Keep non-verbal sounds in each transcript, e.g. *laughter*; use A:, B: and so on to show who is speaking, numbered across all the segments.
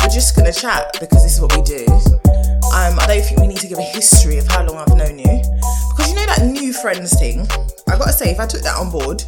A: We're just gonna chat because this is what we do. Um, I don't think we need to give a history of how long I've known you because you know that new friends thing. I gotta say, if I took that on board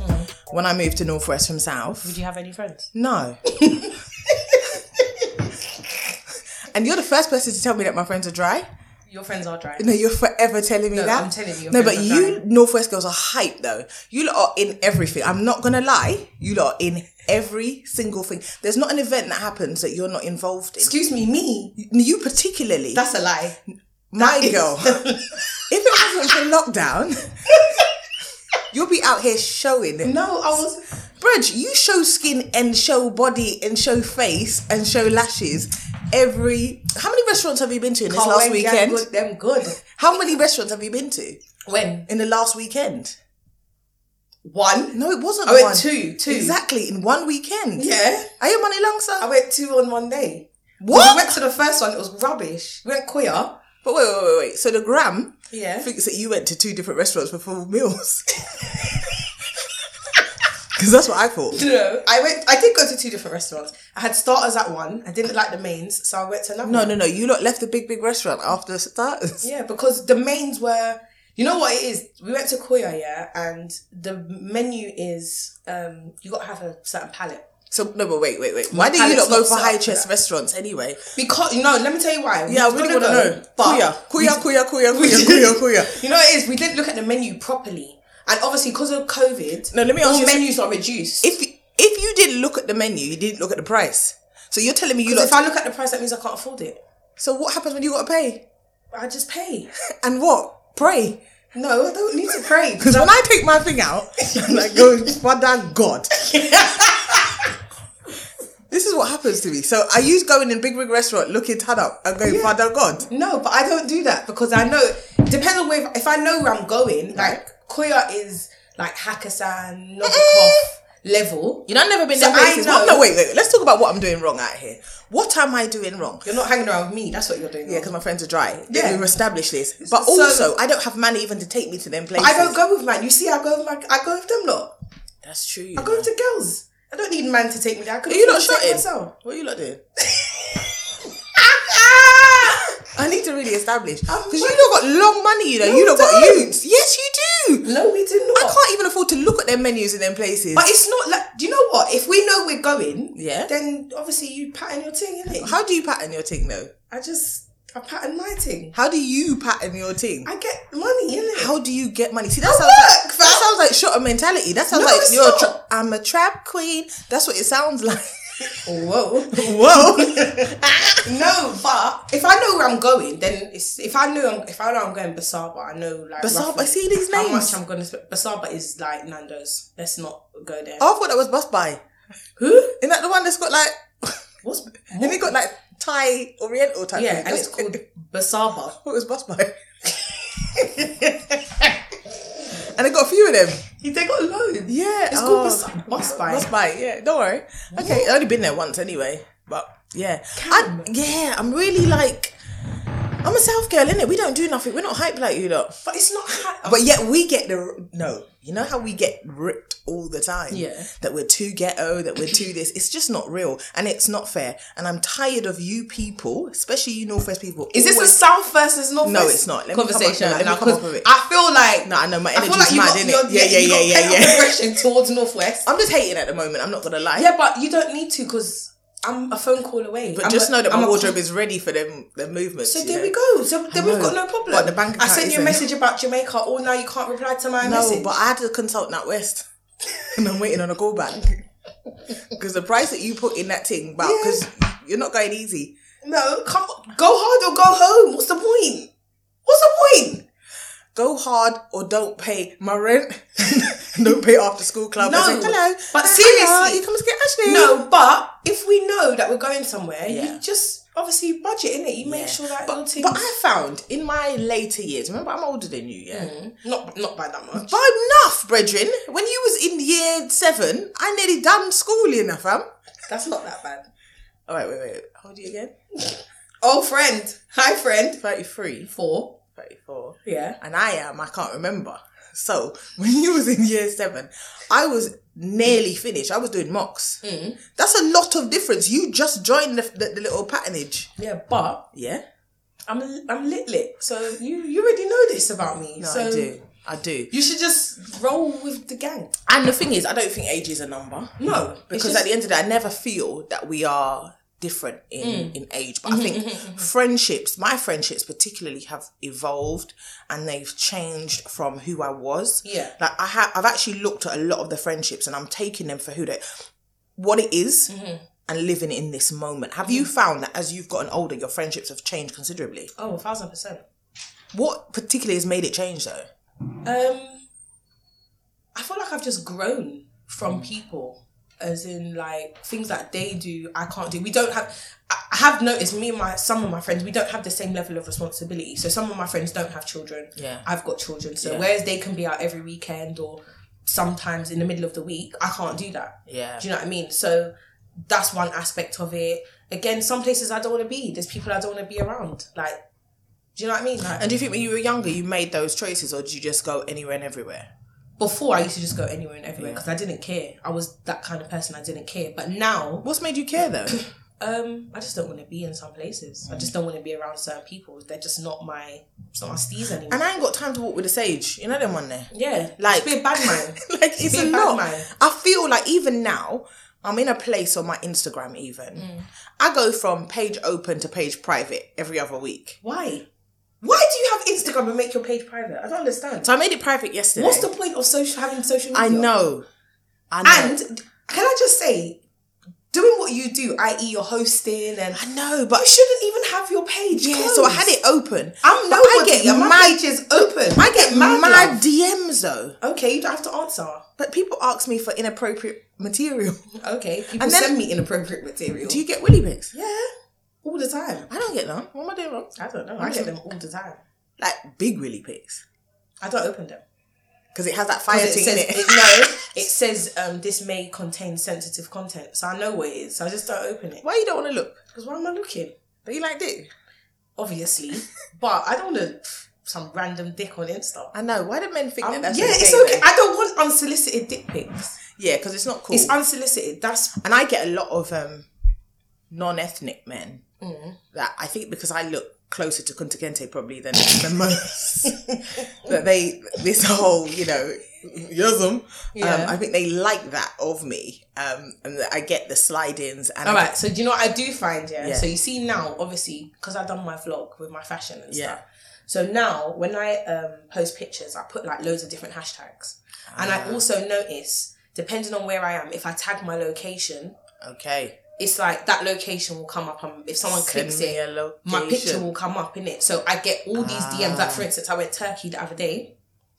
A: when I moved to Northwest from South,
B: Would you have any friends?
A: no. *laughs* *laughs* and you're the first person to tell me that my friends are dry.
B: Your friends are dry.
A: No, you're forever telling me
B: No,
A: that.
B: I'm telling you,
A: No, but you. Northwest girls are hype though. You are in everything. I'm not gonna lie. You lot are in every single thing. There's not an event that happens that you're not involved in.
B: Excuse me, me.
A: You particularly.
B: That's a lie.
A: my
B: is-
A: girl. *laughs* if it wasn't for lockdown, *laughs* you'll be out here showing. it.
B: No, I was.
A: Bridge, you show skin and show body and show face and show lashes every. How many restaurants have you been to in this
B: Can't
A: last weekend?
B: Good, them good.
A: How many restaurants have you been to
B: When
A: in the last weekend?
B: one.
A: No, it wasn't
B: I went
A: one.
B: two, two.
A: Exactly, in one weekend.
B: Yeah.
A: Are you money long, sir?
B: I went two on one day.
A: what?
B: We went to the first one. It was rubbish. We went queer.
A: but wait, wait, wait, wait. So the gram
B: Yeah.
A: thinks that you went to two different restaurants for full meals. *laughs* Because that's what I thought.
B: No, I went. I did go to two different restaurants. I had starters at one. I didn't like the mains, so I went to another.
A: No,
B: one.
A: no, no. You lot left the big, big restaurant after starters.
B: Yeah, because the mains were. You know what it is? We went to Koya, yeah, and the menu is um you got to have a certain palate.
A: So no, but wait, wait, wait. Why do you not go for high
B: up
A: chest restaurants anyway?
B: Because you know, let me tell you why.
A: Yeah, I
B: We
A: really
B: was
A: want to know.
B: but
A: Kuya, kuya, kuya, kuya, *laughs* kuya, kuya, kuya.
B: You know what it is? We didn't look at the menu properly, and obviously because of COVID,
A: No, let me ask
B: all
A: you
B: menus are reduced.
A: If if you didn't look at the menu, you didn't look at the price. So you're telling me you
B: look.
A: if.
B: I look at the price, that means I can't afford it.
A: so what happens when you got to pay?
B: I just pay. *laughs*
A: And what? Pray.
B: No, I don't need to pray
A: Because *laughs* when I take my thing out, *laughs* I'm like, go, Father God. This is what happens to me. So I use going in big, big restaurant, looking tad up and going, Father God.
B: No, but I don't do that because I know depends on where if I know where I'm going. Like Koya is like Hakkasan, Novikov eh. level.
A: You know, I've never been
B: So
A: there places.
B: I know-
A: No, wait, wait. Let's talk about what I'm doing wrong out here. What am I doing wrong?
B: You're not hanging around with me. That's what you're doing.
A: Yeah, because my friends are dry.
B: Yeah.
A: We've established this. But
B: So-
A: also, I don't have money even to take me to them places.
B: I don't go with man. You see, I go with my, I go with them lot.
A: That's true.
B: I go with the girls. I don't need man to take me there. I could
A: Are you not
B: to myself.
A: What are you not doing? *laughs* I need to really establish. Because you don't got long money, you know.
B: No,
A: you don't got
B: don't.
A: youths. Yes, you do.
B: No, we do not.
A: I can't even afford to look at their menus in them places.
B: But it's not like. Do you know what? If we know we're going,
A: Yeah.
B: then obviously you pattern your thing, innit?
A: How do you pattern your thing, though?
B: I just I pattern my thing.
A: How do you pattern your thing?
B: I get money, innit?
A: How do you get money? See, that
B: I work, fam.
A: Sounds like shotter mentality. That sounds
B: No,
A: like you're. A tra- I'm a trap queen. That's what it sounds like. *laughs*
B: Whoa.
A: Whoa. *laughs*
B: no, but if I know where I'm going, then it's if I know I'm, if I know I'm going Busaba, I know like Busaba,
A: see these names.
B: how much I'm gonna spend. Busaba is like Nando's. Let's not go there.
A: Oh, I thought that was bus buy.
B: Who?
A: Isn't that the one that's got like?
B: What's *laughs*
A: Then it got like Thai Oriental type.
B: yeah?
A: thing.
B: And it's called Busaba.
A: What was bus buy? And I got a few of them.
B: They got loads.
A: Yeah,
B: It's
A: oh.
B: called Bus, Buy.
A: Bus buy. Yeah, don't worry. Okay, I've only been there once anyway. But yeah, I, yeah, I'm really like. I'm a South girl, innit? We don't do nothing. We're not hype like you lot.
B: But it's not. High.
A: But yet we get the no. You know how we get ripped all the time.
B: Yeah.
A: That we're too ghetto. That we're too this. It's just not real, and it's not fair. And I'm tired of you people, especially you Northwest people.
B: is this a South versus North?
A: No, it's not. Let me come up-
B: conversation
A: no, me come up
B: 'cause
A: with it.
B: I feel like
A: No, I know my energy's
B: like
A: mad,
B: got,
A: innit? Yeah, yeah, yeah, yeah, yeah.
B: aggression towards Northwest.
A: I'm just hating at the moment. I'm not gonna lie.
B: Yeah, but you don't need to because I'm a phone call away.
A: But
B: I'm
A: just
B: a-
A: know that
B: I'm
A: my wardrobe is ready for them them movements.
B: So there
A: know?
B: we go. So then we've got no problem.
A: But the bank
B: I sent you a message about Jamaica. Oh, now you can't reply to my
A: No,
B: message.
A: but I had to consult NatWest, *laughs* and I'm waiting on a call back *laughs* because the price that you put in that thing, but because you're not going easy.
B: no, come on. go hard or go home. What's the point? What's the point?
A: Go hard or don't pay my rent. *laughs* don't pay after school club.
B: No,
A: hello,
B: but seriously-
A: you come and get Ashley.
B: No, but if we know that we're going somewhere,
A: Yeah.
B: you just obviously budget in it. You make
A: Yeah.
B: sure that
A: But, but I found in my later years, remember I'm older than you, yeah. Mm-hmm.
B: not not by that much.
A: By enough, brethren. When you was in year seven, I nearly done schooling, fam.
B: That's not that bad.
A: All right, wait, wait. How old are you again?
B: Oh, friend. Hi, friend.
A: 33,
B: Four.
A: 34.
B: Yeah.
A: And I am, I can't remember. So *laughs* when you was in year seven, I was nearly finished. I was doing mocks.
B: Mm.
A: That's a lot of difference. You just joined the, the, the little patternage.
B: Yeah, but
A: Yeah.
B: I'm I'm lit lit. So you you already know this about me.
A: No,
B: so
A: I do. I do.
B: you should just roll with the gang.
A: And the thing is, I don't think age is a number.
B: No,
A: Because
B: just-
A: at the end of the day, I never feel that we are different in,
B: Mm.
A: in age. But I
B: Mm-hmm,
A: think friendships, my friendships particularly have evolved and they've changed from who I was.
B: Yeah.
A: Like I have I've actually looked at a lot of the friendships and I'm taking them for who they what it is
B: Mm-hmm.
A: and living in this moment. Have you found that as you've gotten older your friendships have changed considerably?
B: oh, a thousand percent.
A: What particularly has made it change though?
B: Um, I feel like I've just grown
A: Mm.
B: from people, as in like things that they do, I can't do. We don't have. I have noticed me and my some of my friends, we don't have the same level of responsibility. So some of my friends don't have children.
A: Yeah.
B: I've got children. So
A: Yeah.
B: whereas they can be out every weekend or sometimes in the middle of the week, I can't do that.
A: Yeah.
B: Do you know what I mean? So that's one aspect of it. Again, some places I don't want to be. There's people I don't want to be around. Like, do you know what I mean? Like,
A: And do you think when you were younger you made those choices or did you just go anywhere and everywhere?
B: Before I used to just go anywhere and everywhere because I didn't care. I was that kind of person. I didn't care. But now,
A: What's made you care though? *coughs*
B: um, I just don't want to be in some places. I just don't want to be around certain people. They're just not my, it's not my steez anymore.
A: And I ain't got time to walk with a sage. You know them one there.
B: yeah,
A: Like-
B: like be a bad man. *laughs*
A: like it's
B: Be
A: a
B: a bad
A: lot.
B: man.
A: I feel like even now, I'm in a place on my Instagram. Even
B: Mm.
A: I go from page open to page private every other week.
B: Why? Why do you have Instagram and make your page private? I don't understand.
A: So I made it private yesterday.
B: What's the point of social having social media?
A: I know. I know.
B: And can I just say, doing what you do, i.e., you're hosting, and
A: I know, but
B: you shouldn't even have your page.
A: yeah.
B: closed.
A: So I had it open.
B: I'm no.
A: I get
B: my
A: mad.
B: page is open.
A: I get
B: mad
A: mad. DMs though.
B: Okay, you don't have to answer.
A: But people ask me for inappropriate material.
B: Okay, *laughs* people
A: And then-
B: send me inappropriate material.
A: Do you get willy pics?
B: yeah, all the time.
A: I don't get them. What am I doing wrong?
B: I don't know. I get them all the time.
A: Like big willy pics.
B: I don't open them.
A: Because it has that fire
B: 'Cause
A: thing
B: says,
A: in it.
B: it- *laughs* no, it says um, this may contain sensitive content, so I know what it is. So I just don't open it.
A: Why you don't want to look?
B: Because why am I looking?
A: But you like dick?
B: Obviously, *laughs* but I don't want to some random dick on Insta.
A: I know. Why do men think
B: Um,
A: that that's
B: yeah,
A: okay,
B: it's
A: though?
B: okay. I don't want unsolicited dick pics.
A: Yeah, because it's not cool.
B: It's unsolicited. That's
A: and I get a lot of um, non-ethnic men
B: Mm.
A: that I think because I look closer to Kunta Kinte probably than, than most *laughs* that they this whole you know yasm
B: Yeah.
A: um, I think they like that of me um, and that I get the slide-ins and
B: All
A: I
B: right, so do you know what I do find? Yeah.
A: Yeah.
B: So you see now, obviously, because I've done my vlog with my fashion and
A: Yeah.
B: stuff. So now, when I um, post pictures, I put like loads of different hashtags, and
A: Ah.
B: I also notice, depending on where I am, if I tag my location,
A: okay
B: it's like that location will come up. And if someone
A: Send
B: clicks it, my picture will come up in it. So I get all these DMs. Like for instance, I went Turkey the other day.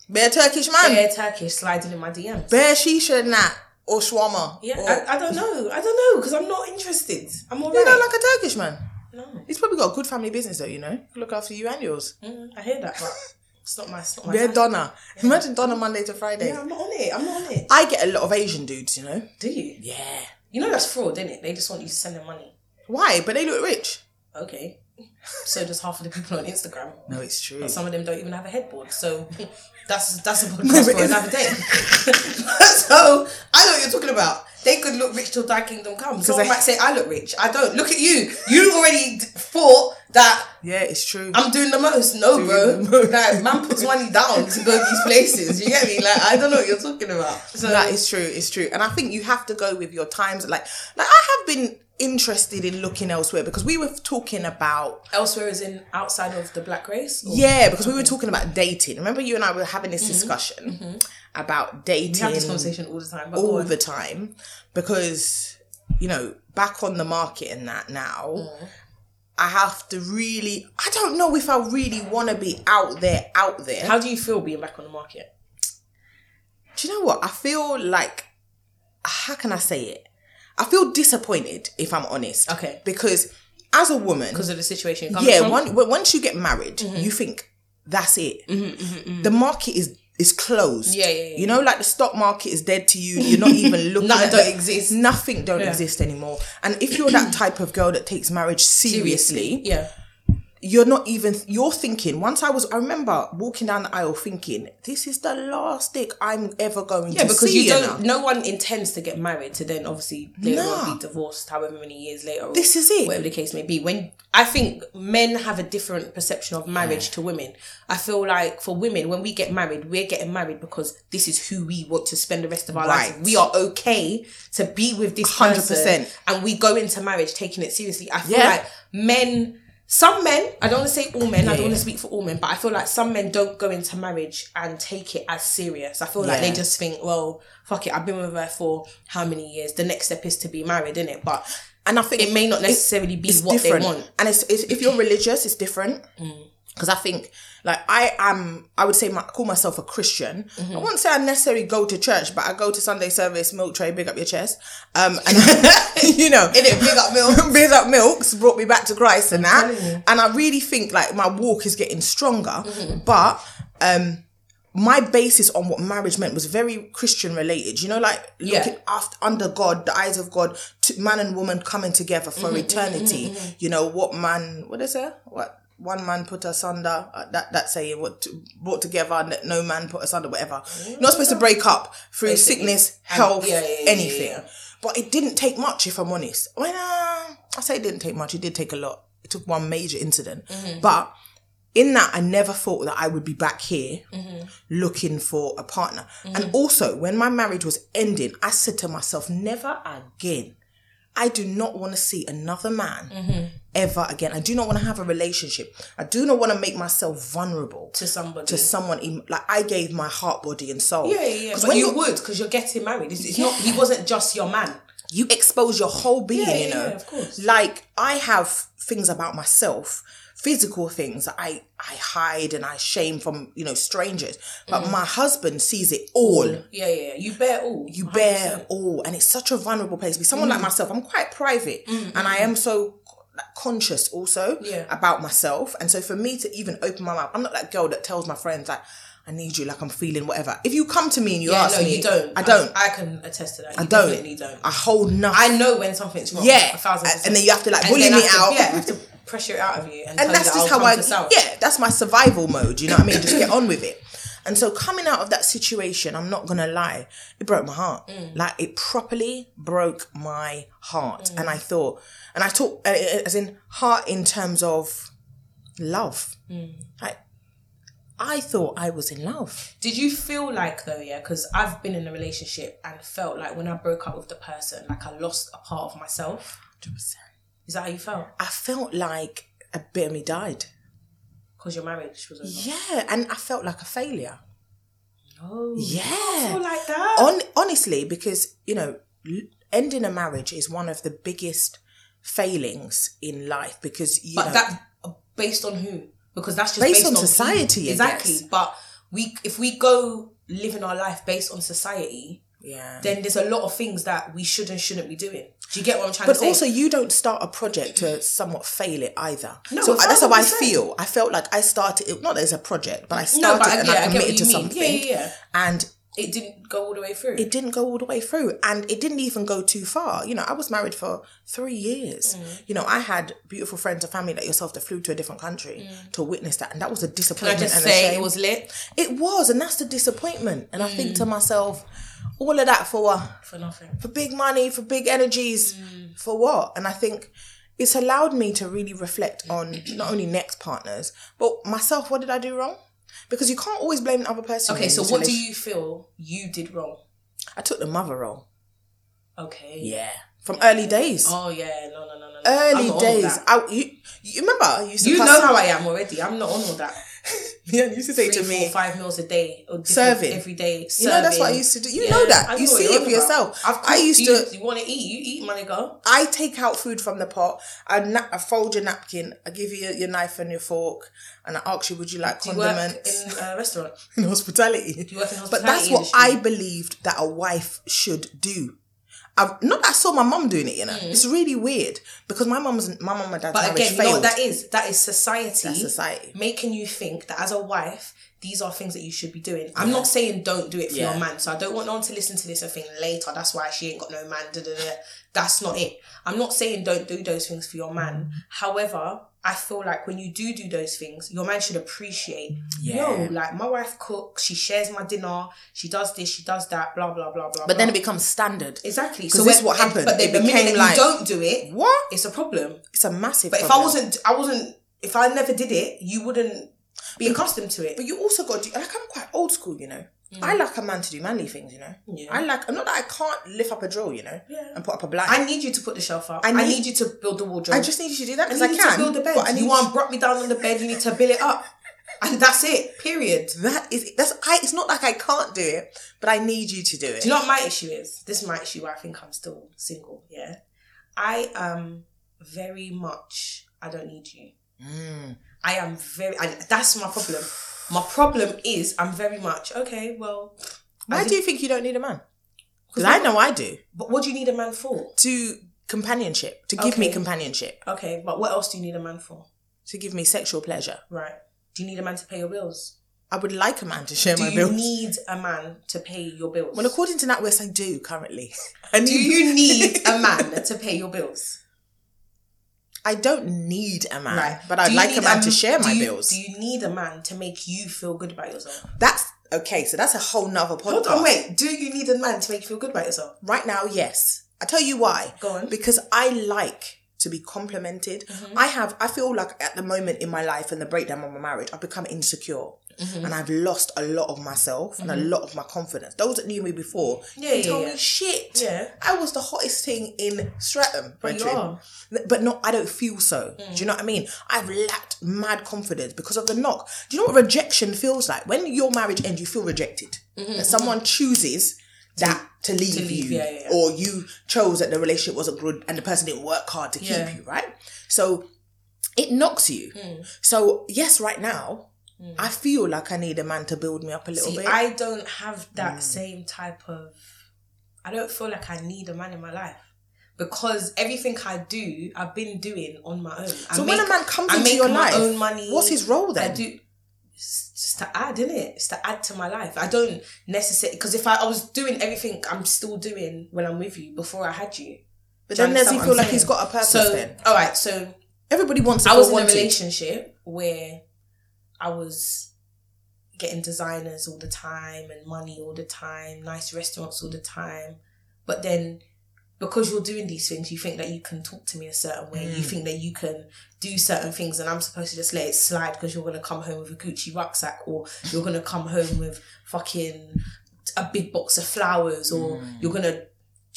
A: Bear Turkish man
B: Bare Turkish sliding in my DMs.
A: Bear Shisha and that or shawarma
B: Yeah,
A: or,
B: I, I don't know. I don't know because I'm not interested. I'm alright.
A: you know like a Turkish man
B: no,
A: he's probably got a good family business though you know look after you and yours
B: Mm, I hear that, but it's not my. It's not my. Time.
A: Donna imagine Donna Monday to Friday
B: Yeah, I'm not on it. I'm not on it.
A: I get a lot of Asian dudes you know
B: Do you?
A: yeah
B: You know that's fraud, isn't it? They just want you to send them money.
A: Why? But they look rich.
B: Okay. *laughs* So does half of the people on Instagram.
A: No, it's true.
B: But some of them don't even have a headboard. So *laughs* that's that's a podcast for another day. *laughs* so I know what you're talking about. They could look rich till thy kingdom comes. Someone
A: they-
B: might say I look rich. I don't. Look at you. You already thought that
A: Yeah, it's true.
B: I'm doing the most. No, bro.
A: most.
B: Like man puts money down to go to these places. You get me? Like I don't know what you're talking about. So
A: that is true. It's true, and I think you have to go with your times. Like, like I have been interested in looking elsewhere because we were talking about
B: elsewhere is in outside of the black race. Or?
A: yeah, because we were talking about dating. Remember, you and I were having this mm-hmm. discussion mm-hmm. About dating.
B: We have this conversation all the time.
A: All the time because you know back on the market and that now
B: Mm.
A: i have to really i don't know if i really want to be out there out there
B: How do you feel being back on the market?
A: do you know what i feel like how can i say it i feel disappointed if i'm honest
B: Okay.
A: because as a woman
B: Because of the situation
A: yeah one, once you get married
B: Mm-hmm.
A: you think that's it the market is is closed
B: Yeah, yeah, yeah.
A: you know like the stock market is dead to you you're not even *laughs* looking
B: Nothing
A: at
B: don't exist.
A: nothing don't
B: Yeah.
A: exist anymore and if you're that type of girl that takes marriage seriously,
B: Yeah.
A: You're not even you're thinking once i was i remember walking down the aisle thinking this is the last dick i'm ever going
B: Yeah,
A: to
B: because you
A: you
B: don't. No one intends to get married to then obviously later
A: Nah.
B: on be divorced, however many years later. Or
A: This is it.
B: Whatever the case may be. When I think men have a different perception of marriage to women. I feel like for women, when we get married, we're getting married because this is who we want to spend the rest of our lives.
A: Right.
B: with. We are okay to be with this
A: 100%.
B: person, and we go into marriage taking it seriously. I feel
A: Yeah.
B: like men. Some men, I don't want to say all men, I don't
A: Yeah.
B: want to speak for all men, but I feel like some men don't go into marriage and take it as serious. I feel like
A: Yeah.
B: they just think, well, fuck it, I've been with her for how many years? The next step is to be married, isn't it? But
A: and i think
B: it may not necessarily be what
A: different
B: they want.
A: and it's, it's if you're religious it's different mm. Because i think like i am i would say my, call myself a christian
B: Mm-hmm.
A: i won't say i necessarily go to church but i go to sunday service milk tray big up your chest um and *laughs* *laughs* you know
B: In it Big up milk. *laughs*
A: big up milks brought me back to christ and that and i really think like my walk is getting stronger
B: Mm-hmm.
A: but um my basis on what marriage meant was very Christian related. You know, like
B: Yeah.
A: looking after under God, the eyes of God, man and woman coming together
B: Mm-hmm,
A: for eternity. You know, what man? What is it? What one man put asunder? Uh, that that saying, what to, brought together, and that no man put us under Whatever. You're not supposed to break up through
B: Basically.
A: sickness, health,
B: yeah, yeah,
A: anything. But it didn't take much, if I'm honest. When uh, I say it didn't take much, it did take a lot. It took one major incident,
B: Mm-hmm.
A: but in that, I never thought that I would be back here
B: Mm-hmm.
A: looking for a partner. And also, when my marriage was ending, I said to myself, never again. I do not want to see another man
B: Mm-hmm.
A: ever again. I do not want to have a relationship. I do not want to make myself vulnerable
B: To somebody.
A: to someone. Like I gave my heart, body, and soul.
B: yeah, yeah, yeah.
A: 'Cause
B: But
A: when
B: you would because you're getting married. It's, it's not. He wasn't just your man.
A: you expose your whole being,
B: Yeah,
A: you know.
B: yeah, of course.
A: Like I have things about myself, physical things that I I hide and I shame from, you know, strangers. But
B: Mm.
A: my husband sees it all.
B: Yeah, yeah. You bear all.
A: You bear all, and it's such a vulnerable place. Be someone
B: Mm.
A: like myself, I'm quite private, and I am so conscious also
B: Yeah.
A: about myself. And so for me to even open my mouth, I'm not that girl that tells my friends like, "I need you," like I'm feeling whatever. If you come to me and you
B: Yeah,
A: ask
B: no,
A: me,
B: you don't.
A: I don't.
B: I, can attest to that. You
A: I don't.
B: Definitely don't.
A: I hold nothing.
B: I know when something's wrong.
A: Yeah.
B: a thousand
A: And-
B: percent.
A: and then you have to, like, bully me out.
B: Yeah, I have to pressure it out of you, and,
A: and that's just how I yeah that's my survival mode you know what I mean just get on with it and so coming out of that situation I'm not gonna lie it broke my heart
B: Mm.
A: like it properly broke my heart
B: Mm.
A: and I thought and I talk uh, as in heart in terms of love
B: Mm.
A: like I thought I was in love
B: Did you feel like though, yeah? Because I've been in a relationship and felt like when I broke up with the person, like I lost a part of myself. Is that how you felt?
A: I felt like a bit of me died
B: Because your marriage was over.
A: yeah and I felt like a failure
B: No.
A: yeah
B: like that.
A: On, honestly, because you know, ending a marriage is one of the biggest failings in life because you
B: but
A: know,
B: that oh, based on who? Because that's just
A: Based
B: based,
A: on
B: on,
A: society,
B: people. Exactly. But we, if we go living our life based on society,
A: yeah.
B: then there's a lot of things that we should and shouldn't be doing. Do you get what I'm trying
A: But
B: to say?
A: But also, you don't start a project to somewhat fail it either.
B: No,
A: so that's how I feel. I felt like I started it, not as a project, but I
B: No,
A: started
B: but I-
A: and
B: yeah, I
A: I committed
B: you
A: to
B: mean.
A: something,
B: Yeah, yeah, yeah.
A: and
B: it didn't go all the way through.
A: it didn't go all the way through and it didn't even go too far you know i was married for three years
B: Mm.
A: you know i had beautiful friends and family like yourself that flew to a different country to witness that and that was a
B: Can I
A: disappointment
B: just say it was lit
A: it was and that's the disappointment and i think
B: Mm.
A: to myself all of that for what
B: for nothing.
A: for big money for big energies
B: Mm.
A: for what and i think it's allowed me to really reflect on not only next partners but myself what did i do wrong because you can't always blame the other person
B: Okay, so what do you feel you did wrong?
A: i took the mother role
B: Okay.
A: yeah from early days
B: Oh yeah, no, no, no, no.
A: early
B: not on all
A: days. I, you, you remember? To
B: You know how I am already. I'm not on all that. *laughs*
A: Yeah, you used to say
B: Three,
A: to
B: four,
A: me,
B: five meals a day or
A: Serving.
B: every day.
A: you know, that's what I used to do. You
B: Yeah,
A: know that. You see it for yourself.
B: I've
A: used
B: you,
A: to.
B: You want to eat? You eat, money girl.
A: I take out food from the pot. I, na- I fold your napkin. I give you your, knife and your fork, and I ask you, "Would you like
B: Do you work
A: condiments?"
B: in a *laughs* restaurant?
A: in hospitality.
B: you work in
A: but that's what
B: industry?
A: I believed that a wife should do. I've, not that I saw my mum doing it, you know. It's really weird because my mum's my mum and dad's
B: Mm. But again,
A: failed.
B: what that is? That is society.
A: That's society.
B: making you think that as a wife, these are things that you should be doing. I'm not saying don't do it for
A: Yeah.
B: your man. So I don't want no one to listen to this and think later that's why she ain't got no man. Da, da, da. That's not it. I'm not saying don't do those things for your man. However, I feel like when you do do those things, your man should appreciate.
A: Yeah.
B: Yo, like my wife cooks, she shares my dinner, she does this, she does that, blah blah blah blah.
A: But then it becomes standard.
B: exactly.
A: 'Cause this is what happened.
B: But then
A: It
B: the
A: became like-
B: you don't do it,
A: What?
B: it's a problem.
A: It's a massive.
B: But if I wasn't, I wasn't. If I never did it, you wouldn't be accustomed to it.
A: But you also got to like I'm quite old school, you know. I like a man to do manly things, you know.
B: Mm. Yeah.
A: I like not that I can't lift up a drill, you know,
B: Yeah.
A: and put up a blind.
B: I need you to put the shelf up.
A: I
B: I
A: need-
B: need, you to build the wardrobe.
A: I just need you to do that
B: I
A: because
B: need
A: I, can.
B: to build the bed.
A: But I need
B: you want to brought me down on the bed. You need to build it up, and that's it. Period.
A: that is that's I. It's not like I can't do it, but I need you to do it.
B: Do you know what my issue is? This is my issue. I think I'm still single. Yeah, I am very much. I don't need you.
A: Mm.
B: I am very. And that's my problem. My problem is I'm very much okay. Well,
A: Why
B: I
A: do you think you don't need a man? Because I know I do.
B: but what do you need a man for?
A: To companionship, to give me
B: Okay.
A: companionship,
B: Okay, but what else do you need a man for?
A: to give me sexual pleasure.
B: Right. Do you need a man to pay your bills?
A: I would like a man to share
B: Do
A: my
B: you
A: bills.
B: need a man to pay your bills?
A: well, according to NatWest, I do currently. *laughs* I
B: do you *laughs* need a man to pay your bills?
A: I don't need a man,
B: Right.
A: but I'd like a man to share my
B: you-
A: bills.
B: Do you need a man to make you feel good about yourself?
A: That's okay. So that's a whole nother podcast.
B: Hold on, wait. Do you need a man to make you feel good about yourself?
A: Right now, yes. I tell you why.
B: Go on.
A: Because I like to be complimented.
B: Mm-hmm.
A: I have. I feel like at the moment in my life and the breakdown of my marriage, I've become insecure.
B: Mm-hmm.
A: And I've lost a lot of myself and a lot of my confidence. Those that knew me before,
B: Yeah,
A: they
B: yeah,
A: told
B: yeah.
A: me shit.
B: Yeah.
A: I was the hottest thing in Streatham.
B: But.
A: But no, I don't feel so.
B: Mm.
A: Do you know what I mean? I've lacked mad confidence because of the knock. Do you know what rejection feels like? When your marriage ends, you feel rejected. That someone chooses that to leave,
B: Mm-hmm, leave,
A: you,
B: yeah, yeah, yeah.
A: or you chose that the relationship wasn't good and the person didn't work hard to keep you, right? So it knocks you.
B: Mm.
A: So yes, right now, I feel like I need a man to build me up a little
B: See,
A: bit.
B: I don't have that
A: Mm.
B: same type of. I don't feel like I need a man in my life because everything I do, I've been doing on my own.
A: so when a man comes
B: I
A: into
B: make
A: your life,
B: own money.
A: what's his role then?
B: I do. It's just to add, isn't it? It's to add to my life. I don't necessarily because if I, I was doing everything I'm still doing when I'm with you before I had you.
A: But then does he feel like he's got a purpose
B: So,
A: then?
B: all right. So
A: Everybody wants to
B: I was in a relationship where I was getting designers all the time and money all the time, nice restaurants all the time. But then because you're doing these things, you think that you can talk to me a certain way.
A: Mm.
B: You think that you can do certain things, and I'm supposed to just let it slide because you're gonna come home with a Gucci rucksack, or you're gonna come home with fucking a big box of flowers, or
A: Mm.
B: you're gonna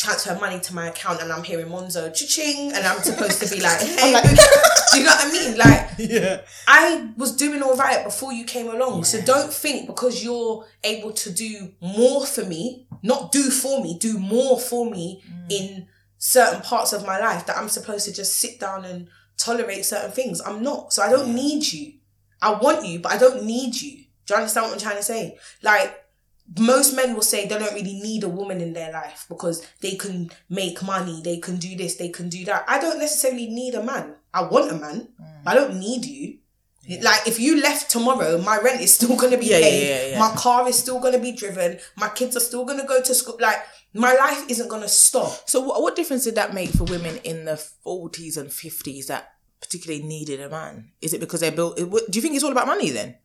B: transfer money to my account, and I'm hearing Monzo ching, and I'm supposed to be like, *laughs* hey,
A: like- *laughs*
B: do you know what I mean? Like, *laughs*
A: Yeah.
B: I was doing all right before you came along. So don't think because you're able to do more for me, not do for me, do more for me mm. in certain parts of my life that I'm supposed to just sit down and tolerate certain things. I'm not. So I don't need you. I want you, but I don't need you. Do you understand what I'm trying to say? Like, most men will say they don't really need a woman in their life because they can make money, they can do this, they can do that. I don't necessarily need a man. I want a man.
A: Mm.
B: I don't need you. Like if you left tomorrow, my rent is still *laughs* gonna be
A: Yeah, yeah,
B: paid.
A: yeah, yeah.
B: My car is still gonna be driven. My kids are still gonna go to school. Like my life isn't gonna stop.
A: So what, what difference did that make for women in the 40s and 50s that particularly needed a man? Is it because they're built? Do you think it's all about money then?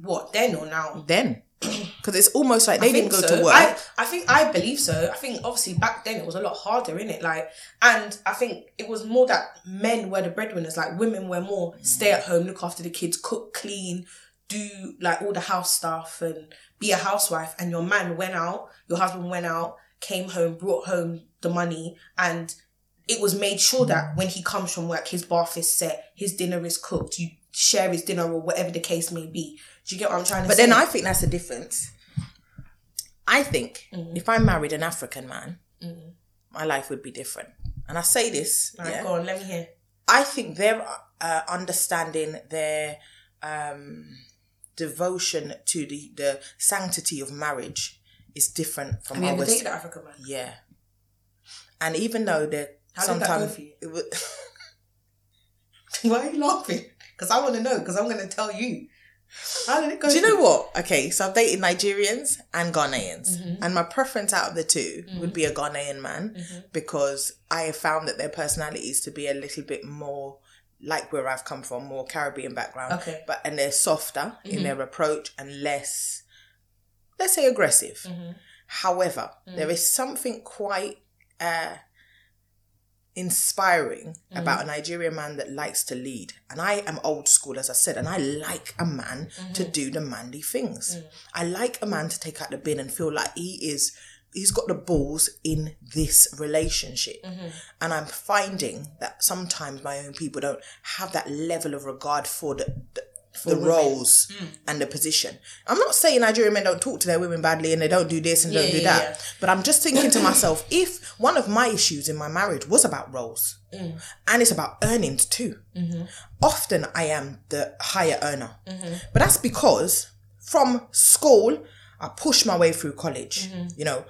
B: What then or now?
A: Then, *coughs* because it's almost like they didn't go
B: so.
A: to work.
B: I, I think I believe so. I think obviously back then it was a lot harder, in it. Like, and I think it was more that men were the breadwinners. Like women were more stay at home, look after the kids, cook, clean, do like all the house stuff, and be a housewife. And your man went out, your husband went out, came home, brought home the money, and it was made sure that when he comes from work, his bath is set, his dinner is cooked. You share his dinner or whatever the case may be. Do you get what I'm trying to
A: but
B: say?
A: then I think that's the difference. I think
B: Mm-hmm.
A: if I married an African man, my life would be different. And I say this,
B: Right,
A: yeah,
B: go on, let me hear.
A: I think their uh, understanding their um, devotion to the, the sanctity of marriage is different from
B: you ever
A: ours.
B: dated African man?
A: Yeah. And even though they're
B: How did that go
A: sometimes
B: for you?
A: it wa- *laughs*
B: Why are you laughing? Because I want to know. Because I'm going to tell you. How did it go?
A: Do you know what? Okay, so I've dated Nigerians and Ghanaians,
B: Mm-hmm.
A: and my preference out of the 2 would be a Ghanaian man
B: Mm-hmm.
A: because I have found that their personalities to be a little bit more like where I've come from, more Caribbean background.
B: Okay. Mm-hmm.
A: but and they're softer in their approach and less, let's say, aggressive.
B: Mm-hmm.
A: However,
B: Mm.
A: there is something quite uh, inspiring
B: Mm-hmm.
A: about a Nigerian man that likes to lead. And I am old school, as I said, and I like a man to
B: Mm-hmm.
A: do the manly things.
B: Mm.
A: I like a man to take out the bin and feel like he is. He's got the balls in this relationship.
B: Mm-hmm.
A: And I'm finding that sometimes my own people don't have that level of regard for the, the, the roles
B: Mm.
A: and the position. I'm not saying Nigerian men don't talk to their women badly and they don't do this and don't do
B: yeah,
A: that.
B: yeah.
A: But I'm just thinking to myself, *clears throat* if one of my issues in my marriage was about roles
B: Mm.
A: and it's about earnings too,
B: Mm-hmm.
A: often I am the higher earner. But that's because from school, I pushed my way through college.
B: Mm-hmm.
A: You know,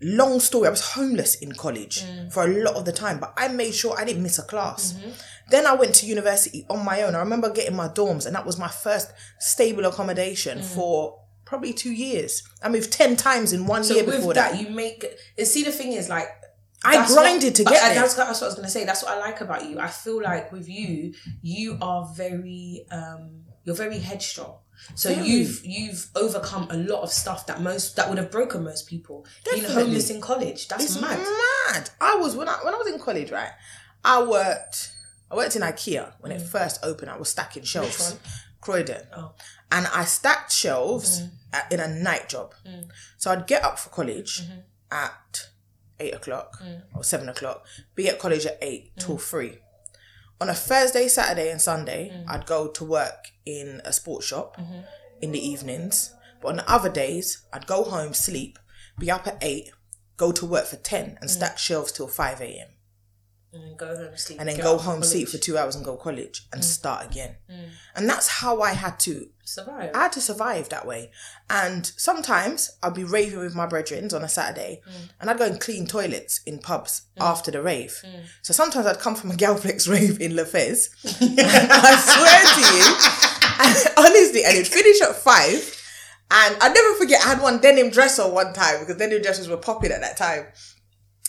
A: long story, I was homeless in college
B: Mm.
A: for a lot of the time, but I made sure I didn't miss a class.
B: Mm-hmm.
A: Then I went to university on my own. I remember getting my dorms, and that was my first stable accommodation
B: Mm.
A: for probably two years. I moved 10 times in one
B: So
A: year before
B: that,
A: that.
B: you make. And see, the thing is, like,
A: I grinded
B: what-
A: to get
B: I-
A: there.
B: That's, that's what I was gonna say. That's what I like about you. I feel like with you, you are very, um, you're very headstrong. So you've you've overcome a lot of stuff that most that would have broken most people. Being homeless in college, that's
A: It's
B: mad.
A: mad. I was when I when I was in college, right? I worked I worked in IKEA when it first opened. I was stacking shelves.
B: Mm.
A: Croydon.
B: Oh.
A: And I stacked shelves
B: Mm.
A: at, in a night job. So I'd get up for college
B: Mm-hmm.
A: at eight o'clock
B: Mm.
A: or seven o'clock, be at college at eight till three. On a Thursday, Saturday, and Sunday,
B: Mm.
A: I'd go to work in a sports shop
B: Mm-hmm.
A: in the evenings. But on the other days, I'd go home, sleep, be up at eight, go to work for ten,
B: Mm.
A: and stack shelves till five a.m.
B: And then go home sleep.
A: And then go
B: for
A: home, sleep for two hours, and go college
B: Mm.
A: and start again. Mm. And that's how I had to
B: survive.
A: I had to survive that way. And sometimes I'd be raving with my brethren on a Saturday mm. and I'd go and clean toilets in pubs mm. after the rave. So sometimes I'd come from a Galflex *laughs* rave in Lefez. and *laughs* *laughs* I swear to you, and honestly, and it'd finish at five. And I'd never forget, I had one denim dresser one time because denim dresses were popping at that time.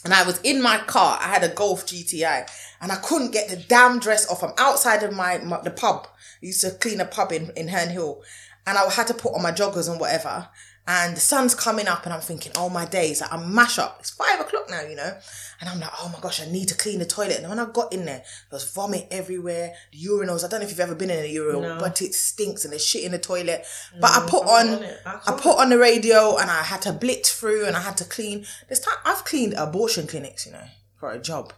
A: And I was in my car. I had a Golf GTI, and I couldn't get the damn dress off. I'm outside of my, my the pub. I used to clean a pub in in Herne Hill, and I had to put on my joggers and whatever. And the sun's coming up, and I'm thinking, oh my days, like, I'm mash up. It's five o'clock now, you know. And I'm like, oh my gosh, I need to clean the toilet. And when I got in there, there was vomit everywhere. The urinals. I don't know if you've ever been in a urinal,
B: No.
A: but it stinks and there's shit in the toilet. But I put
B: I'm
A: on.
B: I
A: I put on the radio, and I had to blitz through, and I had to clean. This time, I've cleaned abortion clinics, you know, for a job,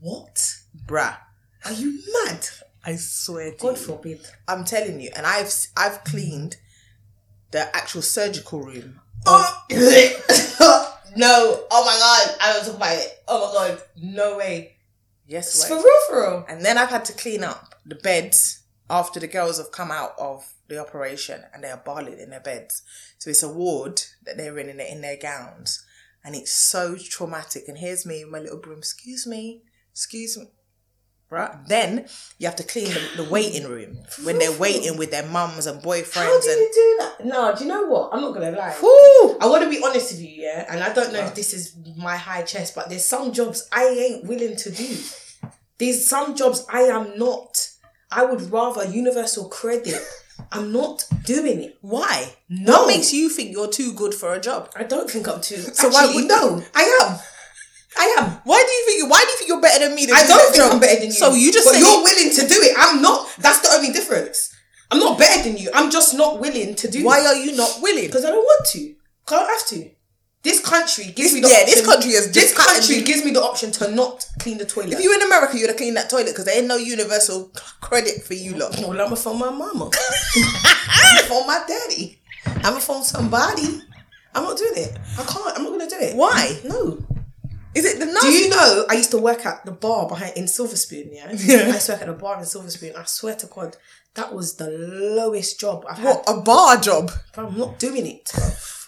B: What?
A: bruh.
B: Are you mad?
A: I swear to
B: God
A: you.
B: forbid.
A: I'm telling you, and I've I've cleaned the actual surgical room.
B: Oh. oh. *laughs* no. Oh my god. I don't talk about it. Oh my god. No way.
A: Yes,
B: for real, for real.
A: And then I've had to clean up the beds after the girls have come out of the operation and they are barling in their beds. So it's a ward that they're in in their, in their gowns. And it's so traumatic. And here's me with my little broom. Excuse me. Excuse me. Right? Then you have to clean the, the waiting room when they're waiting with their mums and boyfriends.
B: How do
A: and
B: you do that? No, do you know what? I'm not gonna lie.
A: Woo!
B: I want to be honest with you, yeah, and I don't know if this is my high chest, but there's some jobs I ain't willing to do. There's some jobs I am not. I would rather universal credit. I'm not doing it.
A: Why?
B: No.
A: What makes you think you're too good for a job?
B: I don't think I'm too.
A: So why would-
B: no? I am. I am.
A: Why do you think? Why do you think you're better than me? to
B: I
A: do
B: don't think
A: job?
B: I'm better than you.
A: So you just
B: but
A: say
B: you're willing to do it. I'm not. That's the only difference. I'm not better than you. I'm just not willing to do. It.
A: Why are you not willing?
B: Because I don't want to. I don't have to. This country gives
A: This-
B: me the
A: yeah,
B: option.
A: this country has
B: this country gives me the option to not clean the toilet.
A: If you in America, you'd have cleaned that toilet because there ain't no universal credit for you lot.
B: well, I'm a phone my mama. *laughs* I'm a phone my daddy. I'm a phone somebody. I'm not doing it. I can't. I'm not gonna do it.
A: Why?
B: No.
A: Is it the
B: Do you know I used to work at the bar behind in Silver Spoon? Yeah, *laughs*
A: Yeah.
B: I used to work at the bar in Silver Spoon. I swear to God, that was the lowest job I've had.
A: what a bar job?
B: But I'm not doing it.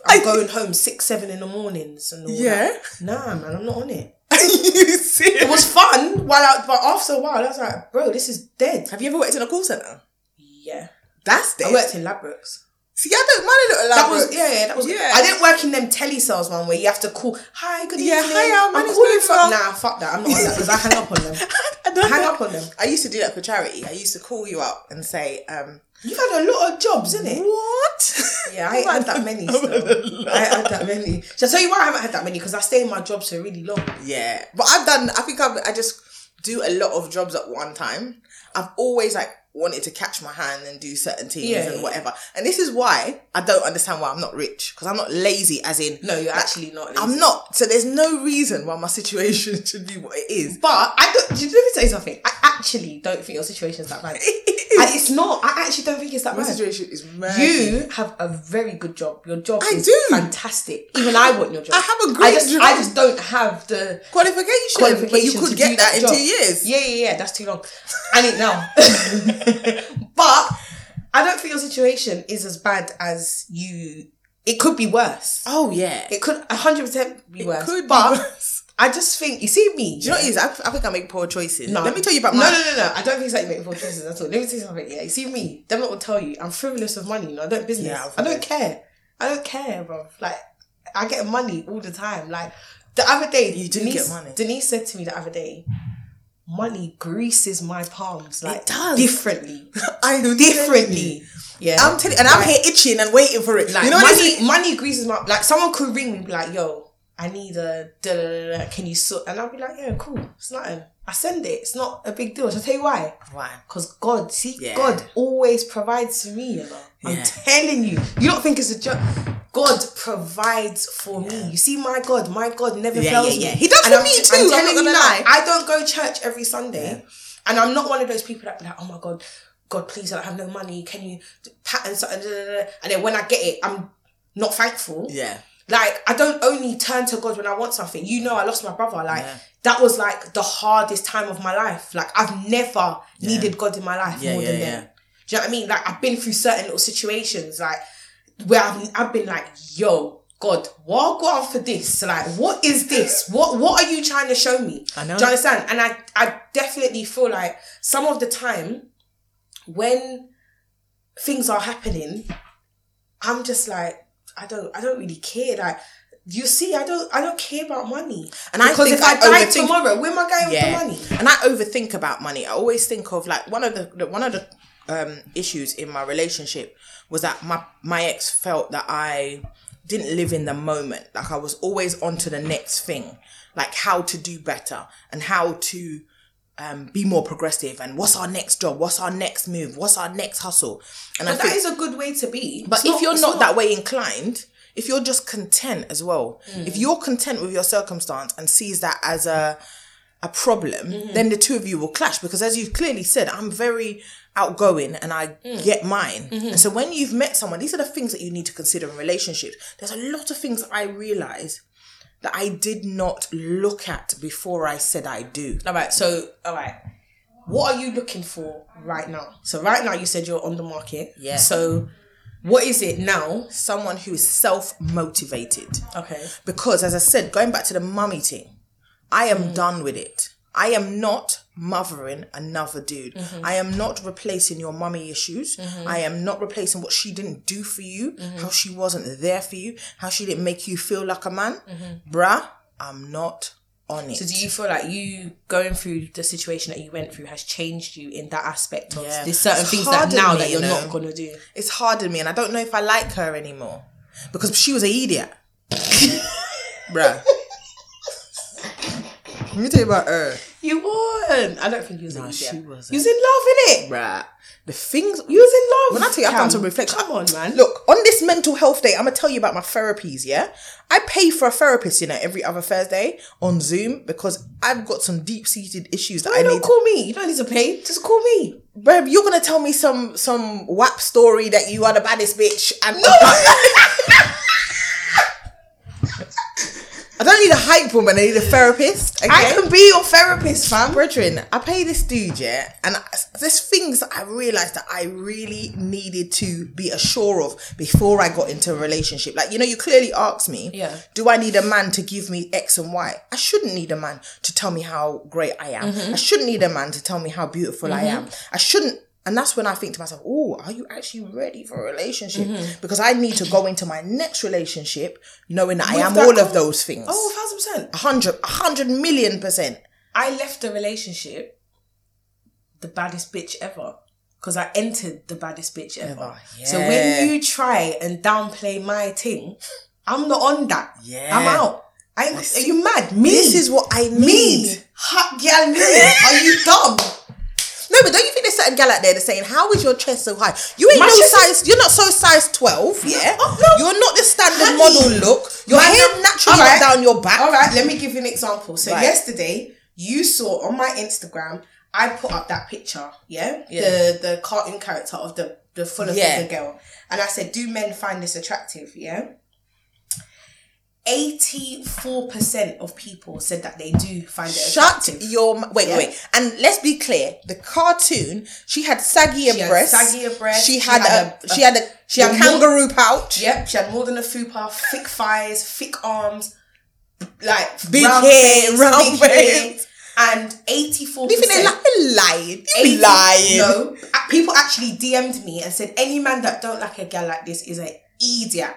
B: I'm going home six, seven in the mornings and all
A: Yeah?
B: that. Nah, man, I'm not on it. *laughs*
A: Are you serious?
B: It was fun while I, but after a while, I was like, bro, this is dead.
A: Have you ever worked in a call center?
B: Yeah.
A: That's
B: dead.
A: I
B: worked in Labrooks.
A: See, I don't mind a little
B: That was yeah, yeah, that was
A: Yeah.
B: I didn't work in them telesales one where you have to call. Hi, good
A: Yeah,
B: evening.
A: hiya, my
B: I'm calling.
A: Nora."
B: Nah, fuck that. I'm not on that because I hang up on them. *laughs*
A: I don't
B: hang
A: know.
B: up on them.
A: I used to do that for charity. I used to call you up and say, um,
B: You've had a lot of jobs, isn't it?
A: "What?"
B: Yeah, I ain't had that many. *laughs* Still. I had that many. Shall I tell you why I haven't had that many? Because I stay in my jobs for really long.
A: Yeah, but I've done. I think I've, I just do a lot of jobs at one time. I've always like wanted to catch my hand and do certain things
B: Yeah,
A: and whatever. And this is why I don't understand why I'm not rich because I'm not lazy. As in,
B: No, you're
A: like,
B: actually not.
A: I'm not. So there's no reason why my situation *laughs* should be what it is.
B: But I don't. Let me tell you something. I actually don't think your situation's that bad. *laughs* And it's not. I actually don't think it's that
A: My
B: bad.
A: situation is mad.
B: You have a very good job. Your job
A: I
B: is
A: do.
B: fantastic. Even I want your job.
A: I have a great
B: just,
A: job.
B: I just don't have the
A: qualification,
B: qualification.
A: but you could get that in two years.
B: Yeah, yeah, yeah. That's too long. I need now. *laughs* *laughs* but I don't think your situation is as bad as you. It could be worse.
A: Oh yeah,
B: It could hundred percent be worse.
A: could be
B: but
A: worse.
B: I just think you see me.
A: Do you know what it is? I, I think I make poor choices.
B: No.
A: Let me tell you about
B: no,
A: my.
B: no, no, no. I don't think it's like you make poor choices at all. Let me tell you something. Yeah, you see me. Them lot will tell you I'm frivolous of money. You know, I don't business.
A: Yeah,
B: I don't care. I don't care, bro. Like I get money all the time. Like the other day,
A: You do
B: Denise,
A: get money.
B: Denise said to me the other day, money greases my palms like
A: does.
B: differently, *laughs*
A: I am
B: differently. Yeah,
A: I'm telling, and I'm
B: Like-
A: here itching and waiting for it.
B: like
A: you know what I
B: money,
A: mean?
B: money greases my like someone could ring me and be like, yo, I need a da da da. Can you sort? And I'll be like, yeah, cool. It's nothing. I send it. It's not a big deal. Shall I tell you why?
A: Why?
B: Because God, see,
A: Yeah.
B: God always provides for me, you know. I'm
A: Yeah.
B: telling you. You don't think it's a joke. God provides for me. You see, my God, my God never
A: Yeah,
B: fails
A: yeah, yeah.
B: me.
A: He does
B: And
A: for
B: I'm,
A: me too,
B: I'm
A: not
B: you
A: gonna
B: now,
A: lie.
B: I don't go church every Sunday, and I'm not one of those people that be like, oh my God, God, please, I don't have no money. Can you pattern something? da, da, da, da." And then when I get it, I'm not thankful.
A: Yeah.
B: Like I don't only turn to God when I want something. You know, I lost my brother. Like
A: Yeah.
B: that was like the hardest time of my life. Like I've never needed God in my life
A: Yeah,
B: more
A: yeah,
B: than
A: yeah.
B: then. Do you know what I mean? Like I've been through certain little situations, like where I've I've been like, yo, God, what go on for this? Like, what is this? What what are you trying to show me?
A: I know.
B: Do you understand? And I I definitely feel like some of the time when things are happening, I'm just like, I don't, I don't really care. Like, you see, I don't, I don't care about money.
A: And I
B: because
A: think
B: if I,
A: I
B: die
A: overthink-
B: tomorrow, where am I going
A: Yeah.
B: with the money?
A: And I overthink about money. I always think of like one of the, the one of the um issues in my relationship was that my my ex felt that I didn't live in the moment. Like I was always on to the next thing, like how to do better and how to um, be more progressive and what's our next job, what's our next move, what's our next hustle. And I
B: But
A: think
B: that is a good way to be.
A: but
B: It's
A: if you're
B: it's
A: not, that way inclined, if you're just content as well,
B: Mm.
A: if you're content with your circumstance and sees that as a a problem,
B: Mm-hmm.
A: then the two of you will clash because as you clearly said, I'm very outgoing and I
B: Mm.
A: get mine.
B: Mm-hmm.
A: And so when you've met someone, these are the things that you need to consider in relationships. There's a lot of things I realize that I did not look at before I said I do.
B: all right. So, all right. What are you looking for right now? So, right now, you said you're on the market.
A: Yeah.
B: So, what is it now?
A: Someone who is self motivated.
B: Okay.
A: because as I said, going back to the mummy thing, I am
B: Mm.
A: done with it. I am not mothering another dude.
B: Mm-hmm.
A: I am not replacing your mummy issues. I am not replacing what she didn't do for you,
B: Mm-hmm.
A: how she wasn't there for you, how she didn't make you feel like a man.
B: Mm-hmm.
A: Bruh, I'm not on it.
B: So, do you feel like you going through the situation that you went through has changed you in that aspect of
A: Yeah.
B: there's certain
A: It's
B: things that now
A: me,
B: that you're
A: you
B: not gonna do?
A: it's hardened me and I don't know if I like her anymore. Because she was an idiot. *laughs* Bruh. Let me tell you about her.
B: You weren't. I don't think you was
A: No,
B: idiot.
A: she wasn't.
B: You was in love, innit?
A: Bruh. The things
B: You was in love.
A: When I tell you I've done some reflection,
B: Come on, man.
A: Look, on this mental health day, I'm gonna tell you about my therapies. Yeah, I pay for a therapist, you know, every other Thursday on Zoom because I've got some deep seated issues that
B: No,
A: I
B: don't
A: need.
B: call me. You don't need to pay. Just call me.
A: Bruv, you're gonna tell me some some WAP story that you are the baddest bitch and *laughs* *laughs* I don't need a hype woman. I need a therapist. Okay?
B: I can be your therapist, fam.
A: Brethren, I pay this dude, yeah, and I- there's things that I realized that I really needed to be assured of before I got into a relationship. Like, you know, you clearly asked me,
B: Yeah.
A: do I need a man to give me X and Y? I shouldn't need a man to tell me how great I am.
B: Mm-hmm.
A: I shouldn't need a man to tell me how beautiful I am. I shouldn't And that's when I think to myself, oh, are you actually ready for a relationship?
B: Mm-hmm.
A: Because I need to go into my next relationship knowing that I am
B: that
A: all of those things.
B: Oh, a thousand percent.
A: A hundred, a hundred million percent.
B: I left the relationship the baddest bitch ever. Because I entered the baddest bitch ever.
A: Ever,
B: So when you try and downplay my thing, I'm not on that.
A: Yeah.
B: I'm out. I are you mad? Me.
A: This is what I
B: me.
A: need.
B: Hot gal me. Are you dumb?
A: But don't you think there's certain gal out there that's saying, "How is your chest so high? You ain't
B: My
A: no
B: chest is-
A: size. You're not so size twelve. Yeah,
B: Oh, no.
A: you're not the standard
B: Honey.
A: model look. Your hair naturally
B: Alright.
A: down your back.
B: All right, let me give you an example. So
A: Right.
B: yesterday, you saw on my Instagram, I put up that picture, yeah,
A: Yeah.
B: the the cartoon character of the the full of
A: Yeah.
B: figure girl, and I said, "Do men find this attractive?" Yeah. Eighty-four percent of people said that they do find it
A: Shut
B: attractive.
A: your m- wait,
B: Yeah.
A: wait, and let's be clear. The cartoon, she had saggier
B: She had
A: breasts.
B: saggier breasts,
A: She
B: she
A: had,
B: had
A: a,
B: a-
A: she had a
B: she had more-
A: kangaroo pouch.
B: Yep, she had more than a fupa, thick thighs, thick arms, like
A: Big
B: round
A: hair,
B: face, *laughs*
A: round
B: big hair, and eighty-four
A: Do you think they
B: percent.
A: li- lying? You
B: 80
A: lying.
B: No, people actually DM'd me and said any man that don't like a girl like this is an idiot.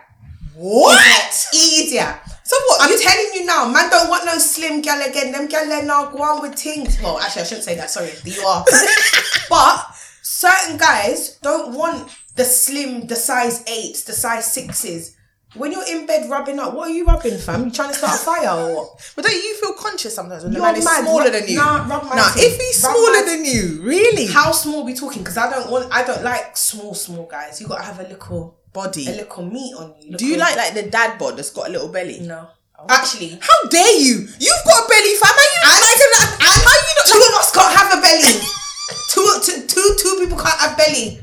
A: What?
B: Idiot.
A: So what?
B: I'm telling you now, man don't want no slim gal again. Them gal they now go on with things. Well, actually, I shouldn't say that. Sorry, you are. *laughs* but certain guys don't want the slim, the size eights, the size sixes. When you're in bed rubbing up, what are you rubbing, fam? You trying to start a fire or what? *laughs*
A: But don't you feel conscious sometimes when the
B: You're
A: man is
B: mad.
A: smaller
B: Rub-
A: than you?
B: nah, rub my
A: Nah, if he's
B: Rub
A: smaller
B: my-
A: than you, really?
B: How small we talking? Because I don't want, I don't like small, small guys. You gotta have a little,
A: Body.
B: a little meat on you.
A: Do you like like the dad bod that's got a little belly?
B: No. Actually,
A: How dare you? You've got a belly, fam. Are you
B: I-
A: like a,
B: and
A: are you not?
B: two of us can't have a belly. *laughs* two, two, two, two people can't have belly.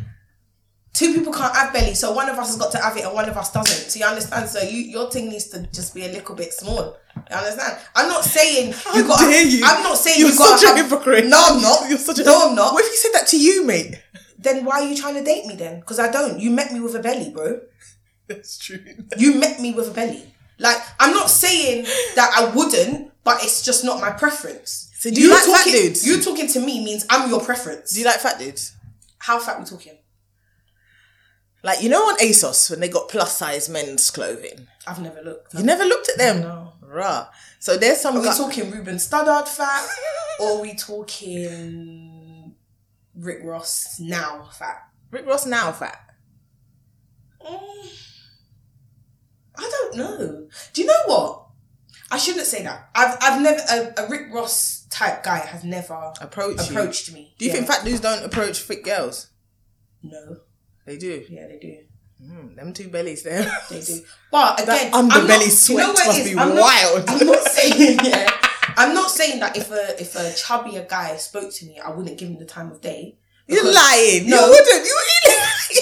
B: Two people can't have belly, so one of us has got to have it and one of us doesn't. So you understand? So you, your thing needs to just be a little bit small. You understand? I'm not saying you got.
A: dare you?
B: I'm not saying
A: You're
B: you got.
A: such a hypocrite.
B: No, I'm not. *laughs*
A: You're such a.
B: no, I'm not.
A: What if he said that to you, mate?
B: Then why are you trying to date me then? Because I don't. You met me with a belly, bro. *laughs*
A: That's true.
B: You met me with a belly. Like I'm not saying that I wouldn't, but it's just not my preference.
A: So do you like fat
B: talking,
A: dudes?
B: You talking to me means I'm your preference.
A: Do you like fat dudes?
B: How fat we talking?
A: Like you know on ASOS when they got plus size men's clothing.
B: I've never looked.
A: You never looked at them.
B: No.
A: Rah. So there's some.
B: Are we
A: guy-
B: talking Ruben Studdard fat, or are we talking Rick Ross now fat?
A: Rick Ross now fat.
B: I don't know. Do you know what? I shouldn't say that. I've I've never a, a Rick Ross type guy has never
A: Approach you.
B: approached me.
A: Do you
B: Yeah.
A: think fat dudes don't approach fit girls?
B: No.
A: They do.
B: Yeah, they do.
A: Mm, them two bellies there.
B: They do. But again,
A: That underbelly
B: I'm not,
A: sweat
B: you know
A: must
B: is?
A: be
B: I'm not-
A: wild.
B: I'm not saying *laughs* yeah. I'm not saying that if a if a chubbier guy spoke to me, I wouldn't give him the time of day.
A: You're lying. *laughs*
B: No.
A: You wouldn't. You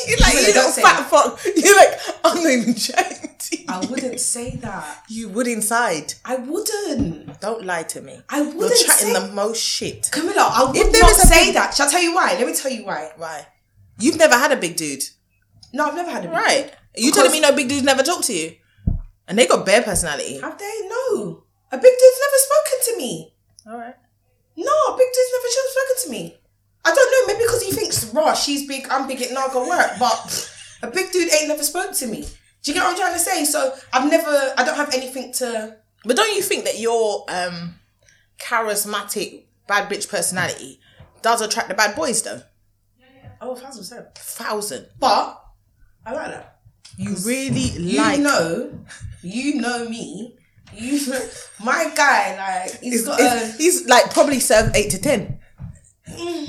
A: you're like
B: You
A: you little fat fuck. You're like I'm not even to.
B: I wouldn't say that.
A: You would inside.
B: I wouldn't.
A: Don't lie to me.
B: I wouldn't
A: You're chatting
B: say-
A: the most shit.
B: Camilla, I would
A: If there
B: not
A: is
B: say
A: big-
B: that. Shall I tell you why? Let me tell you why.
A: Why? You've never had a big dude,
B: No, I've never had a big
A: right?
B: dick.
A: Are you
B: Because-
A: telling me no big dudes never talk to you? And they got bare personality.
B: Have they? No. A big dude's never spoken to me.
A: All right.
B: No, a big dude's never spoken to me. I don't know, maybe because he thinks, raw, she's big, I'm big, it now go work. But a big dude ain't never spoken to me. Do you get what I'm trying to say? So I've never, I don't have anything to.
A: But don't you think that your um charismatic bad bitch personality does attract the bad boys though?
B: Oh, a thousand percent.
A: Thousand.
B: But I like that.
A: You really
B: You
A: like
B: know, you know me. You, my guy, like he's got
A: he's-
B: a.
A: he's like probably served eight to ten. *laughs*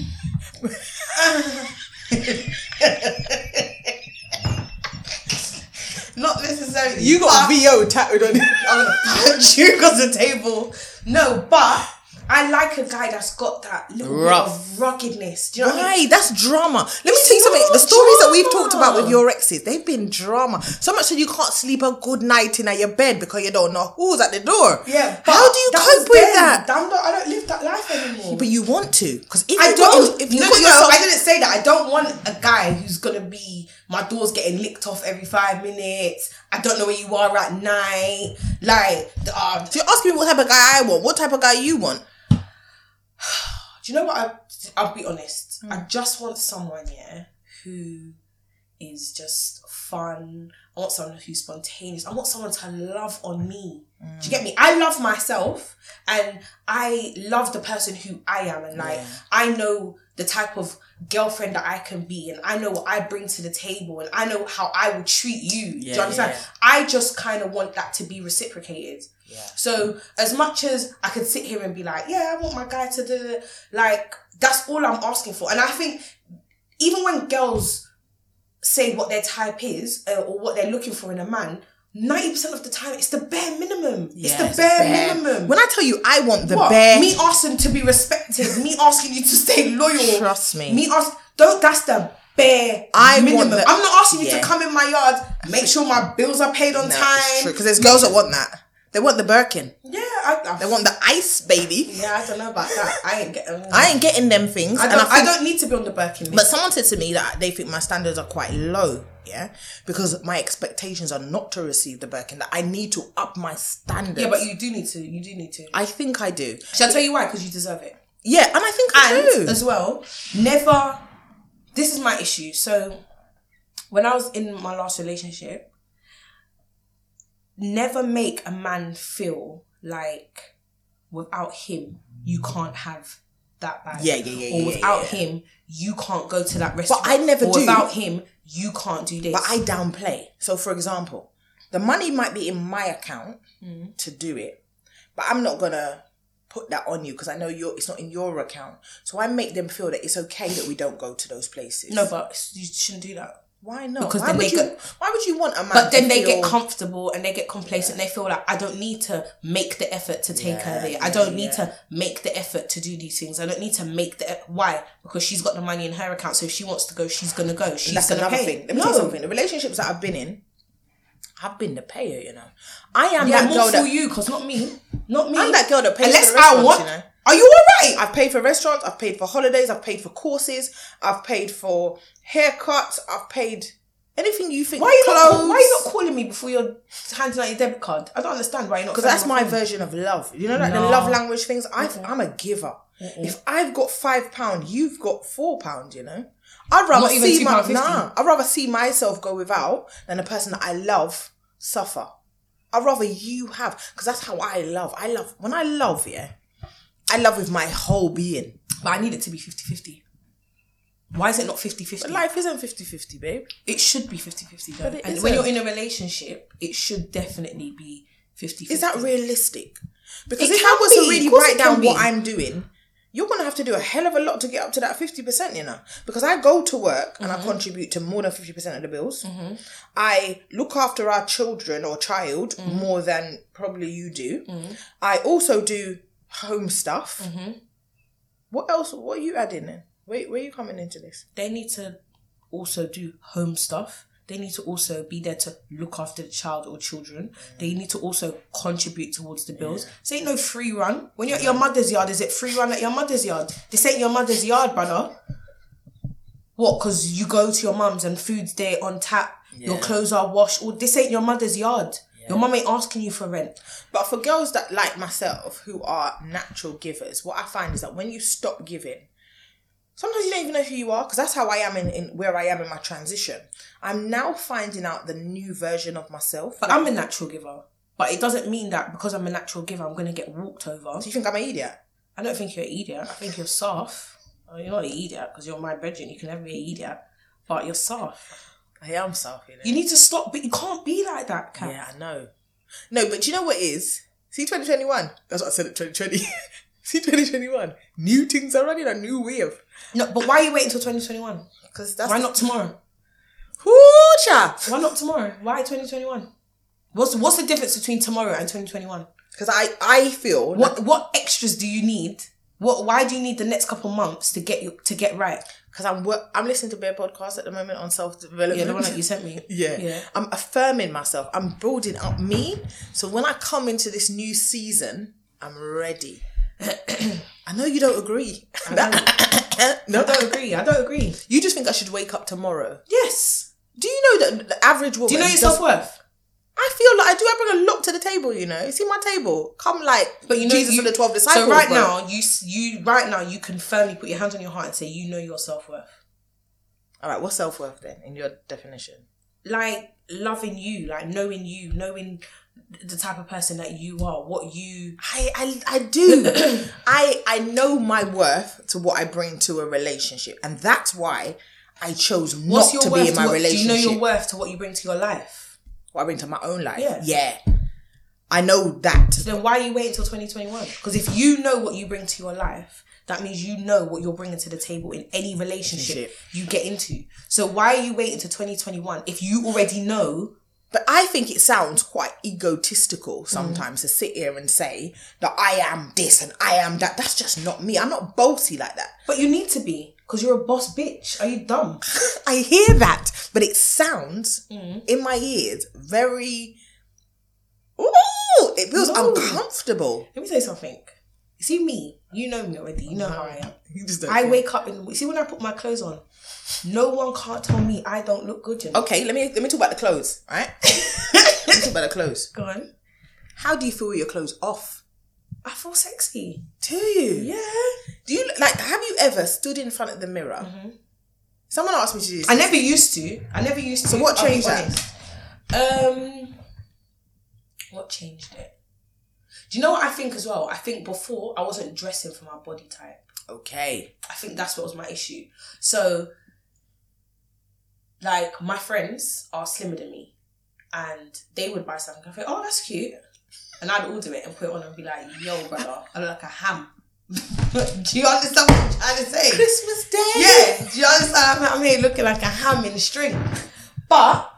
B: Not necessarily.
A: You got
B: but-
A: a VO tattooed on you.
B: I'm gonna punch you across the table. No, but I like a guy that's got that little
A: Rough.
B: bit of ruggedness. Do you know what I mean?
A: That's drama. Let me tell you something. The stories that we've talked about with your exes, they've been drama. So much so you can't sleep a good night in at your bed because you don't know who's at the door.
B: Yeah.
A: How do you cope with
B: then.
A: that?
B: I'm not, I don't live that life anymore.
A: But you want to, because if
B: I
A: you
B: don't.
A: if you
B: no,
A: got
B: no,
A: yourself-
B: I didn't say that. I don't want a guy who's gonna be my door's getting licked off every five minutes. I don't know where you are at night. Like, uh,
A: If you're asking me what type of guy I want, what type of guy you want? *sighs*
B: do you know what? I, I'll be honest. I hmm. just want someone, yeah, who is just fun. I want someone who's spontaneous. I want someone to love on me. Do you get me? I love myself and I love the person who I am and like
A: Yeah.
B: I know the type of girlfriend that I can be and I know what I bring to the table and I know how I would treat you. Do you understand?
A: yeah.
B: I just kind of want that to be reciprocated.
A: Yeah.
B: So as much as I could sit here and be like, yeah, I want my guy to do like that's all I'm asking for. And I think even when girls say what their type is uh, or what they're looking for in a man, ninety percent of the time it's the bare minimum. it's
A: Yeah,
B: the bare, minimum.
A: When I tell you I want the
B: What?
A: bare
B: Me asking to be respected. me asking you to stay *laughs* loyal.
A: Trust me.
B: Me ask. Don't. That's the bare
A: I want
B: minimum.
A: the-
B: I'm not asking you to come in my yard, make sure my bills are paid on time.
A: Because there's girls that want that. They want the Birkin.
B: Yeah, I, I,
A: They want the ice, baby.
B: Yeah, I don't know about that. I ain't getting. *laughs*
A: I ain't getting them things.
B: I don't. I,
A: think-
B: don't need to be on the Birkin list.
A: But someone said to me that they think my standards are quite low, yeah, because my expectations are not to receive the Birkin. That I need to up my standards.
B: yeah, but you do need to. You do need to.
A: I think I do.
B: Shall I tell you why? Because you deserve it.
A: Yeah, and I think I
B: And
A: do.
B: as well, never. This is my issue. So, when I was in my last relationship, never make a man feel like without him you mm. can't have that bag.
A: Yeah, yeah, yeah,
B: Or
A: yeah,
B: without
A: yeah.
B: him you can't go to that restaurant.
A: I never
B: or
A: do.
B: Without him you can't do this.
A: but I downplay. So, for example, the money might be in my account mm. to do it, but I'm not gonna put that on you because I know you're. It's not in your account. So I make them feel that it's okay that we don't go to those places.
B: no, but you shouldn't do that.
A: Why not?
B: Because
A: why
B: then
A: would
B: they
A: you?
B: go-
A: why would you want a man?
B: But then they get comfortable and they get complacent. They feel like I don't need to make the effort to take her there. I don't need
A: yeah.
B: to make the effort to do these things. I don't need to make the why because she's got the money in her account. So if she wants to go, she's gonna go. She's
A: That's
B: gonna
A: another
B: pay.
A: thing. Let me
B: no,
A: tell you something. The relationships that I've been in, I've been the payer. You know, I am
B: yeah,
A: that
B: more
A: girl
B: for
A: that
B: you because not me, not me.
A: I'm that girl that pays
B: Unless I want.
A: you know.
B: Are you all right?
A: I've paid for restaurants. I've paid for holidays. I've paid for courses. I've paid for haircuts. I've paid anything you think.
B: Why are you not? Why are you not calling me before you're handing out your debit card? I don't understand why you're not.
A: Because that's my
B: phone.
A: version of love. You know, like the love language things. i I'm a giver. If I've got five pound, you've got four pound. You know, I'd rather see my
B: £2.50.
A: nah. I'd rather see myself go without than the person that I love suffer. I'd rather you have because that's how I love. I love when I love. Yeah, I love with my whole being.
B: But I need it to be 50-50. Why is it not 50-50?
A: But life isn't 50-50, babe.
B: it should be 50-50 though.
A: it
B: and
A: isn't.
B: when you're in a relationship, it should definitely be 50-50.
A: Is that realistic? Because
B: It
A: if I was to really write down what. I'm doing, you're gonna have to do a hell of a lot to get up to that fifty percent, you know. Because I go to work and
B: Mm-hmm.
A: I contribute to more than fifty percent of the bills. I look after our children or child
B: Mm-hmm.
A: more than probably you do. I also do home stuff.
B: Mm-hmm.
A: What else? What are you adding then? Where, where are you coming into this?
B: They need to also do home stuff. They need to also be there to look after the child or children. They need to also contribute towards the bills. This ain't no free run. When you're at your mother's yard, is it free run at your mother's yard? This ain't your mother's yard, brother. What? Because you go to your mum's and food's there on tap. Your clothes are washed. Or this ain't your mother's yard. Your mum ain't asking you for rent.
A: But for girls that like myself who are natural givers, what I find is that when you stop giving, sometimes you don't even know who you are because that's how I am in, in where I am in my transition. I'm now finding out the new version of myself.
B: But I'm a natural giver. But it doesn't mean that because I'm a natural giver, I'm going to get walked over.
A: Do you think I'm an idiot?
B: I don't think you're an idiot. I think you're soft. Oh, you're not an idiot because you're my brethren. You can never be an idiot. But you're soft.
A: I am self, you know.
B: You need to stop, but you can't be like that, Kat.
A: Yeah, I know. No, but do you know what it is? See 2021. That's what I said at 2020. *laughs* See 2021. New things are running a new wave.
B: No, but why are you waiting until 2021?
A: Because that's
B: Why not tomorrow?
A: Hoocha!
B: Why not tomorrow? Why 2021? What's what's the difference between tomorrow and 2021?
A: Because I, I feel
B: What what extras do you need? What why do you need the next couple months to get you to get right?
A: Because I'm work, I'm listening to Bear podcast at the moment on self development.
B: Yeah, the one that you sent me. *laughs*
A: Yeah.
B: Yeah.
A: I'm affirming myself. I'm building up me. So when I come into this new season, I'm ready. *clears throat* I know you don't agree. *laughs* no,
B: I don't agree. I don't agree.
A: you just think I should wake up tomorrow.
B: Yes.
A: Do you know that the average woman?
B: Do you know your self worth?
A: I feel like I do. I bring a lot to the table. you know. See my table. Come like
B: But you know,
A: Jesus
B: you,
A: and the twelve disciples.
B: So right
A: bro.
B: now, you you right now you can firmly put your hands on your heart and say you know your self worth.
A: All right, what's self worth then in your definition?
B: Like loving you, like knowing you, knowing the type of person that you are, what you.
A: I I, I do. *clears throat* I I know my worth to what I bring to a relationship, and that's why I chose not to be in my
B: what, do you know your worth to what you bring to your life?
A: What I bring to my own life.
B: Yeah.
A: yeah. I know that.
B: Then why are you waiting until 2021? Because if you know what you bring to your life, that means you know what you're bringing to the table in any relationship you get into. So why are you waiting to 2021 if you already know?
A: But I think it sounds quite egotistical
B: Mm.
A: sometimes to sit here and say that I am this and I am that. That's just not me. I'm not bossy like that.
B: But you need to be because you're a boss bitch. Are you dumb? *laughs*
A: I hear that, but it sounds
B: Mm.
A: in my ears very. Ooh, it feels
B: No.
A: uncomfortable.
B: Let me say something. See me, you know me already. You know how I am. *laughs*
A: You just don't
B: I
A: care.
B: wake up and See when I put my clothes on, no one can't tell me I don't look good. You know?
A: Okay, let me let me talk about the clothes, right? *laughs* let me talk about the clothes.
B: Go on.
A: How do you feel with your clothes off?
B: I feel sexy.
A: Do you?
B: Yeah.
A: Do you like? Have you ever stood in front of the mirror? Someone asked me to do this.
B: I never used to. I never used to.
A: So what changed that?
B: Um, what changed it? Do you know what I think as well? I think before I wasn't dressing for my body type.
A: okay.
B: I think that's what was my issue. So, like my friends are slimmer than me, and they would buy something. I think, oh, that's cute, and I'd order it and put it on and be like, yo, brother, I look like a ham. *laughs* do you understand what I'm trying to say?
A: Christmas Day.
B: Yeah, do you understand? I'm, I'm here looking like a ham in a string. But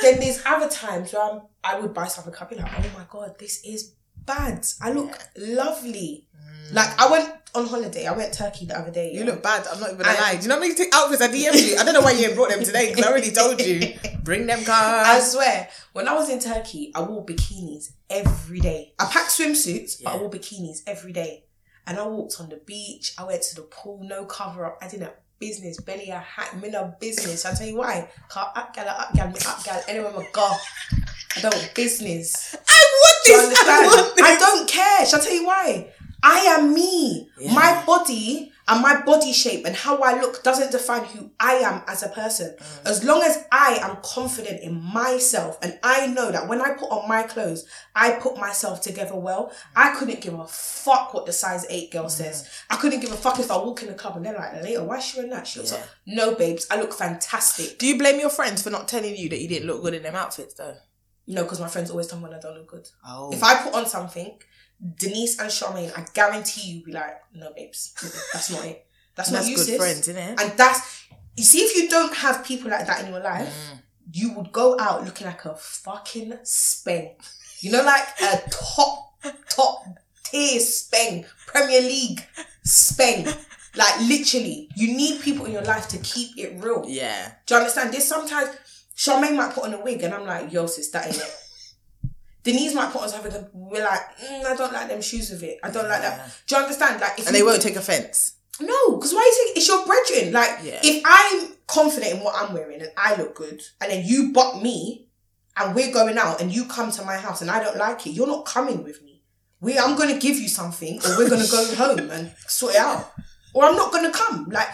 B: then there's other times where I'm, I would buy something, I'd be like, oh my god, this is bad. I look lovely. Like I went on holiday. I went Turkey the other day.
A: You
B: yeah.
A: look bad. I'm not even
B: I-
A: lie. Do you know how many t- outfits I DM'd you? I don't know why you brought them today because I already told you. *laughs* Bring them
B: car.
A: I
B: swear, when I was in Turkey, I wore bikinis every day. I packed swimsuits, but I wore bikinis every day. And I walked on the beach. I went to the pool, no cover up. I didn't have business, belly a hat, me no business. I tell you why. Cause up gal, up gal, me up gal, anywhere I go. I don't business.
A: I want
B: Do
A: this. I want this.
B: I don't care. Shall I tell you why? I am me. My body and my body shape and how I look doesn't define who I am as a person. Mm. As long as I am confident in myself and I know that when I put on my clothes, I put myself together well, I couldn't give a fuck what the size 8 girl mm. says. I couldn't give a fuck if I walk in the club and they're like, later, why is she wearing that? She looks like, no, babes, I look fantastic.
A: Do you blame your friends for not telling you that you didn't look good in them outfits though?
B: No, because my friends always tell me when I don't look good.
A: Oh.
B: If I put on something, Denise and Charmaine, I guarantee you, be like, no, babes, that's not it. That's not
A: That's
B: you,
A: good
B: sis.
A: friends, innit?
B: And that's you see, if you don't have people like that in your life,
A: Mm.
B: you would go out looking like a fucking speng. You know, like a top, top tier speng, Premier League speng. Like literally, you need people in your life to keep it real.
A: yeah.
B: Do you understand? There's sometimes Charmaine might put on a wig and I'm like, yo, sis, that ain't it. Denise might put on something we're like, mm, I don't like them shoes with it. I don't like that. Do you understand? Like, if
A: And
B: you,
A: they won't take offense.
B: No, because why you think it's your brethren? Like,
A: Yeah.
B: if I'm confident in what I'm wearing and I look good, and then you butt me, and we're going out, and you come to my house and I don't like it, you're not coming with me. We, I'm gonna give you something, or we're gonna go *laughs* home and sort it out, or I'm not gonna come. Like,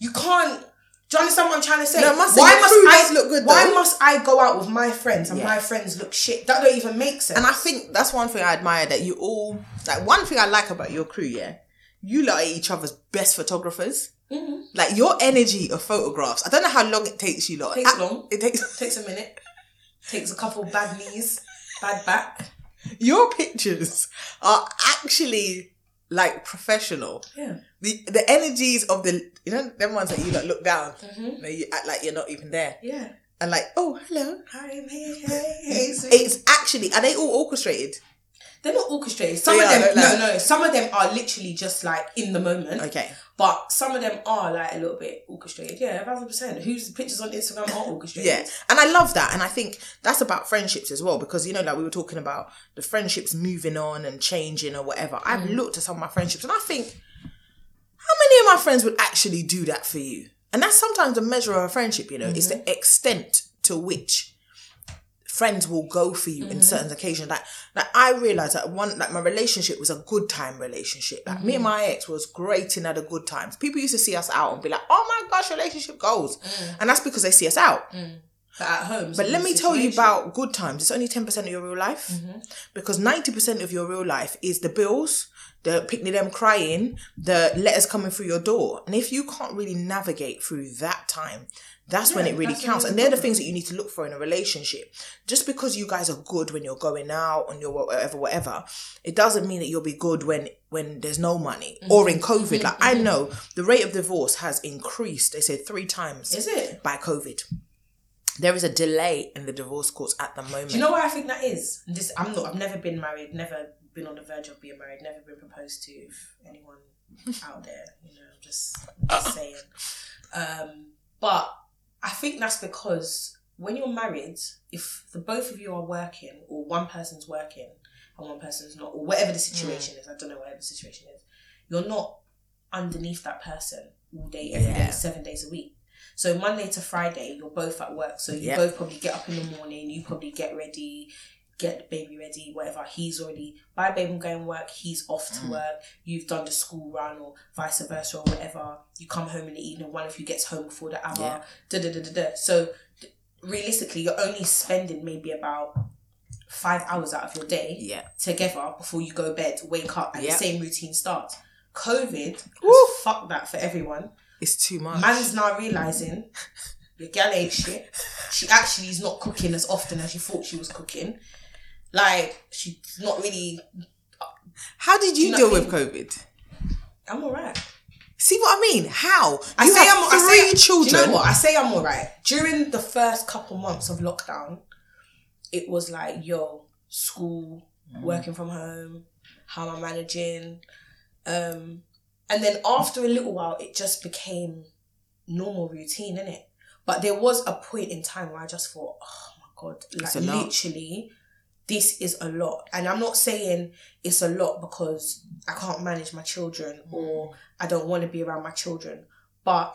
B: you can't. Do you understand what I'm trying to say?
A: No, must your crew does look good,
B: Why
A: though.
B: must I go out with my friends and
A: Yeah.
B: my friends look shit? That don't even make sense.
A: And I think that's one thing I admire that you all like. One thing I like about your crew, yeah, you lot are each other's best photographers.
B: Mm-hmm.
A: Like your energy of photographs. I don't know how long it takes you lot.
B: Takes
A: I-
B: long.
A: It takes *laughs*
B: takes a minute. Takes a couple bad knees, bad back.
A: your pictures are actually like professional.
B: Yeah.
A: The the energies of the you know them ones that you like look down.
B: Mm-hmm.
A: You, know, you act like you're not even there.
B: Yeah.
A: And like, oh hello.
B: Hi, hey, *laughs* hey, hey.
A: It's actually are they all orchestrated?
B: They're not orchestrated. Some
A: They
B: of them, no, no. Some of them are literally just like in the moment.
A: Okay.
B: But some of them are like a little bit orchestrated. Yeah, thousand percent. Whose pictures on Instagram are orchestrated?
A: Yeah, and I love that, and I think that's about friendships as well because you know, like we were talking about the friendships moving on and changing or whatever. I've mm. looked at some of my friendships, and I think, how many of my friends would actually do that for you? And that's sometimes the measure of a friendship. You know, is mm-hmm. the extent to which friends will go for you in mm-hmm. certain occasions. Like, like I realized that one, like my relationship was a good time relationship. Like me and mm-hmm. my ex was great in at the good times. People used to see us out and be like, "Oh my gosh, relationship goals," mm. and that's because they see us out. Mm.
B: But at home.
A: But let me tell you about good times. It's only 10% of your real life. Mm-hmm. Because 90% of your real life is the bills, the picnic them crying, the letters coming through your door. And if you can't really navigate through that time, that's when it really counts. And they're the things that you need to look for in a relationship. Just because you guys are good when you're going out and you're whatever, whatever, it doesn't mean that you'll be good when when there's no money or in COVID. Like I know the rate of divorce has increased. They said three times
B: Is it?
A: by COVID. There is a delay in the divorce courts at the moment.
B: Do you know what I think that is? This I'm not. I've never been married. Never been on the verge of being married. Never been proposed to. If anyone *laughs* out there, you know, I'm just, I'm just *laughs* saying. Um, but I think that's because when you're married, if the both of you are working, or one person's working and one person's not, or whatever the situation mm. is, I don't know whatever the situation is, you're not underneath that person all day, every day,
A: Yeah.
B: seven days a week. So Monday to Friday, you're both at work. So you
A: Yeah.
B: both probably get up in the morning. You probably get ready, get the baby ready, whatever. He's already bye, baby, I'm going work. He's off
A: Mm.
B: to work. You've done the school run or vice versa or whatever. You come home in the evening. One of you gets home before the other.
A: Yeah.
B: Da da da da da. So realistically, you're only spending maybe about five hours out of your day
A: Yeah.
B: together before you go bed, wake up, and
A: Yeah.
B: the same routine starts. COVID
A: Woo.
B: has fucked that for everyone.
A: It's too much.
B: Man's now realizing the gal ain't shit. She actually is not cooking as often as she thought she was cooking. Like she's not really.
A: How did you deal with COVID?
B: I'm alright.
A: See what I mean? How?
B: I
A: you
B: say
A: have
B: I'm.
A: three
B: I say,
A: children.
B: Do you know what? I say I'm alright. During the first couple months of lockdown, it was like, yo, school,
A: Mm.
B: working from home, how am I managing? Um, and then after a little while, it just became normal routine, innit? But there was a point in time where I just thought, oh my god, like literally, this is a lot. And I'm not saying it's a lot because I can't manage my children or I don't want to be around my children, but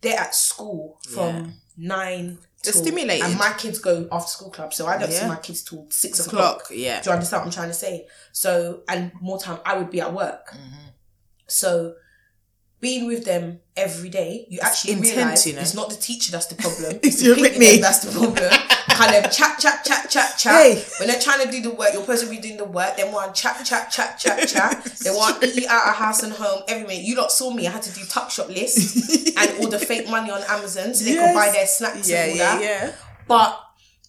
B: they're at school from
A: Yeah.
B: nine.
A: They're
B: till-
A: stimulated.
B: and my kids go after school club, so I don't see my kids till six
A: Six
B: o'clock.
A: o'clock. Yeah.
B: Do you understand what I'm trying to say? So, and more time I would be at work.
A: Mm-hmm.
B: So, being with them every day, you actually
A: intense,
B: realize
A: you know.
B: it's not the teacher that's the problem. *laughs*
A: It's
B: the
A: your
B: picnic
A: Whitney.
B: That's the problem. kind of chat, chat, chat, chat, chat.
A: Hey.
B: When they're trying to do the work, you're supposed to be doing the work. They want chat, chat, chat, chat, *laughs* chat. They want to eat out of house and home every minute. You lot saw me. I had to do tuck shop list *laughs* and order fake money on Amazon so they
A: Yes.
B: could buy their snacks
A: Yeah,
B: and all
A: yeah,
B: that.
A: yeah.
B: But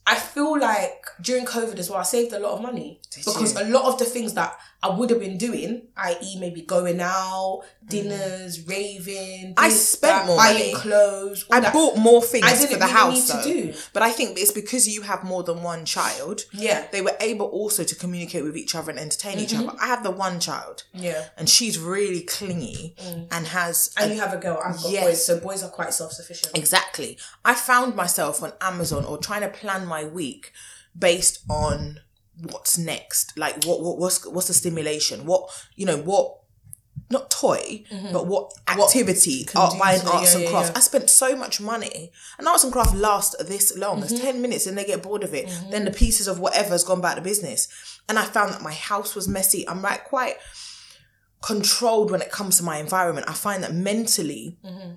B: I feel like during COVID as well, I saved a lot of money because
A: you?
B: a lot of the things that I would have been doing, i.e., maybe going out, dinners, raving,
A: Mm. I spent
B: that,
A: more
B: buying
A: money.
B: clothes.
A: I
B: that.
A: bought more things
B: I didn't
A: for the
B: really
A: house
B: need to do.
A: But I think it's because you have more than one child.
B: Yeah.
A: They were able also to communicate with each other and entertain each
B: Mm-hmm.
A: other. I have the one child.
B: Yeah.
A: And she's really clingy and has
B: Mm. And
A: a-
B: you have a girl. I've got
A: Yes.
B: boys, so boys are quite self sufficient.
A: Exactly. I found myself on Amazon or trying to plan my week based on what's next. Like what, what what's what's the stimulation? What you know, what not toy, mm-hmm. but what activity
B: can
A: art buying arts
B: yeah,
A: and
B: yeah,
A: crafts.
B: yeah.
A: I spent so much money. And arts and craft last this long.
B: Mm-hmm.
A: It's ten minutes and they get bored of it. Mm-hmm. Then the pieces of whatever's gone back to business. And I found that my house was messy. I'm like quite controlled when it comes to my environment. I find that mentally, mm-hmm.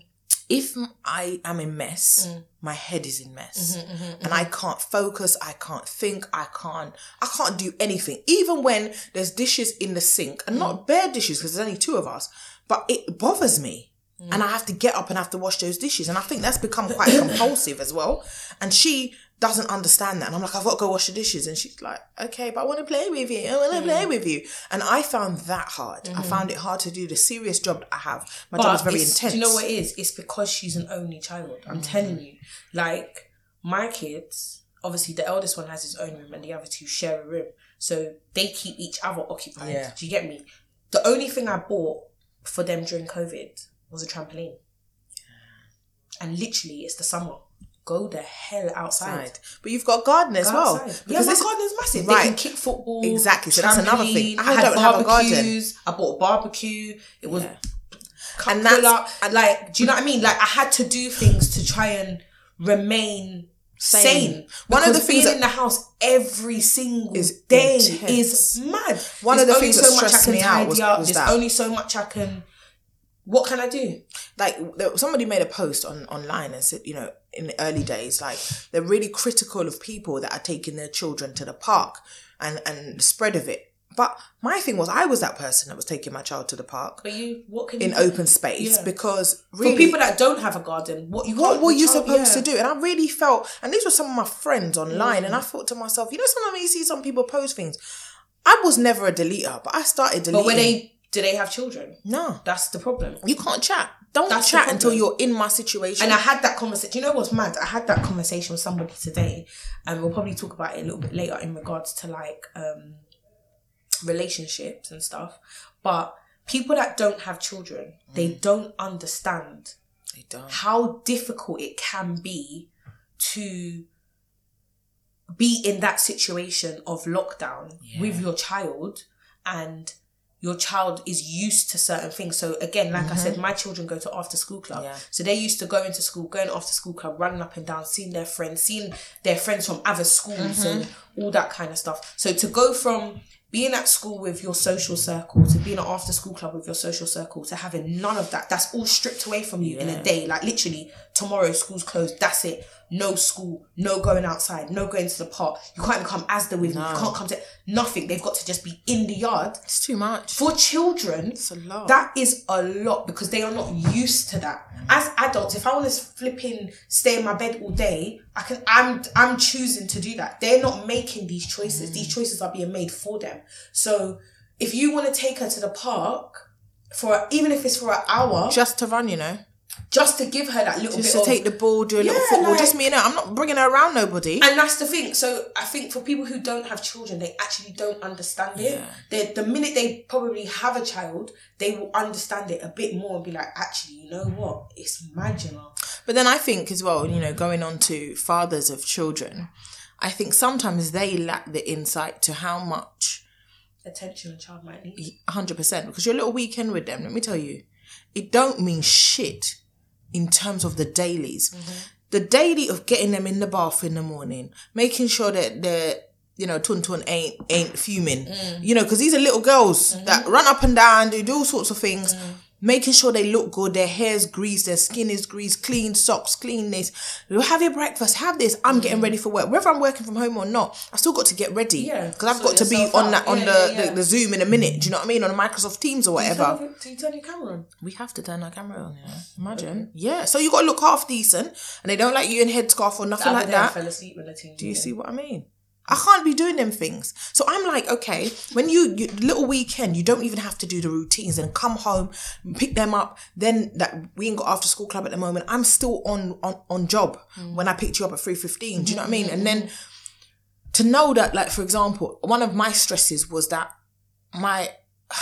A: If I am in mess, mm. my head is in mess, mm-hmm, mm-hmm, mm-hmm. and I can't focus. I can't think. I can't. I can't do anything. Even when there's dishes in the sink, and not mm. bare dishes because there's only two of us, but it bothers me. Mm. And I have to get up and have to wash those dishes. And I think that's become quite compulsive as well. And she doesn't understand that. And I'm like, I've got to go wash the dishes. And she's like, okay, but I want to play with you. I want to mm. play with you. And I found that hard. I mm-hmm. found it hard to do the serious job that I have. My job is very intense.
B: Do you know what it is? It's because she's an only child. I'm mm. telling you. Like, my kids, obviously the eldest one has his own room and the other two share a room. So they keep each other occupied.
A: Yeah.
B: Do you get me? The only thing I bought for them during COVID was a trampoline. And literally, it's the summer. Go the hell outside.
A: Outside. But you've got a garden as
B: Go
A: well.
B: outside. Yeah,
A: this-
B: garden's massive.
A: Right.
B: They can kick football.
A: Exactly, so that's another thing. I
B: had
A: don't have a garden.
B: barbecues. I bought a barbecue. It was
A: Yeah. And that's-
B: up. And like, do you know what I mean? Like, I had to do things to try and remain sane.
A: One of the things
B: being
A: that-
B: in the house every single
A: Is
B: day
A: intense.
B: is mad.
A: One of the things that
B: so
A: stressed me out was- was
B: There's
A: that.
B: only so much I can. What can I do?
A: like somebody made a post on online and said you know in the early days like they're really critical of people that are taking their children to the park and and the spread of it but my thing was i was that person that was taking my child to the park
B: But you, what can
A: in
B: you
A: open space
B: Yeah.
A: because
B: for people that don't have a garden? What you
A: what were you
B: child-
A: supposed
B: yeah.
A: to do? And I really felt, and these were some of my friends online,
B: Mm.
A: and I thought to myself, you know, sometimes you see some people post things. I was never a deleter, but I started deleting.
B: But when they do they have children?
A: no,
B: That's the problem.
A: you can't chat. Don't
B: That's
A: chat until you're in my situation.
B: And I had that conversation. You know what's mad? I had that conversation with somebody today, and we'll probably talk about it a little bit later in regards to like um relationships and stuff. But people that don't have children, they don't understand
A: they don't.
B: how difficult it can be to be in that situation of lockdown with your child and your child is used to certain things. So again, like I said, mm-hmm. my children go to after school club.
A: Yeah.
B: So they're used to going to school, going after school club, running up and down, seeing their friends, seeing their friends from other schools and mm-hmm. all that kind of stuff. So to go from being at school with your social circle to being at after school club with your social circle to having none of that, that's all stripped away from you in a day. Like literally, tomorrow school's closed, that's it. No school, no going outside, no going to the park. You can't even come as the with me. You can't come to nothing. They've got to just be in the yard
A: It's too much.
B: for children,
A: a lot.
B: that is a lot because they are not used to that. As adults, if I want to flipping stay in my bed all day, I can. I'm I'm choosing to do that. They're not making these choices. These mm. choices are being made for them. So if you want to take her to the park for even if it's for an hour,
A: Just to run, you know.
B: Just to give her that little bit.
A: Just
B: bit
A: to
B: of
A: take the ball, do a little football.
B: like-
A: just me and her. I'm not bringing her around nobody.
B: And that's the thing. So I think for people who don't have children, they actually don't understand it.
A: Yeah.
B: They, the minute they probably have a child, they will understand it a bit more and be like, actually, you know what? It's know.
A: But then I think as well, you know, going on to fathers of children, I think sometimes they lack the insight to how much
B: Attention a child might need.
A: hundred percent because your little weekend with them. Let me tell you, it don't mean shit in terms of the dailies. Mm-hmm. The daily of getting them in the bath in the morning, making sure that they're you know tun tun ain't ain't fuming. Mm. You know, because these are little girls mm-hmm. that run up and down, do, do all sorts of things. Mm. Making sure they look good, their hair's greased, their skin is greased, clean socks, clean this. Have your breakfast, have this. I'm getting mm. ready for work. Whether I'm working from home or not, I still got to get ready.
B: Yeah,
A: Because I've got to be on that on
B: Yeah,
A: the,
B: yeah, yeah.
A: the the Zoom in a minute. Do you know what I mean? On a Microsoft Teams or whatever.
B: Do you turn your camera on?
A: We have to turn our camera on, yeah. Imagine. Yeah. So you got to look half decent, and they don't like you in headscarf or nothing like
B: I
A: that.
B: fell asleep the team.
A: Do you see what I mean? I can't be doing them things. So I'm like, okay, when you, you little weekend, you don't even have to do the routines and come home, pick them up. Then that we ain't got after school club at the moment. I'm still on on, on job mm. when I picked you up at three fifteen. Do you know what I mean? And mm-hmm. then to know that, like for example, one of my stresses was that my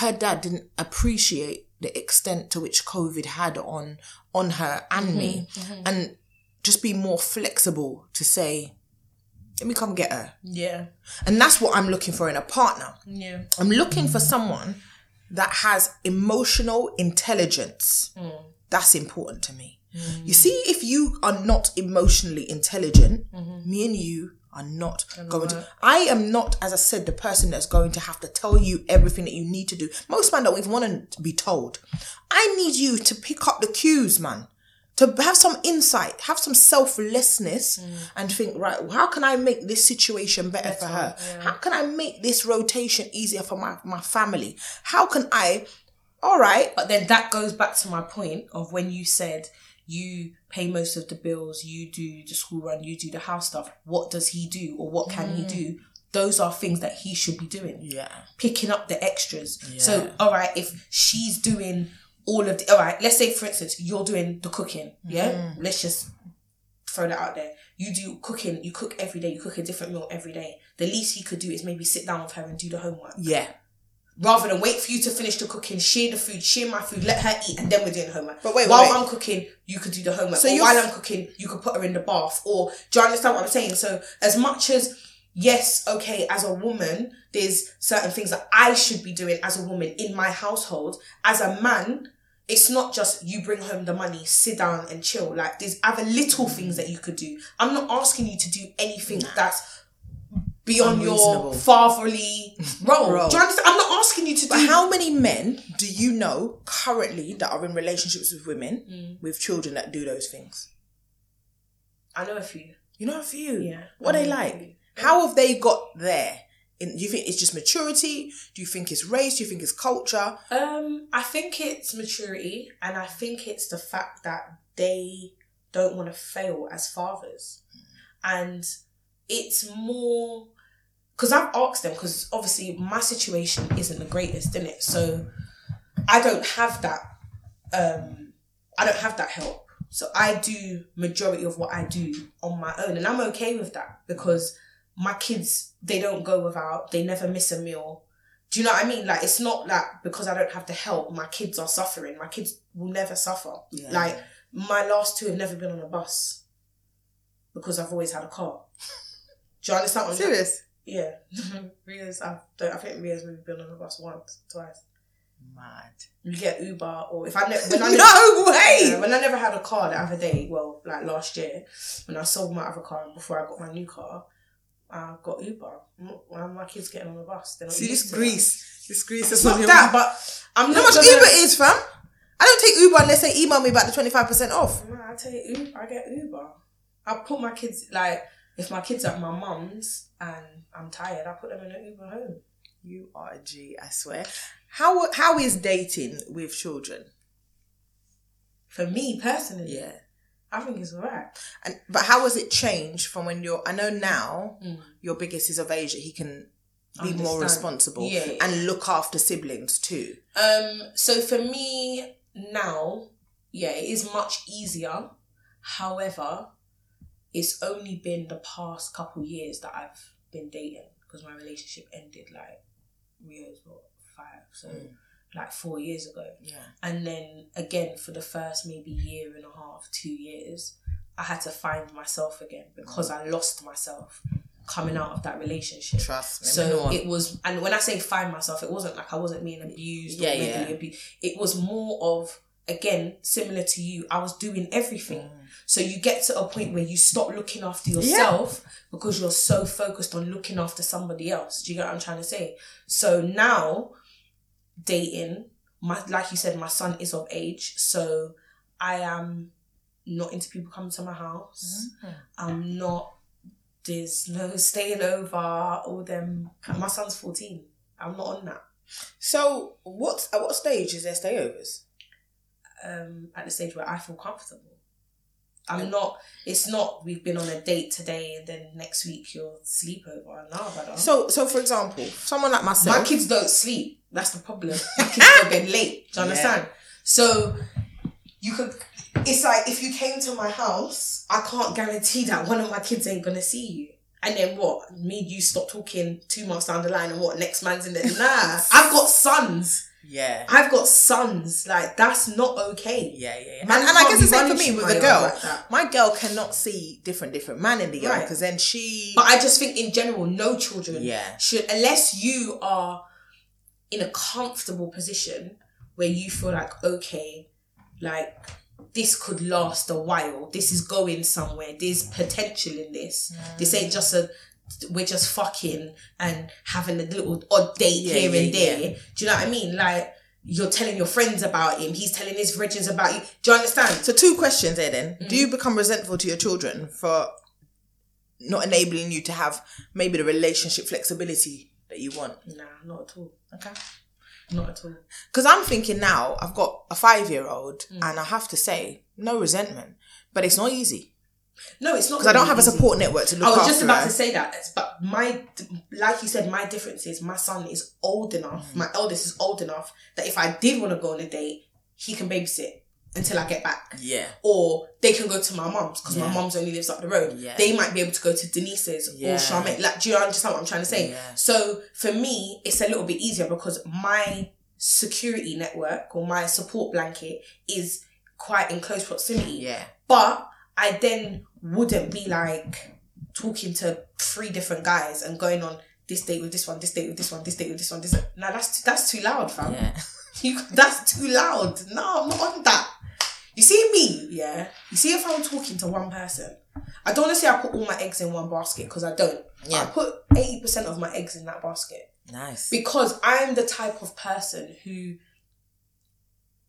A: her dad didn't appreciate the extent to which COVID had on on her and mm-hmm. me, mm-hmm. and just be more flexible to say, let me come get her.
B: Yeah.
A: And that's what I'm looking for in a partner.
B: Yeah.
A: I'm looking for someone that has emotional intelligence. Mm. That's important to me. Mm. You see, if you are not emotionally intelligent, mm-hmm. me and you are not going to. I am not, as I said, the person that's going to have to tell you everything that you need to do. Most men don't even want to be told. I need you to pick up the cues, man. To have some insight, have some selflessness, and think, right, how can I make this situation better, for her? How can I make this rotation easier for my, my family? How can I, all right,
B: But then that goes back to my point of when you said you pay most of the bills, you do the school run, you do the house stuff. What does he do or what can he do? Mm. Those are things that he should be doing.
A: yeah,
B: Picking up the extras. So, all right, if she's doing all of the, all right, let's say for instance, you're doing the cooking. Yeah. Mm-hmm. Let's just throw that out there. You do cooking, you cook every day, you cook a different meal every day. The least he could do is maybe sit down with her and do the homework
A: yeah.
B: rather than wait for you to finish the cooking, share the food, share my food, let her eat, and then we're doing homework.
A: But wait,
B: while
A: wait.
B: I'm cooking, you could do the homework.
A: So
B: or while I'm cooking, you could put her in the bath. Or do you understand what I'm saying? So as much as yes, okay, as a woman, there's certain things that I should be doing as a woman in my household. As a man, it's not just you bring home the money, sit down and chill. Like there's other little things that you could do. I'm not asking you to do anything that's beyond your fatherly *laughs* role.
A: Role.
B: Do you understand? I'm not asking you to
A: But
B: do
A: how many men do you know currently that are in relationships with women mm. with children that do those things?
B: I know a few.
A: You know a few.
B: Yeah.
A: What
B: I
A: they like? How have they got there? In, do you think it's just maturity? Do you think it's race? Do you think it's culture?
B: Um, I think it's maturity, and I think it's the fact that they don't want to fail as fathers, and it's more because I've asked them because obviously my situation isn't the greatest in it, so I don't have that. Um, I don't have that help, so I do majority of what I do on my own, and I'm okay with that because my kids they don't go without, they never miss a meal. Do you know what I mean? Like it's not like because I don't have the help, my kids are suffering. My kids will never suffer.
A: Yeah.
B: Like my last two have never been on a bus because I've always had a car. *laughs* Do you understand? What I'm
A: Serious?
B: Yeah. *laughs* Ria's, I, don't, I think Ria's maybe been on a bus once, twice.
A: Mad.
B: You get Uber or if I ne- when I *laughs* ne-
A: No way.
B: Yeah, when I never had a car the other day, well, like last year, when I sold my other car before I got my new car, I got Uber. When my kids getting on the bus, they're not
A: See this
B: to
A: Greece. This Greece
B: That.
A: is
B: not that, but I'm not
A: how much
B: gonna-
A: Uber is, fam? I don't take Uber unless they email me about the twenty five percent off.
B: Nah, I you, Uber, I get Uber. I put my kids like if my kids are at my mum's and I'm tired, I put them in an Uber home.
A: You are a G, I swear. How how is dating with children?
B: For me personally,
A: Yeah.
B: I think it's alright.
A: And but how has it changed from when you're? I know now
B: Mm.
A: your biggest is of age that he can be more responsible
B: Yeah, yeah.
A: and look after siblings too.
B: Um, so for me now, yeah, it is much easier. However, it's only been the past couple years that I've been dating because my relationship ended like Rio's what five, so like four years ago.
A: Yeah.
B: And then again for the first maybe year and a half, two years, I had to find myself again because I lost myself coming out of that relationship.
A: Trust me.
B: So it was, and when I say find myself, it wasn't like I wasn't being abused
A: Yeah,
B: or
A: yeah.
B: abused. It was more of, again, similar to you, I was doing everything.
A: Mm.
B: So you get to a point where you stop looking after yourself because you're so focused on looking after somebody else. Do you get what I'm trying to say? So now, dating, my like you said, my son is of age, so I am not into people coming to my house.
A: Mm.
B: I'm not. There's no staying over. All them. My son's fourteen. I'm not on that.
A: So what at what stage is there stayovers?
B: Um, at the stage where I feel comfortable. I'm not. It's not. We've been on a date today, and then next week you'll sleep over. No, brother.
A: So so for example, someone like myself.
B: My kids don't sleep. That's the problem. Kids go bed late. Do you
A: Yeah.
B: understand? So you could. It's like if you came to my house, I can't guarantee that one of my kids ain't gonna see you. And then what? Me and you stop talking two months down the line, and what? Next man's in there. *laughs* Nah, I've got sons.
A: Yeah.
B: I've got sons. Like that's not okay.
A: Yeah, yeah, yeah.
B: Man
A: And, and I guess the same for me with the girl.
B: like.
A: My girl cannot see different different man in the yard
B: Right.
A: because then she.
B: But I just think in general, no children
A: Yeah.
B: should, unless you are in a comfortable position where you feel like, okay, like this could last a while. This is going somewhere. There's potential in this. This ain't just a we're just fucking and having a little odd date
A: Yeah,
B: here
A: yeah,
B: and there. Do you know what I mean? Like you're telling your friends about him. He's telling his friends about you. Do you understand?
A: So two questions there then.
B: Mm-hmm.
A: Do you become resentful to your children for not enabling you to have maybe the relationship flexibility that you want?
B: Nah, not at all.
A: Okay.
B: Not at all.
A: Because I'm thinking now, I've got a five year old,
B: Mm.
A: and I have to say, no resentment, but it's not easy
B: No, it's not.
A: because I don't have a support network to look
B: I was just about
A: her.
B: to say that, but my, like you said, my difference is my son is old enough.
A: Mm.
B: My eldest is old enough that if I did want to go on a date, he can babysit until I get back.
A: Yeah.
B: Or they can go to my mum's because
A: Yeah.
B: my mum's only lives up the road.
A: Yeah.
B: They might be able to go to Denise's
A: Yeah.
B: or Charmaine. Like, do you understand what I'm trying to say?
A: Yeah.
B: So for me, it's a little bit easier because my security network or my support blanket is quite in close proximity.
A: Yeah.
B: But I then wouldn't be like talking to three different guys and going on this date with this one, this date with this one, this date with this one, this. Now that's that's too loud, fam.
A: Yeah. *laughs*
B: You, that's too loud. No, I'm not on that. You see me, yeah. You see if I'm talking to one person, I don't want to say I put all my eggs in one basket because I don't.
A: Yeah.
B: I put eighty percent of my eggs in that basket
A: Nice.
B: because I'm the type of person who.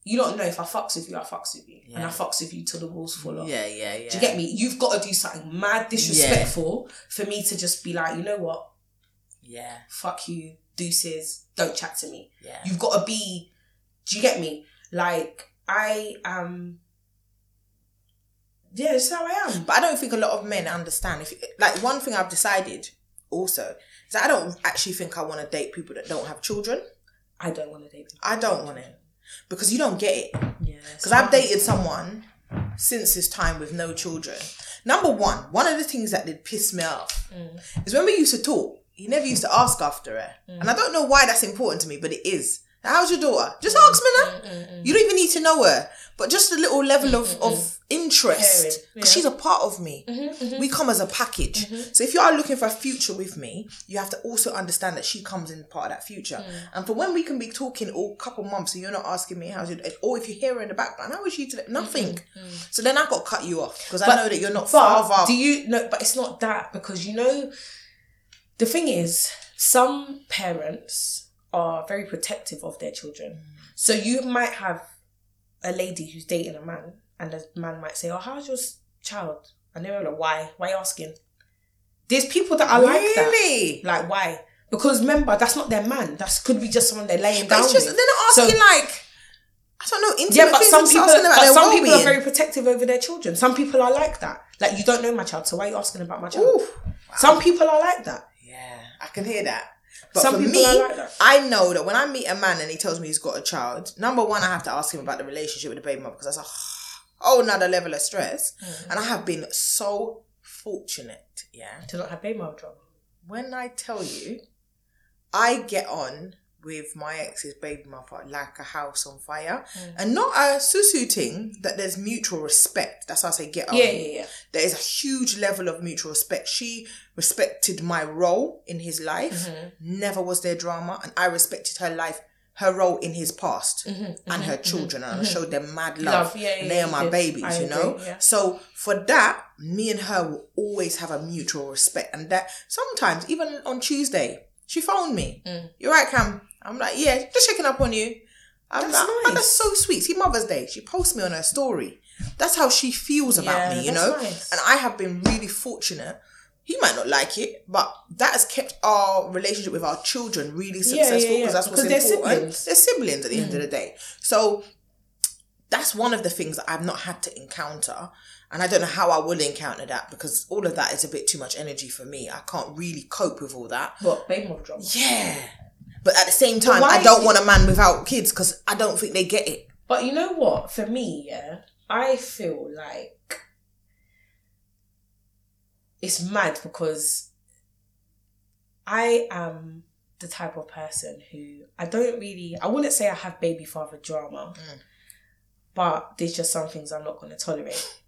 B: You don't know if I fucks with you, I fucks with you, and I
A: Yeah.
B: fucks with you till the walls fall off.
A: yeah, yeah, yeah.
B: Do you get me? You've got to do something mad disrespectful for me to just be like, you know what?
A: Yeah,
B: Fuck you, deuces, don't chat to me.
A: yeah.
B: You've got to be. Do you get me? Like I am. Yeah, that's how I am.
A: But I don't think a lot of men understand. If like one thing I've decided also is that I don't actually think I want to date people that don't have children.
B: I don't want to date people.
A: I don't want it because you don't get it.
B: Yeah,
A: Because I've dated someone since this time with no children. Number one, one of the things that did piss me off mm. is when we used to talk, he never used to ask after her. Mm. And I don't know why that's important to me, but it is. How's your daughter? Just mm, ask me now. Mm, mm, you don't even need to know her, but just a little level of, of interest. Because
B: yeah.
A: she's a part of me. Mm-hmm, mm-hmm. We come as a package. Mm-hmm. So if you are looking for a future with me, you have to also understand that she comes in part of that future. And for when we can be talking all couple months and you're not asking me how's it, or if you hear her in the background, how was you today? Nothing. So then I got to cut you off because I know that you're not far off.
B: do you know? But it's not that because you know, the thing is, some parents are very protective of their children. So you might have a lady who's dating a man, and the man might say, "Oh, how's your child?" And they're like, "Why? Why you asking?" There's people that are like that. Like why? Because remember, that's not their man. That could be just someone they're laying
A: But
B: down
A: it's just
B: with.
A: they're not
B: So-
A: asking like I don't know intimate
B: yeah, but
A: things.
B: some people, but some people are very protective over their children. Some people are like that. Like you don't know my child, so why are you asking about my child?
A: Ooh.
B: Some people are like that.
A: Yeah, I can hear that. But
B: Some
A: for
B: people
A: me,
B: like that.
A: I know that when I meet a man and he tells me he's got a child, number one, I have to ask him about the relationship with the baby mother because that's a whole another level of stress.
B: Mm.
A: And I have been so fortunate, yeah.
B: To not have baby mother drama.
A: When I tell you, I get on with my ex's baby mother like a house on fire.
B: Mm.
A: And not a susu thing that there's mutual respect. That's how I say get on.
B: Yeah, yeah, yeah.
A: there is a huge level of mutual respect. She respected my role in his life,
B: Mm-hmm.
A: never was there drama, and I respected her life, her role in his past
B: Mm-hmm,
A: and her children, and I showed them mad love.
B: Love, yeah, yeah,
A: they are my babies,
B: I
A: you know.
B: agree, yeah.
A: So for that, me and her will always have a mutual respect, and that sometimes even on Tuesday, she phoned me.
B: Mm.
A: You're right, Cam. I'm like, yeah, just checking up on you. I'm
B: That's
A: like, oh, that's so sweet. See, Mother's Day, she posts me on her story. That's how she feels about
B: Yeah,
A: me, you know.
B: nice.
A: And I have been really fortunate. He might not like it, but that has kept our relationship with our children really
B: Yeah, yeah,
A: successful
B: yeah,
A: because that's what's
B: because they're
A: important.
B: siblings. Mm.
A: They're siblings at the end of the day. So that's one of the things that I've not had to encounter. And I don't know how I will encounter that because all of that is a bit too much energy for me. I can't really cope with all that.
B: What baby drama?
A: Yeah. But at the same time, I don't want a man without kids because I don't think they get it.
B: But you know what? For me, yeah, I feel like it's mad because I am the type of person who I don't really I wouldn't say I have baby father drama. Mm. But there's just some things I'm not gonna tolerate. *laughs*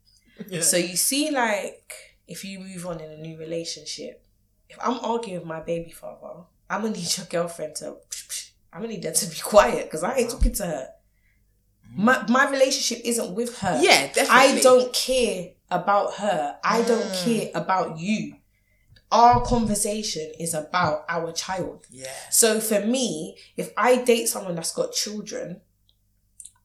B: So you see, like, if you move on in a new relationship, if I'm arguing with my baby father, I'm gonna need your girlfriend to. I'm gonna need her to be quiet because I ain't talking to her. My my relationship isn't with her.
A: Yeah, definitely.
B: I don't care about her. I don't mm. care about you. Our conversation is about our child.
A: Yeah.
B: So for me, if I date someone that's got children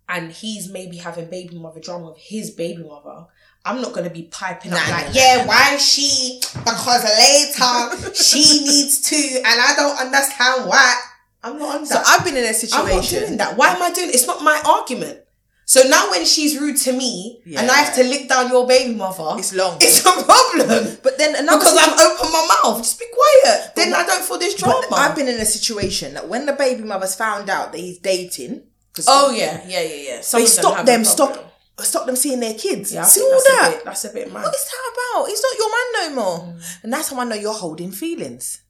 B: and he's maybe having baby mother drama with his baby mother, I'm not gonna be piping up like,
A: nah,
B: yeah, why is she? Because later *laughs* she needs to, and I don't understand why. I'm not on
A: So
B: that.
A: I've been in a
B: I'm not
A: situation.
B: doing that. Why am I doing it? It's not my argument. So now when she's rude to me and I have to lick down your baby mother,
A: It's long.
B: It's a problem.
A: But then another
B: because I've opened my mouth. Just be quiet. Then I don't feel this drama.
A: I've been in a situation that when the baby mothers found out that he's dating,
B: oh yeah, yeah, yeah, yeah. Some
A: they stop them, stop. Stop them seeing their kids.
B: Yeah,
A: See all
B: that's
A: that.
B: A bit, that's a bit mad.
A: What is that about? He's not your man no more.
B: Mm.
A: And that's how I know you're holding feelings.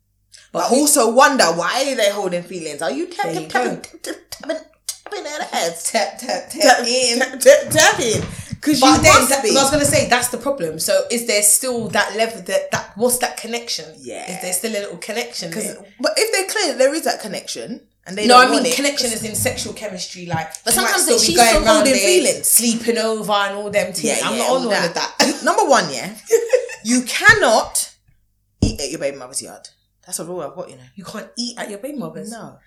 B: But
A: But I
B: who-
A: also wonder why are they holding feelings? Are you tapping, tapping, tapping, tapping, tapping their heads?
B: Tap tap tap
A: Tap
B: in.
A: tap, tapping. Because you
B: then
A: must be.
B: I was gonna say that's the problem. So is there still that level that that what's that connection?
A: Yeah.
B: Is there still a little connection? there?
A: but if they're clear there is that connection and they
B: No, I mean connection is in sexual chemistry. Like,
A: But sometimes
B: still be
A: she's
B: going
A: still holding feelings.
B: sleeping over and all them things. I'm not on all of that.
A: Number one, yeah, *laughs* you cannot eat at your baby mother's yard. That's a rule I've got, you know.
B: You can't eat at your baby mother's.
A: No,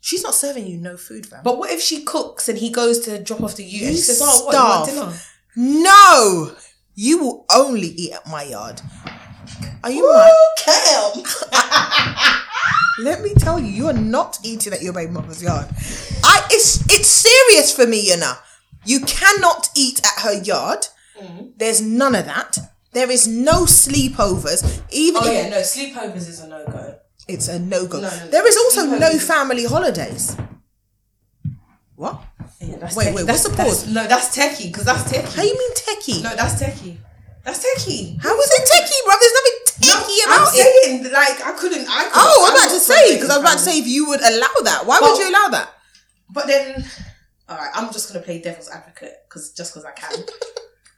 A: she's not serving you no food, fam.
B: But what if she cooks and he goes to drop off the you, and
A: You
B: she says, "Oh, what? You want dinner?"
A: no, you will only eat at my yard. Are you mad?
B: Cam. *laughs*
A: Let me tell you, you are not eating at your baby mother's yard. I it's it's serious for me, you know. You cannot eat at her yard.
B: Mm.
A: There's none of that. There is no sleepovers. Even
B: Oh yeah, no. Sleepovers is a no go.
A: it's a no go.
B: No, no,
A: there is also no family holidays. What?
B: Yeah, that's
A: Wait, wait,
B: That's
A: what's the
B: that's-
A: pause?
B: No, that's techie because that's techie.
A: How you mean techie?
B: No, that's techie. That's techie.
A: How is it techie, bro? There's nothing techie about it. I'm it.
B: saying like I couldn't. I couldn't,
A: Oh, I'm
B: I'm
A: about to say because I was about to say if you would allow that. Why
B: Well-
A: would you allow that?
B: But then, all right, I'm just gonna play devil's advocate because just because I can.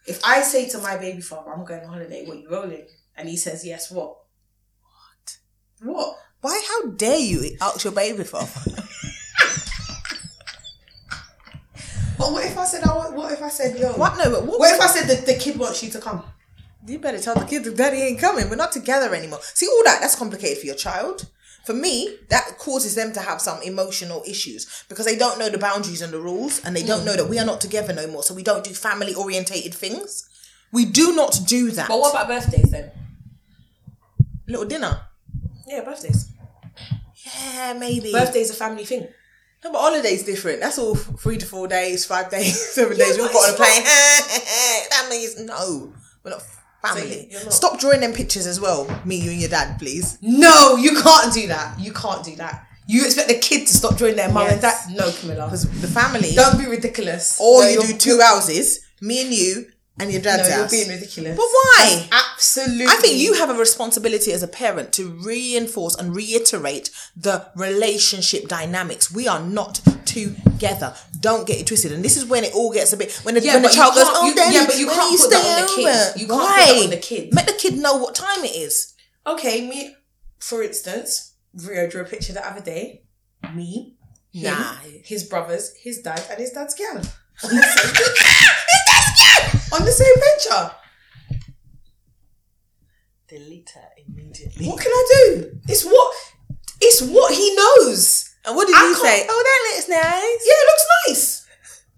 B: if I say to my baby father, "I'm going on holiday," what you rolling? And he says, "Yes." What? What? What?
A: Why? How dare you ask your baby father? *laughs*
B: But what if I said, I want, "What if I said, yo"?
A: What? No, but what?
B: What if I said that the kid wants you to come?
A: You better tell the kid that daddy ain't coming. We're not together anymore. See, all that, that's complicated for your child. For me, that causes them to have some emotional issues because they don't know the boundaries and the rules and they don't mm. know that we are not together no more. So we don't do family orientated things. We do not do that.
B: But what about birthdays then?
A: Little dinner.
B: Yeah, birthdays.
A: Yeah, maybe.
B: Birthdays a family thing.
A: No, but holiday's different. That's all three to four days, five days, *laughs* seven days. We all got on a plane. *laughs* that means no. We're not family.
B: you're not-
A: Stop drawing them pictures as well. Me, you, and your dad, please.
B: No, you can't do that. You can't do that. You expect the kid to stop drawing their mum and
A: Yes.
B: dad? No, Camilla.
A: Because the family,
B: Don't be ridiculous.
A: or
B: No,
A: you do two houses, me and you, and your
B: No,
A: dad's
B: you're
A: house.
B: being ridiculous.
A: But why?
B: That's absolutely.
A: I think you have a responsibility as a parent to reinforce and reiterate the relationship dynamics. We are not together. Don't get it twisted. And this is when it all gets a bit when the,
B: Yeah,
A: when the child goes, "Oh,
B: you-
A: daddy,
B: yeah, but you can't
A: you
B: put that
A: stay
B: on the kid. You can't put
A: Why?
B: that on the kid.
A: Make the kid know what time it is.
B: Okay, me, for instance, Rio drew a picture the other day. Me, him,
A: Nah.
B: his brothers, his dad, and his dad's gal. *laughs* On the same *laughs* picture. On the same picture.
A: Delete her immediately.
B: What can I do? It's what it's what he knows.
A: And what did
B: I
A: you say? Oh, that looks nice.
B: Yeah, it looks nice.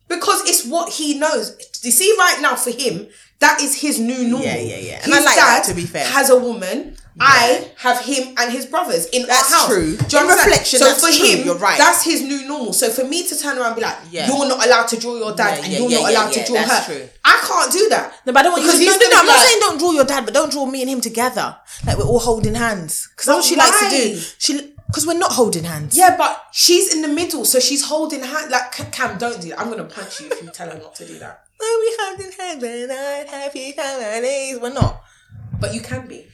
B: Because it's what he knows. You see, right now for him, that is his new normal.
A: Yeah, yeah, yeah. And
B: His
A: I like that,
B: dad
A: to be fair.
B: Has a woman. I have him and his brothers in
A: That's
B: our house.
A: That's true.
B: Do you
A: In reflection,
B: so for
A: true.
B: him,
A: You're right.
B: That's his new normal. So for me to turn around and be like,
A: Yeah.
B: "You're not allowed to draw your dad,
A: Yeah,
B: and
A: yeah,
B: you're
A: yeah,
B: not allowed
A: yeah,
B: to draw
A: that's
B: her,"
A: true.
B: I can't do that.
A: No, but I don't want
B: Because
A: you to. No, no, no. I'm
B: be
A: not saying don't draw your dad, but don't draw me and him together. Like we're all holding hands. Because that's what she likes to do. She because we're not holding hands.
B: Yeah, but she's in the middle, so she's holding hand. Like Cam, don't do that. I'm gonna punch you if you tell her not to do that. *laughs*
A: Why we holding hands when I have you families? We're not.
B: But you can be.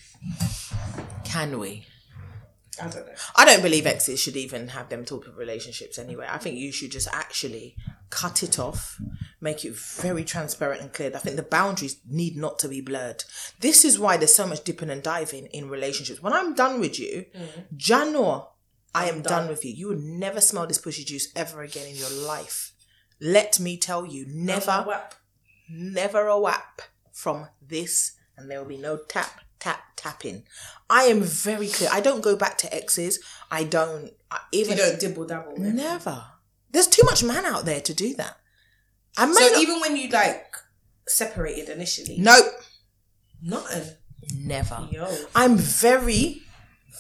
A: Can we?
B: I don't know.
A: I don't believe exes should even have them type of relationships anyway. I think you should just actually cut it off, make it very transparent and clear. I think the boundaries need not to be blurred. This is why there's so much dipping and diving in relationships. When I'm done with you, mm. Janor, I am done. with you. You will never smell this pushy juice ever again in your life. Let me tell you, never
B: Whap.
A: never a whap from this, and there will be no tap, tap, tapping. I am very clear. I don't go back to exes. I don't I,
B: You
A: even
B: don't dibble dabble.
A: never. There's too much man out there to do that. I may
B: So
A: not-
B: even when you like separated initially,
A: nope,
B: nothing.
A: never.
B: Yo.
A: I'm very,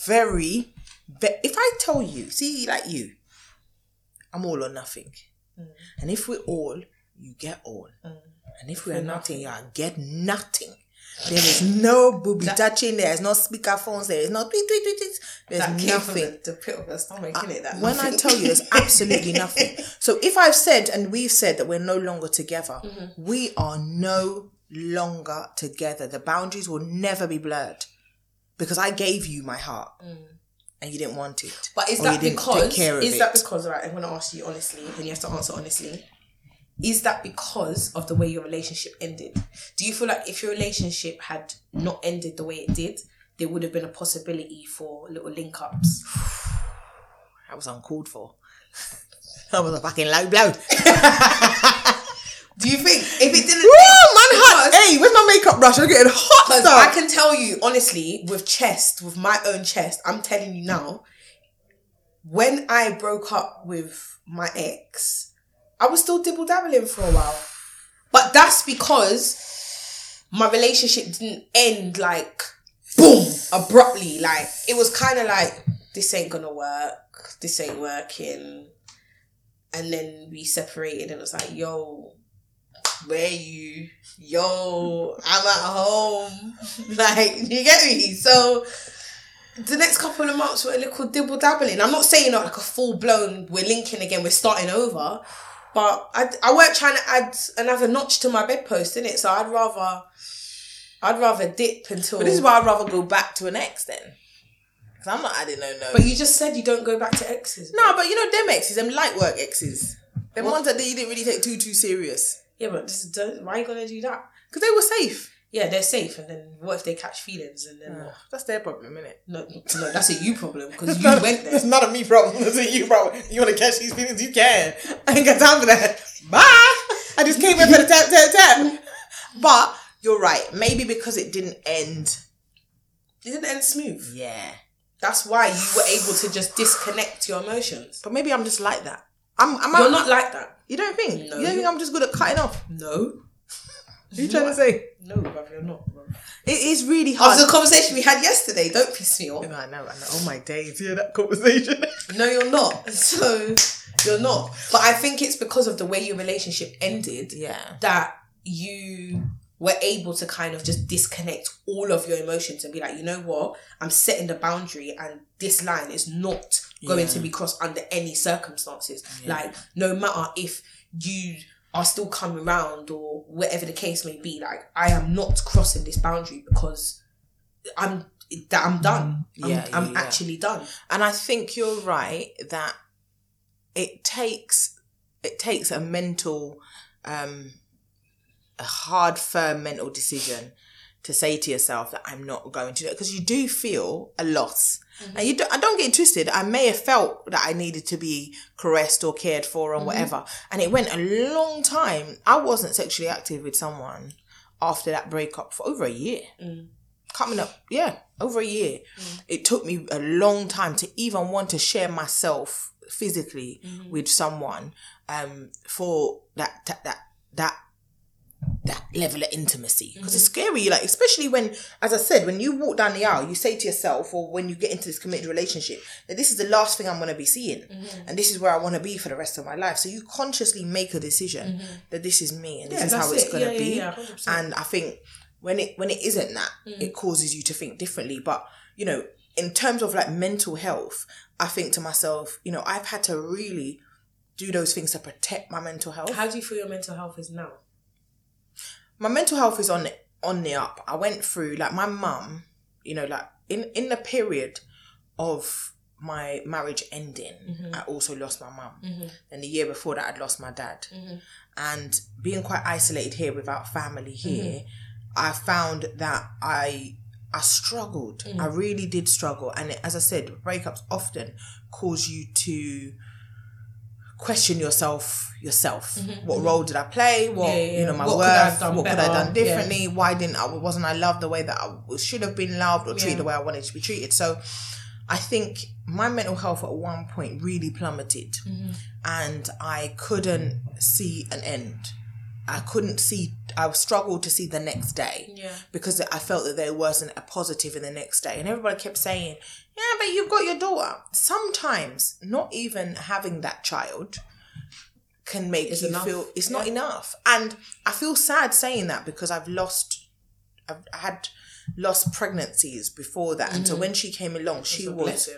A: very. Ve- if I tell you, see, like you, I'm all or nothing. Mm. And if we're all, you get all. Mm. And if we are nothing, you get nothing. There is no booby touching. There is no speaker phones. There is no tweet, tweet, tweet, tweet. There's
B: That
A: nothing.
B: the, the pit of stomach, innit? That
A: When I tell you, there's absolutely *laughs* nothing. So if I've said and we've said that we're no longer together,
B: Mm-hmm.
A: we are no longer together. The boundaries will never be blurred because I gave you my heart and you didn't want it.
B: But is that because
A: take care of
B: is that because right? I'm gonna ask you honestly, and you have to answer honestly. Is that because of the way your relationship ended? Do you feel like if your relationship had not ended the way it did, there would have been a possibility for little link ups? *sighs*
A: That was uncalled for. *laughs* That was a fucking low blow. *laughs*
B: Do you think if it didn't?
A: Woo, man, hot. Hey, where's my makeup brush? I'm getting hot.
B: I can tell you honestly, with chest, with my own chest, I'm telling you now, when I broke up with my ex, I was still dibble dabbling for a while. But that's because my relationship didn't end like boom abruptly. Like it was kind of like this ain't gonna work. This ain't working. And then we separated, and it was like, yo, where you? Yo, I'm at home. *laughs* like, you get me? So the next couple of months were a little dibble dabbling. I'm not saying not like a full blown, we're linking again, we're starting over. But I, I weren't trying to add another notch to my bedpost, innit? So I'd rather, I'd rather dip until.
A: But this is why I'd rather go back to an ex then. Because I'm not adding no no.
B: But you just said you don't go back to exes.
A: no, but you know them exes, them light work exes. Them
B: What?
A: ones that you didn't really take too too serious.
B: Yeah, but is, don't- why are you gonna do that?
A: Because they were safe.
B: Yeah, they're safe, and then what if they catch feelings and then ah. what?
A: That's their problem, innit?
B: No, no, that's a you problem because you went there.
A: It's not a me problem. *laughs* It's a you problem. You want to catch these feelings? You can. I ain't got time for that. Bye. I just came in for the tap, tap, tap. But you're right. Maybe because it didn't end.
B: It didn't end smooth.
A: Yeah.
B: That's why you were able to just disconnect your emotions.
A: But maybe I'm just like that. I'm. I'm
B: You're not like that.
A: You don't think?
B: No.
A: You don't think I'm just good at cutting off?
B: No.
A: What are you trying to say?
B: No, bruv, you're not, bruv.
A: It is really hard.
B: After the conversation we had yesterday, don't piss me off.
A: I know, I know. Oh my days, yeah, that conversation. *laughs*
B: No, you're not. So, you're not. But I think it's because of the way your relationship ended
A: yeah.
B: that you were able to kind of just disconnect all of your emotions and be like, you know what? I'm setting the boundary and this line is not going
A: Yeah.
B: to be crossed under any circumstances. Like, no matter if you are still coming around or whatever the case may be, like, I am not crossing this boundary because I'm that I'm done. I'm,
A: Yeah,
B: I'm
A: yeah, yeah.
B: actually done.
A: And I think you're right that it takes it takes a mental um a hard firm mental decision to say to yourself that I'm not going to do it because you do feel a loss. Mm-hmm. And you don't, I don't get twisted. I may have felt that I needed to be caressed or cared for or mm-hmm. whatever. And it went a long time. I wasn't sexually active with someone after that breakup for over a year mm. coming up, yeah, over a year. Mm. It took me a long time to even want to share myself physically mm-hmm. with someone um, for that that that that that level of intimacy. Because it's mm-hmm. scary like especially when as i said when you walk down the aisle you say to yourself or when you get into this committed relationship that this is the last thing i'm going to be seeing. Mm-hmm. And this is where i want to be for the rest of my life. So you consciously make a decision mm-hmm. that this is me and this
B: Yeah,
A: is how it's
B: it.
A: going to
B: Yeah,
A: be.
B: yeah, yeah,
A: and i think when it when it isn't that mm. it causes you to think differently. But you know in terms of like mental health i think to myself you know i've had to really do those things to protect my mental health.
B: How do you feel your mental health is now?
A: My mental health is on on the up. I went through like my mum you know like in in the period of my marriage ending mm-hmm. i also lost my mum. Mm-hmm. And the year before that i'd lost my dad. Mm-hmm. And being quite isolated here without family here i found that i i struggled. I really did struggle. And it, as i said breakups often cause you to question yourself yourself. What role did i play? What
B: Mm-hmm. Yeah, yeah,
A: you know my
B: what could
A: worth?
B: done
A: what could i have done differently? Why didn't i wasn't i loved the way that i should have been loved or treated
B: Yeah.
A: the way i wanted to be treated? So i think my mental health at one point really plummeted
B: Mm-hmm.
A: and i couldn't see an end i couldn't see i struggled to see the next day
B: Yeah.
A: because I felt that there wasn't a positive in the next day. And everybody kept saying, Yeah, but you've got your daughter. Sometimes not even having that child can make
B: It's
A: you
B: enough.
A: feel it's not enough. And I feel sad saying that because I've lost I've had lost pregnancies before that. And so mm-hmm. when she came along, she was.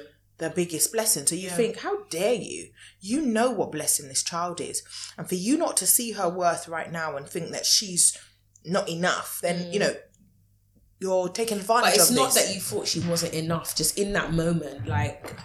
A: The biggest blessing. So you think, how dare you? You know what blessing this child is. And for you not to see her worth right now and think that she's not enough, then, you mm. know, you're taking advantage
B: But it's not
A: this.
B: that you thought she wasn't enough. Just in that moment, like,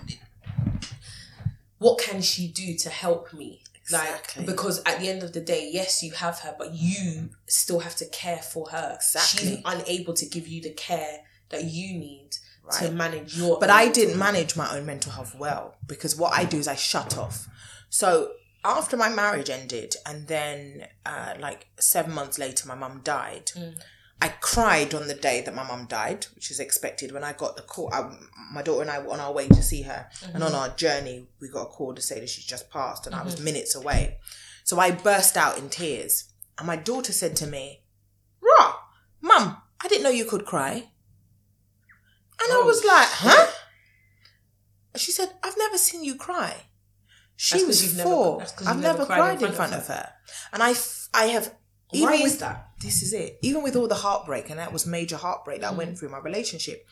B: what can she do to help me?
A: Exactly.
B: Like because at the end of the day, yes, you have her, but you still have to care for her.
A: Exactly.
B: She's unable to give you the care that you need to manage your.
A: But I didn't manage my own mental health well because what I do is I shut off. So after my marriage ended, and then uh, like seven months later, my mum died. Mm. I cried on the day that my mum died, which is expected. When I got the call, I, my daughter and I were on our way to see her, and on mm-hmm. our journey, we got a call to say that she's just passed, and I was mm-hmm. minutes away. So I burst out in tears, and my daughter said to me, "Rah, mum, I didn't know you could cry." And I
B: Oh,
A: was like, "Huh?" She said, "I've never seen you cry." She
B: That's
A: was
B: you've never-
A: four. I've never,
B: never
A: cried, in front, of, her. and I, f- I have.
B: Why
A: even
B: is
A: with-
B: that?
A: This is it. Even with all the heartbreak, and that was major heartbreak that I
B: Mm.
A: went through my relationship,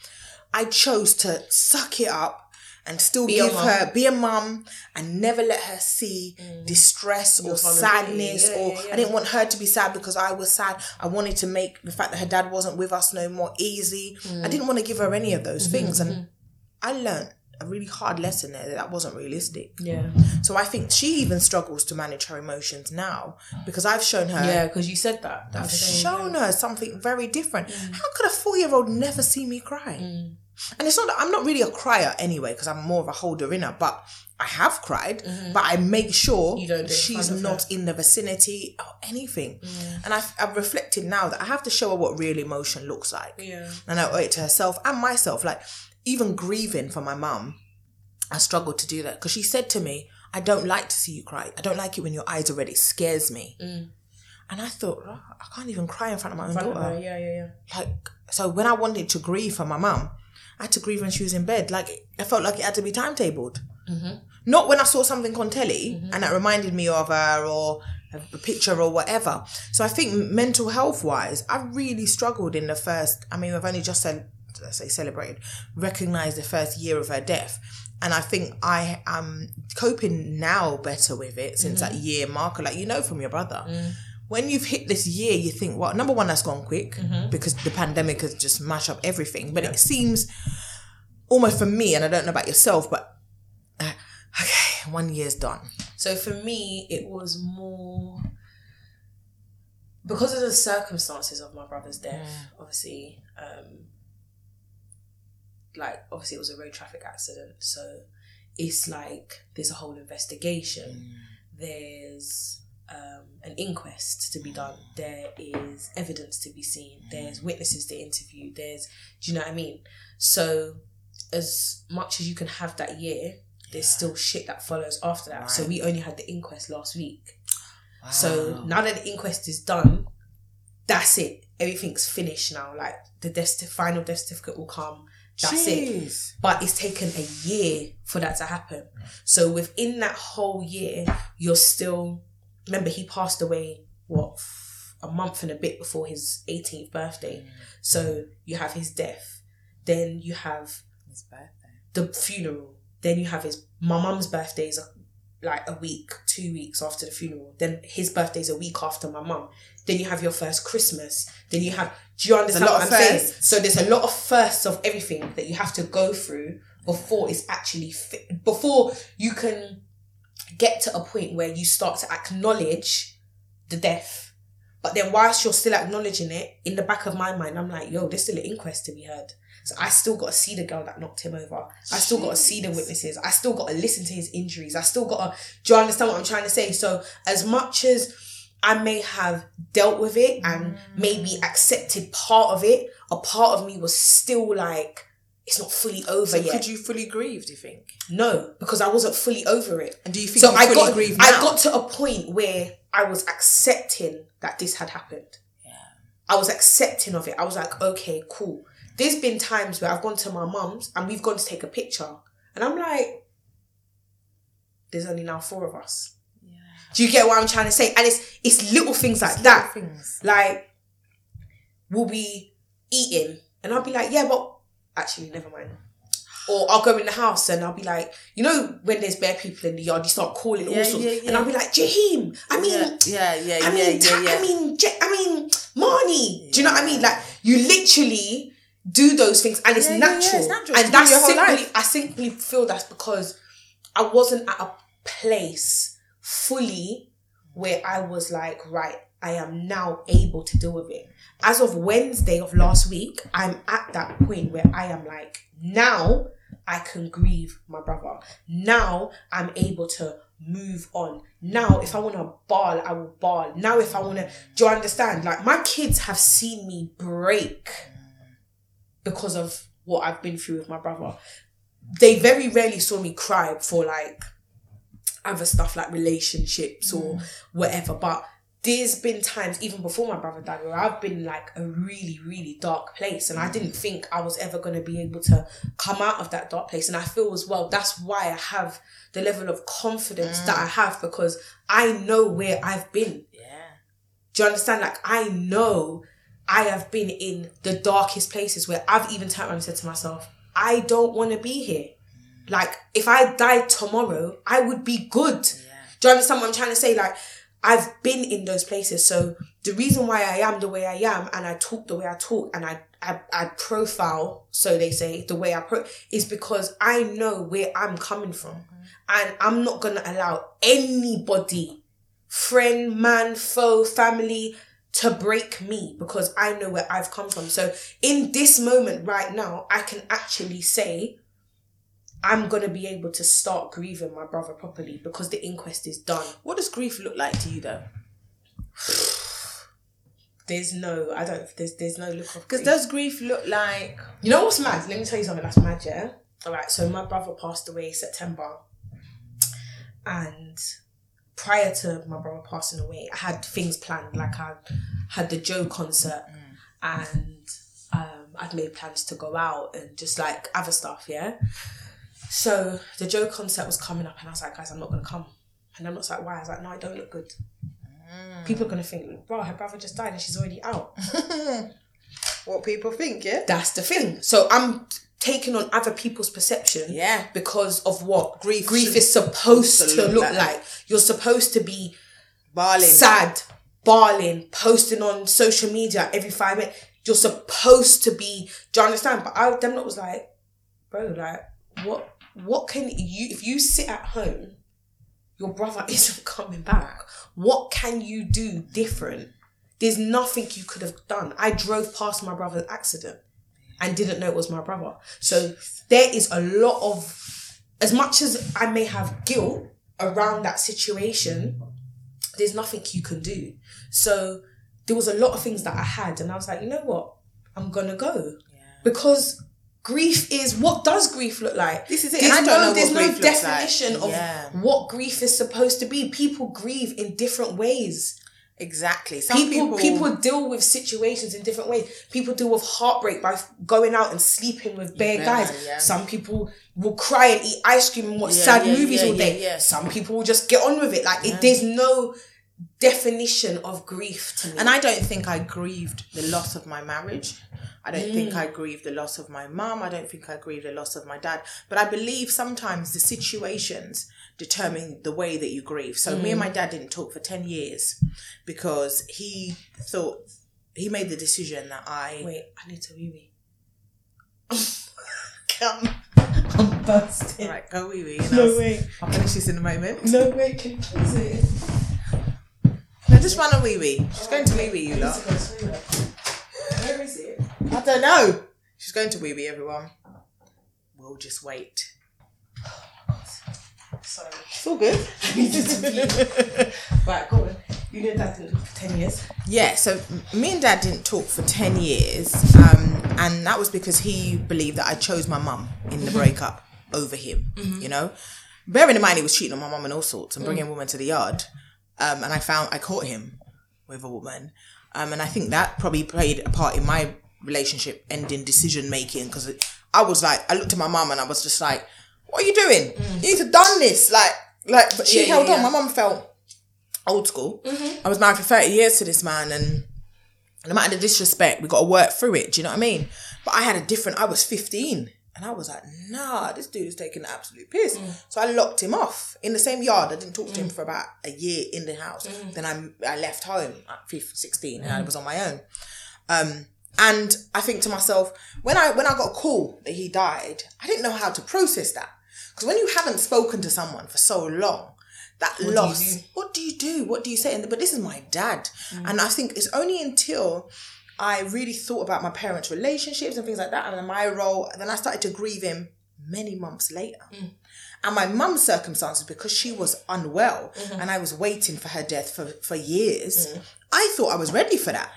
A: I chose to suck it up and still
B: Be
A: give her, be a mum, and never let her see distress or
B: Mm. Your vulnerability.
A: sadness.
B: Yeah,
A: or
B: yeah, yeah.
A: I didn't want her to be sad because I was sad. I wanted to make the fact that her dad wasn't with us no more easy.
B: Mm.
A: I didn't want to give her any of those
B: Mm-hmm,
A: things, and I learned a really hard lesson there that that wasn't realistic.
B: Yeah.
A: So I think she even struggles to manage her emotions now because I've shown her.
B: Yeah, because you said that.
A: I've
B: That's the thing,
A: shown her something very different.
B: Mm.
A: How could a four year old never see me cry? And it's not that I'm not really a crier anyway, because I'm more of a holder inner, but I have cried, but I make sure
B: Mm-hmm. You don't do in
A: she's not in the vicinity or anything. And I've, I've reflected now that I have to show her what real emotion looks like.
B: Yeah.
A: And I owe it to herself and myself. Like, even grieving for my mum, I struggled to do that because she said to me, I don't like to see you cry. I don't like it when your eyes are red. It scares me. And I thought, "Oh, I can't even cry in front of my own
B: Mm.
A: Daughter.
B: Yeah, yeah, yeah.
A: Like, so when I wanted to grieve for my mum, I had to grieve when she was in bed. Like, I felt like it had to be timetabled. Mm-hmm. Not when I saw something on telly and that reminded me of her or a picture or whatever. So I think mental health wise, I really struggled in the first. I mean, we've only just said, let's say, celebrated, recognized the first year of her death. And I think I am coping now better with it since mm-hmm. that year marker. Like, you know, from your brother. Mm. When you've hit this year, you think, well, number one, that's gone quick because the pandemic has just mashed up everything. But it seems almost for me, and I don't know about yourself, but uh, okay, one year's done.
B: So for me, it was more because of the circumstances of my brother's death. Obviously, um, like obviously it was a road traffic accident, so it's like there's a whole investigation. There's um, an inquest to be done. There is evidence to be seen. There's witnesses to interview. There's, do you know what I mean? So, as much as you can have that year, there's still shit that follows after that. So we only had the inquest last week. So now that the inquest is done, that's it. Everything's finished now. Like the death, the final death certificate will come. That's it. But it's taken a year for that to happen. So within that whole year, you're still. Remember, he passed away what f- a month and a bit before his 18th birthday. So you have his death, then you have
A: His birthday.
B: the funeral. Then you have his my mum's birthday is like a week, two weeks after the funeral. Then his birthday is a week after my mum. Then you have your first Christmas. Then you have. Do you understand what I'm saying? So there's a lot of firsts of everything that you have to go through before it's actually fit. Before you can get to a point where you start to acknowledge the death. But then whilst you're still acknowledging it, in the back of my mind, I'm like, yo, there's still an inquest to be heard. So I still got to see the girl that knocked him over. I still got to see the witnesses. I still got to listen to his injuries. I still got to. Do you understand what I'm trying to say? So as much as I may have dealt with it and maybe mm. accepted part of it, a part of me was still like, it's not fully over
A: So
B: yet.
A: could you fully grieve? Do you think?
B: No, because I wasn't fully over it.
A: And do you think
B: So
A: you
B: I got,
A: grieve
B: I got to a point where I was accepting that this had happened.
A: Yeah.
B: I was accepting of it. I was like, okay, cool. There's been times where I've gone to my mum's and we've gone to take a picture, and I'm like, there's only now four of us. Yeah. Do you get what I'm trying to say? And it's it's little things like that.
A: Things.
B: Like, we'll be eating, and I'll be like, yeah, but actually, never mind. Or I'll go in the house and I'll be like, you know, when there's bare people in the yard, you start calling all sorts,
A: yeah,
B: and. I'll be like, Jaheem, I mean,
A: Yeah, yeah, yeah,
B: I
A: yeah,
B: mean,
A: yeah,
B: Ta-
A: yeah.
B: I mean, Je- I mean, Marnie. Do you know what I mean? Like you literally do those things, and it's
A: Yeah, yeah, yeah,
B: natural.
A: it's natural.
B: And that's simply. I simply feel that's because I wasn't at a place fully where I was like, right, I am now able to deal with it. As of Wednesday of last week, I'm at that point where I am like, now I can grieve my brother. Now I'm able to move on. Now, if I want to bawl, I will bawl. Now, if I want to, do you understand? Like, my kids have seen me break because of what I've been through with my brother. They very rarely saw me cry for like other stuff like relationships or mm. whatever. But there's been times even before my brother died where I've been like a really, really dark place and I mm. didn't think I was ever gonna be able to come out of that dark place. And I feel as well that's why I have the level of confidence that mm. I have because I know where I've been.
A: Yeah.
B: Do you understand? Like I know I have been in the darkest places where I've even turned around and said to myself, I don't want to be here. Mm. Like if I died tomorrow, I would be good. Do you understand what I'm trying to say? Like I've been in those places. So the reason why I am the way I am and I talk the way I talk and I I, I profile, so they say, the way I pro is because I know where I'm coming from. And I'm not gonna allow anybody friend, man, foe, family to break me because I know where I've come from. So in this moment right now, I can actually say I'm gonna be able to start grieving my brother properly because the inquest is done.
A: What does grief look like to you though? *sighs*
B: There's no, I don't. There's there's no look of
A: Because does grief look like
B: You know what's mad? Let me tell you something that's mad, yeah? Alright, so my brother passed away September. And prior to my brother passing away, I had things planned. Like I had the Joe concert and um, I'd made plans to go out and just like other stuff, yeah? So the Joe concert was coming up and I was like, guys, I'm not gonna come. And I'm not like, why? I was like, no, I don't look good. Mm. People are gonna think, bro, her brother just died and she's already out. *laughs*
A: what people think, yeah?
B: That's the thing. So I'm taking on other people's perception.
A: Yeah.
B: Because of what
A: Grief
B: grief is supposed
A: to look
B: look
A: like.
B: like. You're supposed to be
A: Barling.
B: sad, bawling, posting on social media every five minutes. You're supposed to be. Do you understand? But I them lot was like, bro, like what? What can you? If you sit at home, your brother *laughs* isn't coming back. What can you do different? There's nothing you could have done. I drove past my brother's accident and didn't know it was my brother. So there is a lot of, as much as I may have guilt around that situation, there's nothing you can do. So there was a lot of things that I had, and I was like, you know what, I'm gonna go because grief is what does grief look like?
A: This is it,
B: There's
A: and I don't
B: no,
A: know
B: there's no
A: looks like.
B: definition of
A: Yeah.
B: what grief is supposed to be. People grieve in different ways
A: Exactly. Some
B: people,
A: people,
B: people deal with situations in different ways. People deal with heartbreak by going out and sleeping with bare
A: Yeah,
B: guys.
A: yeah.
B: Some people will cry and eat ice cream and watch sad movies all day. Some people will just get on with it. Like it, there's no definition of grief to me.
A: And I don't think I grieved the loss of my marriage. I don't
B: Mm.
A: think I grieved the loss of my mum. I don't think I grieved the loss of my dad. But I believe sometimes the situations determine the way that you grieve. So me and
B: Mm.
A: my dad didn't talk for 10 years because he thought, he made the decision that I.
B: Wait, I need to wee wee. *laughs* Come. I'm bursting.
A: Right, go wee wee.
B: No way.
A: I'll finish this in a moment.
B: No way. Can you close it?
A: Just run a wee wee. She's going to wee wee, you lot.
B: Where is it?
A: I don't know. She's going to wee wee, everyone. We'll just wait.
B: Sorry.
A: It's all good. *laughs*
B: Right, go on. You know that didn't look for 10 years.
A: Yeah, so me and dad didn't talk for 10 years. Um, and that was because he believed that I chose my mum in the mm-hmm. breakup over him, mm-hmm. you know? Bearing in mind he was cheating on my mum and all sorts and bringing mm. women to the yard. Um, and I found, I caught him with a woman. Um, and I think that probably played a part in my relationship ending decision making because I was like, I looked at my mum and I was just like, what are you doing? You need to done this. Like, like, but she
B: Yeah, yeah,
A: held on.
B: yeah.
A: My mum felt old school. I was married for 30 years to this man and no matter the disrespect, we got to work through it. Do you know what I mean? But I had a different, I was 15 and I was like, nah, this dude is taking the absolute piss. So I locked him off in the same yard. I didn't talk to him for about a year in the house. Then I, I left home at 15, 16 and I was on my own. Um, and I think to myself, when I when I got a call that he died, I didn't know how to process that. Because when you haven't spoken to someone for so long, that
B: do you
A: loss.
B: do?
A: What do you do? What do you say? And but this is my dad,
B: Mm.
A: and I think it's only until I really thought about my parents' relationships and things like that, and then my role. Then I started to grieve him many months later.
B: Mm.
A: And my mum's circumstances, because she was unwell
B: Mm-hmm.
A: and I was waiting for her death for, for years, I thought I was ready for that.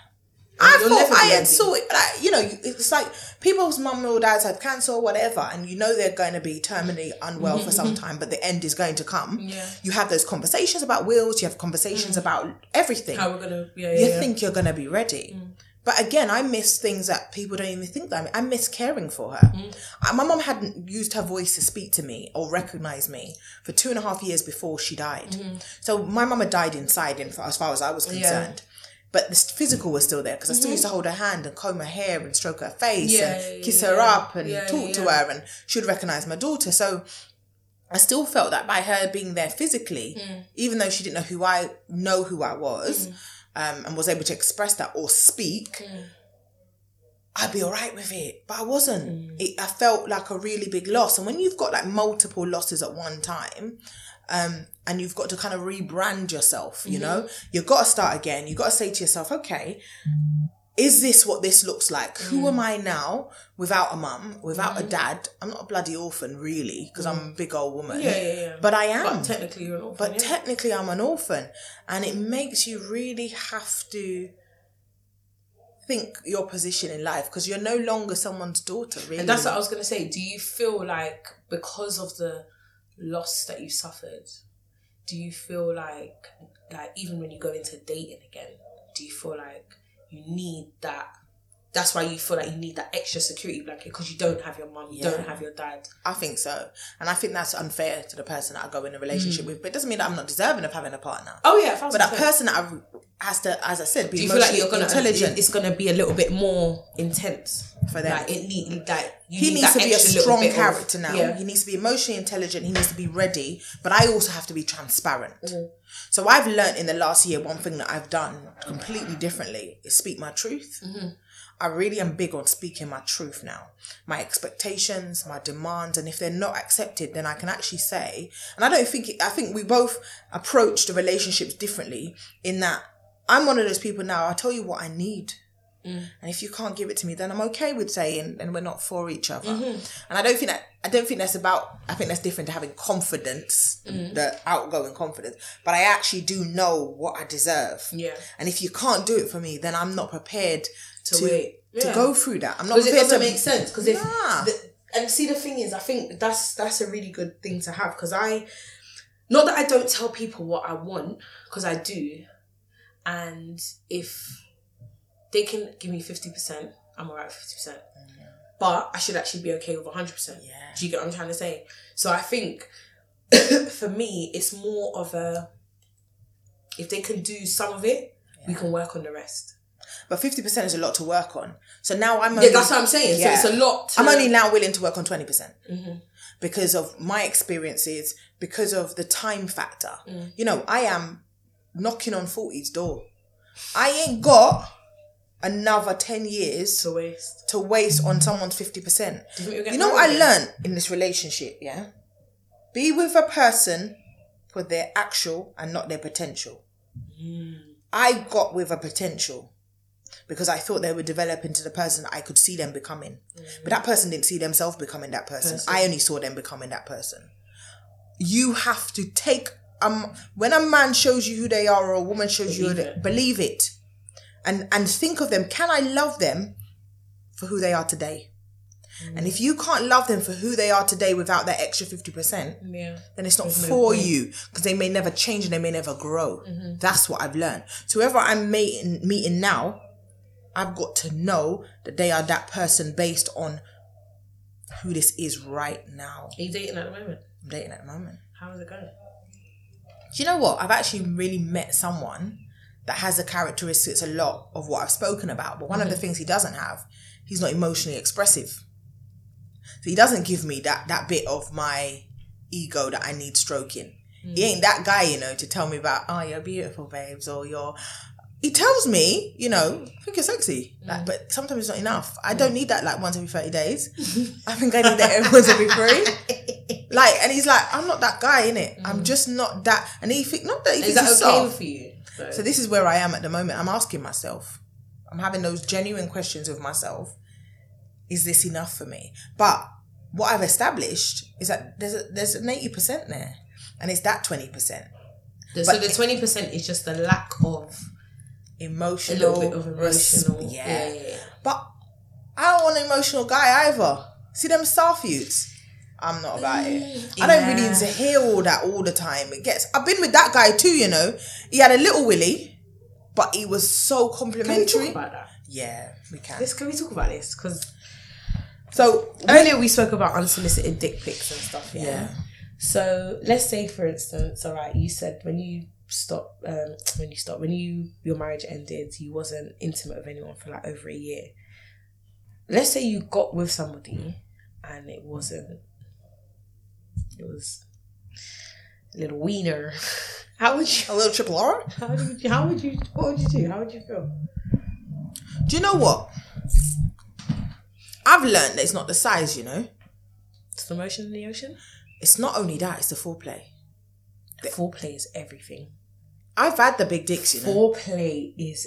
A: I
B: Mm.
A: Thought I had saw it. Like, you know, it's like people's mum or dads have cancer or whatever, and you know they're going to be terminally unwell for some time, but the end is going to come.
B: Mm-hmm. Yeah. Mm.
A: You have those conversations about wills, you have conversations about everything
B: How we're gonna yeah, yeah,
A: you
B: yeah.
A: think you're going to be ready. But again, I miss things that people don't even think that I, I miss caring for her. Uh, My mum hadn't used her voice to speak to me or recognize me for two and a half years before she died. So my mum had died inside, in, as far as I was concerned. But the physical was still there because I still used to hold her hand and comb her hair and stroke her face
B: Yeah,
A: and kiss
B: yeah,
A: her
B: yeah.
A: up and
B: Yeah,
A: talk
B: yeah,
A: to her and she would recognize my daughter. So I still felt that by her being there physically,
B: Mm.
A: even though she didn't know who I know who I was, um, and was able to express that or speak,
B: Mm.
A: I'd be all right with it. But I wasn't. It, I felt like a really big loss. And when you've got like multiple losses at one time, um, and you've got to kind of rebrand yourself, you know, you've got to start again. You've got to say to yourself, okay, is this what this looks like? Who am mm. I now without a mum, without a mm. dad? I'm not a bloody orphan, really, because I'm a mm. big old woman.
B: Yeah, yeah, yeah.
A: But I am.
B: But technically you're an orphan.
A: But
B: yeah.
A: technically, I'm an orphan, and it makes you really have to think your position in life because you're no longer someone's daughter. Really,
B: And that's what I was gonna say. Do you feel like because of the loss that you suffered, do you feel like like even when you go into dating again, do you feel like you need that? That's why you feel like you need that extra security blanket because you don't have your mum, you don't have your dad.
A: I think so, and I think that's unfair to the person that I go in a relationship
B: Mm.
A: with. But it doesn't mean that I'm not deserving of having a partner.
B: Oh yeah,
A: But that person that I has to, as I said, be
B: Do you feel like you're gonna
A: intelligent
B: It's gonna be a little bit more intense
A: for them.
B: Like it need like
A: he
B: need
A: needs to be a strong
B: bit of-
A: character now.
B: Yeah.
A: He needs to be emotionally intelligent. He needs to be ready. But I also have to be transparent.
B: Mm.
A: So I've learned in the last year one thing that I've done completely differently is speak my truth.
B: Mm-hmm.
A: I really am big on speaking my truth now. My expectations, my demands, and if they're not accepted, then I can actually say, and I don't think, it, I think we both approach the relationships differently in that I'm one of those people now, I tell you what I need. Mm. And if you can't give it to me, then I'm okay with saying, and we're not for each other. Mm-hmm. And I don't think that I don't think that's about. I think that's different to having confidence, mm-hmm. the outgoing confidence. But I actually do know what I deserve.
B: Yeah.
A: And if you can't do it for me, then I'm not prepared to
B: wait.
A: to go through that. I'm not
B: because it doesn't
A: to
B: make sense. Because if
A: Nah.
B: the, and see the thing is, I think that's that's a really good thing to have. Because I, not that I don't tell people what I want, because I do, and if they can give me fifty percent, I'm alright with fifty percent. But I should actually be okay with hundred percent.
A: Yeah.
B: Do you get what I'm trying to say? So I think *coughs* for me, it's more of a if they can do some of it, we can work on the rest.
A: But fifty percent is a lot to work on. So now I'm. only, Yeah,
B: that's what I'm saying.
A: Yeah.
B: So it's a lot. To,
A: I'm only now willing to work on 20%
B: Mm-hmm.
A: because of my experiences, because of the time factor.
B: Mm.
A: You know, I am knocking on 40's door. I ain't got another 10 years
B: to waste.
A: to waste on someone's 50%.
B: You you'll get
A: You know what I learned in this relationship, yeah? Be with a person for their actual and not their potential.
B: Mm.
A: I got with a potential because I thought they would develop into the person I could see them becoming. But that person didn't see themselves becoming that person.
B: Person.
A: I only saw them becoming that person. You have to take um when a man shows you who they are or a woman shows you who
B: Believe
A: they,
B: it.
A: believe it. And and think of them. Can I love them for who they are today? And if you can't love them for who they are today without that extra 50%,
B: Yeah.
A: then it's not
B: There's
A: for you because they may never change and they may never grow.
B: Mm-hmm.
A: That's what I've learned. So whoever I'm meeting, meeting now, I've got to know that they are that person based on who this is right now.
B: Are you dating at the moment?
A: I'm dating at the moment.
B: How is it going?
A: Do you know what? I've actually really met someone that has the characteristics a lot of what I've spoken about. But one of the things he doesn't have, he's not emotionally expressive. So he doesn't give me that that bit of my ego that I need stroking. He hmm. ain't that guy, you know, to tell me about, oh, you're beautiful, babes, or you're he tells me, you know, I think you're sexy.
B: Mm.
A: Like, but sometimes it's not enough. I don't need that like once every 30 days. I think I need that once every three. *laughs* Like, and he's like, I'm not that guy, innit? I'm just not that. And he think, not that he
B: Mm. Is that
A: he's
B: okay
A: soft.
B: for you? So,
A: So this is where I am at the moment. I'm asking myself. I'm having those genuine questions with myself. Is this enough for me? But what I've established is that there's a, there's an eighty percent there, and it's that twenty percent
B: the, so the twenty percent is just the lack of
A: emotional.
B: little bit of emotional.
A: yeah.
B: yeah, yeah, yeah.
A: But I don't want an emotional guy either. See them starfeuds. I'm not about it. I don't really need to hear all that all the time. It gets. I've been with that guy too. You know, he had a little willy, but he was so
B: Can we talk
A: complimentary.
B: about that?
A: Yeah, we can.
B: This can we talk about this? Because
A: So
B: earlier we spoke about unsolicited dick pics and stuff. Yeah?
A: Yeah.
B: So let's say, for instance, all right, you said when you stop, um, when you stop, when you your marriage ended, you wasn't intimate with anyone for like over a year. Let's say you got with somebody, and it wasn't. It was a little wiener. *laughs* How would you?
A: a little triple R. *laughs*
B: How would you? How would you? What would you do? How would you feel?
A: Do you know what? I've learned that it's not the size. You know,
B: It's the motion in the ocean.
A: it's not only that; it's the foreplay.
B: The foreplay is everything.
A: I've had the big dicks. You know,
B: Foreplay is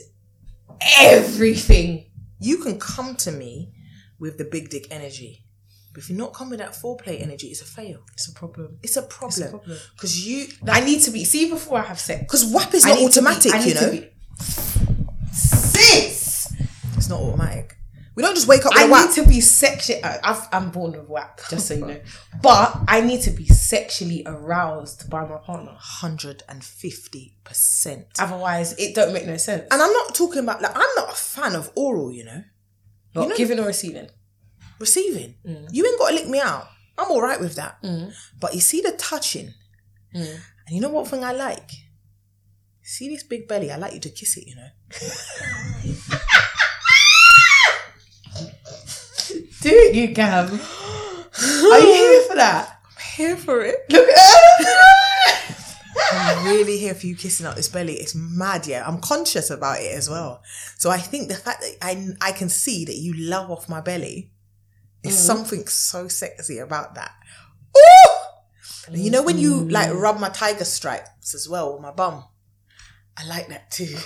B: everything.
A: you can come to me with the big dick energy, but if you're not coming with that foreplay energy, it's a fail.
B: It's a problem.
A: It's a problem
B: problem.
A: because you
B: I need to be see before I have sex.
A: because WAP is
B: I
A: not
B: be-
A: automatic.
B: I
A: you know,
B: be- sis.
A: it's not automatic. We don't just wake up
B: I need to be sexually. I'm born with WAP, just so you know. *laughs* But I need to be sexually aroused by my partner.
A: Hundred and fifty percent.
B: Otherwise, it don't make no sense.
A: And I'm not talking about like I'm not a fan of oral. You know,
B: Not
A: know-
B: giving or receiving.
A: receiving.
B: Mm.
A: You ain't got to lick me out. I'm all right with that. But you see the touching,
B: Mm.
A: and you know what thing I like? See this big belly? I like you to kiss it. You know. *laughs*
B: Do it, you Gam. Are you here for that?
A: I'm here for it.
B: Look at
A: I'm really here for you kissing up this belly. It's mad, yeah. I'm conscious about it as well. So I think the fact that I I can see that you love off my belly is mm-hmm. something so sexy about that. Ooh! And you know when you mm-hmm. like rub my tiger stripes as well with my bum? I like that too.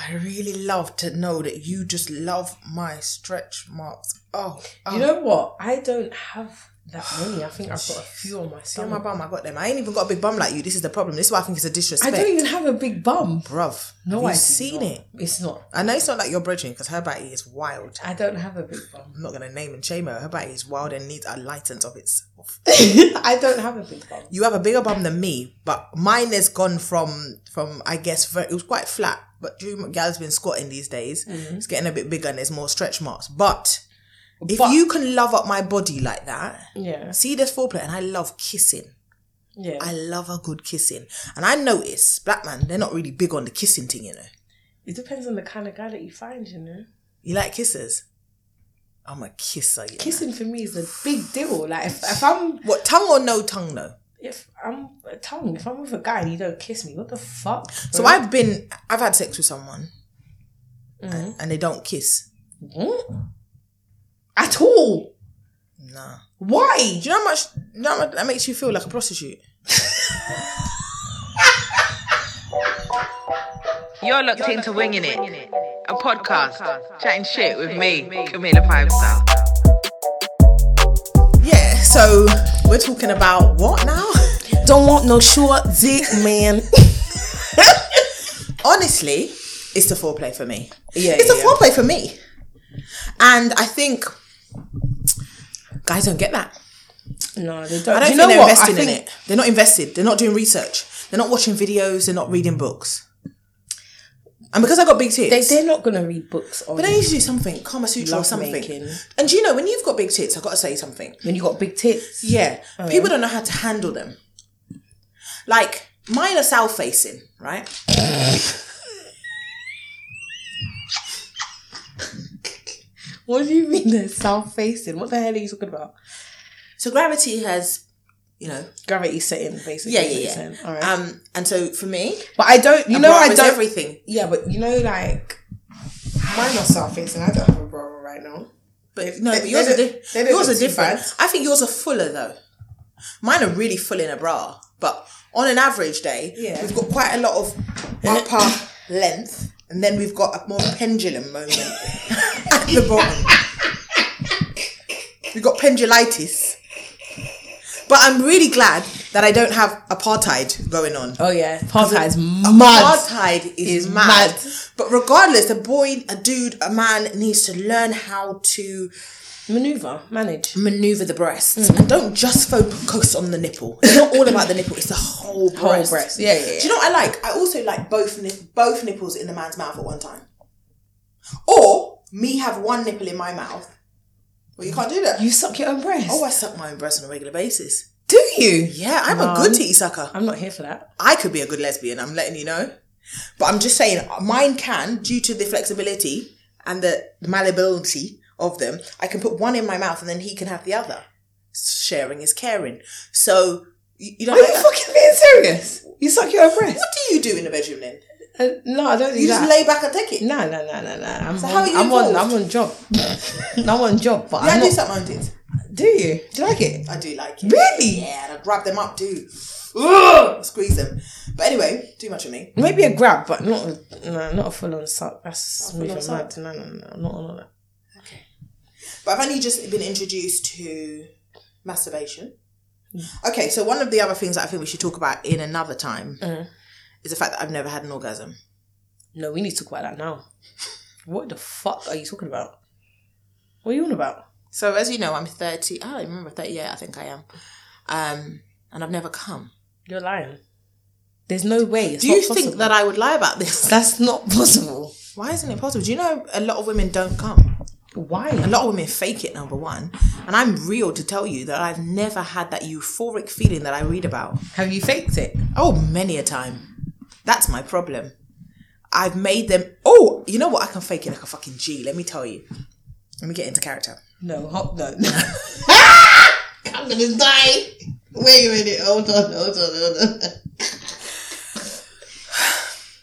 A: I really love to know that you just love my stretch marks. Oh, oh.
B: You oh. know what? I don't have that *sighs* many. I think I've got a few on my
A: See on my bum, I got them. I ain't even got a big bum like you. This is the problem. This is why I think it's a disrespect.
B: I don't even have a big bum.
A: Bruv,
B: No, I've
A: seen it?
B: It's not.
A: I know it's not like your brethren because her body is wild.
B: I don't have a big bum.
A: I'm not gonna name and shame her. Her body is wild and needs a license of itself. *laughs*
B: I don't have a big bum.
A: You have a bigger bum than me, but mine has gone from from I guess very, it was quite flat. But Drew McGall's been squatting these days. Mm-hmm. It's getting a bit bigger and there's more stretch marks. But if
B: But-
A: you can love up my body like that,
B: Yeah.
A: see this foreplay, and I love kissing.
B: Yeah.
A: I love a good kissing, and I notice black man they're not really big on the kissing thing. You know,
B: it depends on the kind of guy that you find, you know.
A: you like kisses. I'm a kisser. You know?
B: Kissing for me is a big deal. Like if, if I'm
A: What tongue or no tongue though?
B: if I'm a tongue, if I'm with a guy and you don't kiss me, what the fuck?
A: So I've been, I've had sex with someone, and, and they don't kiss.
B: Hmm? At all.
A: Nah.
B: Why?
A: Do you know how much? You know how much that makes you feel like a prostitute?
C: You're locked into Winging It, a podcast chatting shit with me, Camila Five Star.
A: Yeah. So we're talking about what now? *laughs*
B: Don't want no short dick, man. *laughs*
A: Honestly, it's the foreplay for me.
B: Yeah,
A: it's the
B: yeah.
A: foreplay for me, and I think guys don't get that.
B: no, they don't.
A: I don't
B: you
A: think
B: know
A: they're
B: what?
A: investing
B: I think,
A: in it. They're not invested. They're not doing research. They're not watching videos. They're not reading books. And because I got big
B: They,
A: tits,
B: they're not gonna read books on
A: but they need to do something, Kama Sutra or something.
B: making.
A: And do you know when you've got big tits, I've got to say something.
B: when you got big tits.
A: Yeah, oh, people don't know how to handle them. Like mine are south facing, right?
B: What do you mean they're south facing? What the hell are you talking about?
A: So gravity has, you know.
B: Gravity setting, basically.
A: Yeah, yeah, yeah.
B: All right.
A: Um, and so for me,
B: but I don't. You know, I don't.
A: everything.
B: Yeah, but you know, like mine are south facing. I don't have a bra right now.
A: But no,
B: They-
A: but yours are, di- yours are different.
B: bad.
A: I think yours are fuller though. Mine are really full in a bra, but on an average day,
B: Yeah.
A: we've got quite a lot of upper length, and then we've got a more pendulum moment *laughs* the bottom. *laughs* We've got pendulitis. But I'm really glad that I don't have apartheid going on.
B: Oh yeah, apartheid's mad.
A: Apartheid is,
B: Is
A: mad.
B: mad.
A: But regardless, a boy, a dude, a man needs to learn how to
B: Maneuver, manage.
A: maneuver the breasts
B: Mm.
A: and don't just focus on the nipple. It's not all about the nipple; it's the whole breast.
B: breast. Yeah, yeah, yeah.
A: Do you know what I like? I also like both both nipples in the man's mouth at one time, or me have one nipple in my mouth. Well, you can't do that.
B: You suck your own breast.
A: oh, I suck my own breast on a regular basis.
B: do you?
A: Yeah, I'm a good titty sucker.
B: I'm not here for that.
A: I could be a good lesbian. I'm letting you know. But I'm just saying, mine can, due to the flexibility and the malleability of them, I can put one in my mouth and then he can have the other. Sharing is caring. So, you, you know,
B: Are you fucking being serious? You suck your own breast?
A: what do you do in the bedroom then?
B: Uh, no, I don't do
A: You
B: that.
A: just lay back and take it.
B: No, no, no, no, no. I'm
A: So
B: on,
A: how are you
B: I'm on? I'm on job. *laughs* I'm on job, but
A: Yeah, I
B: I'm
A: do
B: not,
A: something on it.
B: Do you? Do you like it?
A: I do like it.
B: Really?
A: Yeah, and I grab them up too. Ugh, squeeze them. But anyway, too much of me.
B: Maybe a grab, but not a, no, not a full on suck. That's moving mad. No, no, no, not on that. Okay.
A: But I've only just been introduced to masturbation. Okay, so one of the other things that I think we should talk about in another time is the fact that I've never had an orgasm.
B: No, we need to talk about that now. *laughs* What the fuck are you talking about? What are you on about?
A: So as you know, I'm 30. I don't remember 38. I think I am. Um, and I've never come.
B: You're lying. There's no way. It's
A: Do you
B: not
A: think that I would lie about this?
B: that's not possible?
A: Why isn't it possible? Do you know a lot of women don't come?
B: Why?
A: A lot of women fake it, number one. And I'm real to tell you that I've never had that euphoric feeling that I read about.
B: Have you faked it?
A: Oh, many a time. That's my problem. I've made them. Oh, you know what? I can fake it like a fucking G. Let me tell you. Let me get into character.
B: No, hot no. I'm gonna die. Wait a minute. Hold on. Hold on. Hold on.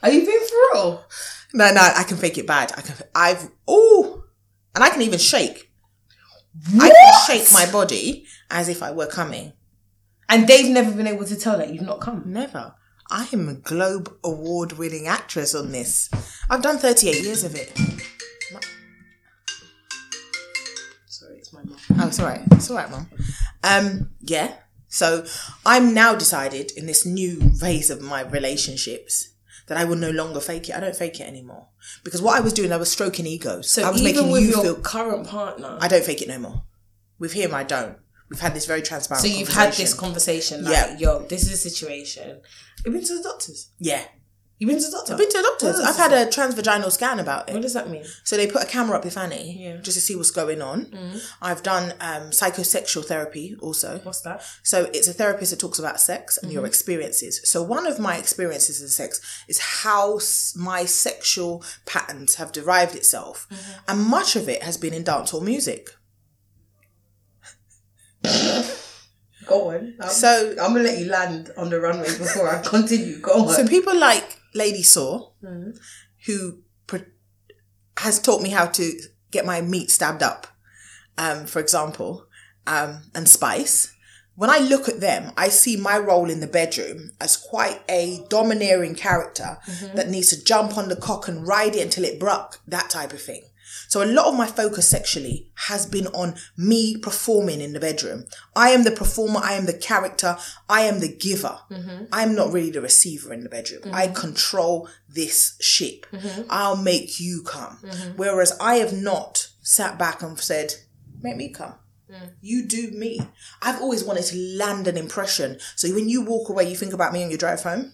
B: Are you being for real?
A: No, no, I can fake it bad. I can. I've. Oh, and I can even shake. I can shake my body as if I were coming.
B: And they've never been able to tell that you've not come.
A: Never. I am a Globe Award winning actress on this. I've done 38 years of it.
B: Sorry, it's my mum.
A: Oh, it's all right. It's all right, mum. Um, yeah. So I'm now decided in this new phase of my relationships that I will no longer fake it. I don't fake it anymore because what I was doing, I was stroking egos.
B: So
A: I was
B: even
A: making
B: with
A: you
B: your
A: feel.
B: current partner,
A: I don't fake it no more. With him, I don't. We've had this very transparent.
B: so you've had this
A: conversation.
B: conversation, like,
A: Yeah.
B: yo, this is a situation. You've been to the doctors.
A: Yeah,
B: You've been to the doctor.
A: I've been to the doctors. I've had a transvaginal scan about it.
B: What does that mean?
A: So they put a camera up your fanny
B: Yeah.
A: just to see what's going on. Mm. I've done um, psychosexual therapy also.
B: What's that?
A: So it's a therapist that talks about sex and your mm-hmm. experiences. So one of my experiences in sex is how s- my sexual patterns have derived itself, mm-hmm. and much of it has been in dancehall music. *laughs*
B: Go on. I'm,
A: So
B: I'm gonna let you land on the runway before I *laughs* continue. Go on.
A: So people like Lady Saw, who pr- has taught me how to get my meat stabbed up, um, for example, um, and Spice. When I look at them, I see my role in the bedroom as quite a domineering character that needs to jump on the cock and ride it until it broke, that type of thing. So a lot of my focus sexually has been on me performing in the bedroom. I am the performer. I am the character. I am the giver. Mm-hmm. I'm not really the receiver in the bedroom. I mm-hmm. control this ship. Mm-hmm. I'll make you come. Whereas I have not sat back and said, make me come. Mm. You do me. I've always wanted to land an impression. So when you walk away, you think about me on your drive home.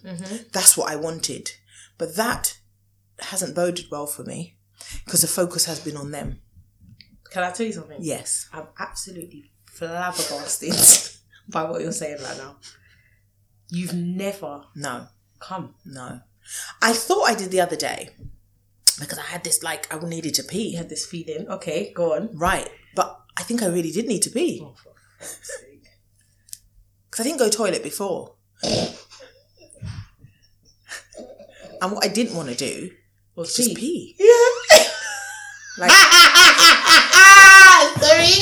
A: That's what I wanted. But that hasn't boded well for me because the focus has been on them.
B: Can I tell you something?
A: Yes.
B: I'm absolutely flabbergasted *laughs* by what you're saying right now. You've never
A: No.
B: come.
A: No. I thought I did the other day because I had this like I needed to
B: You
A: pee.
B: had this feeling. Okay, go on.
A: Right. But I think I really did need to pee.
B: Oh, for fuck's sake. *laughs*
A: because I didn't go toilet before. and what I didn't want to do was just pee.
B: Yeah. *laughs*
A: Like *laughs*
B: Sorry.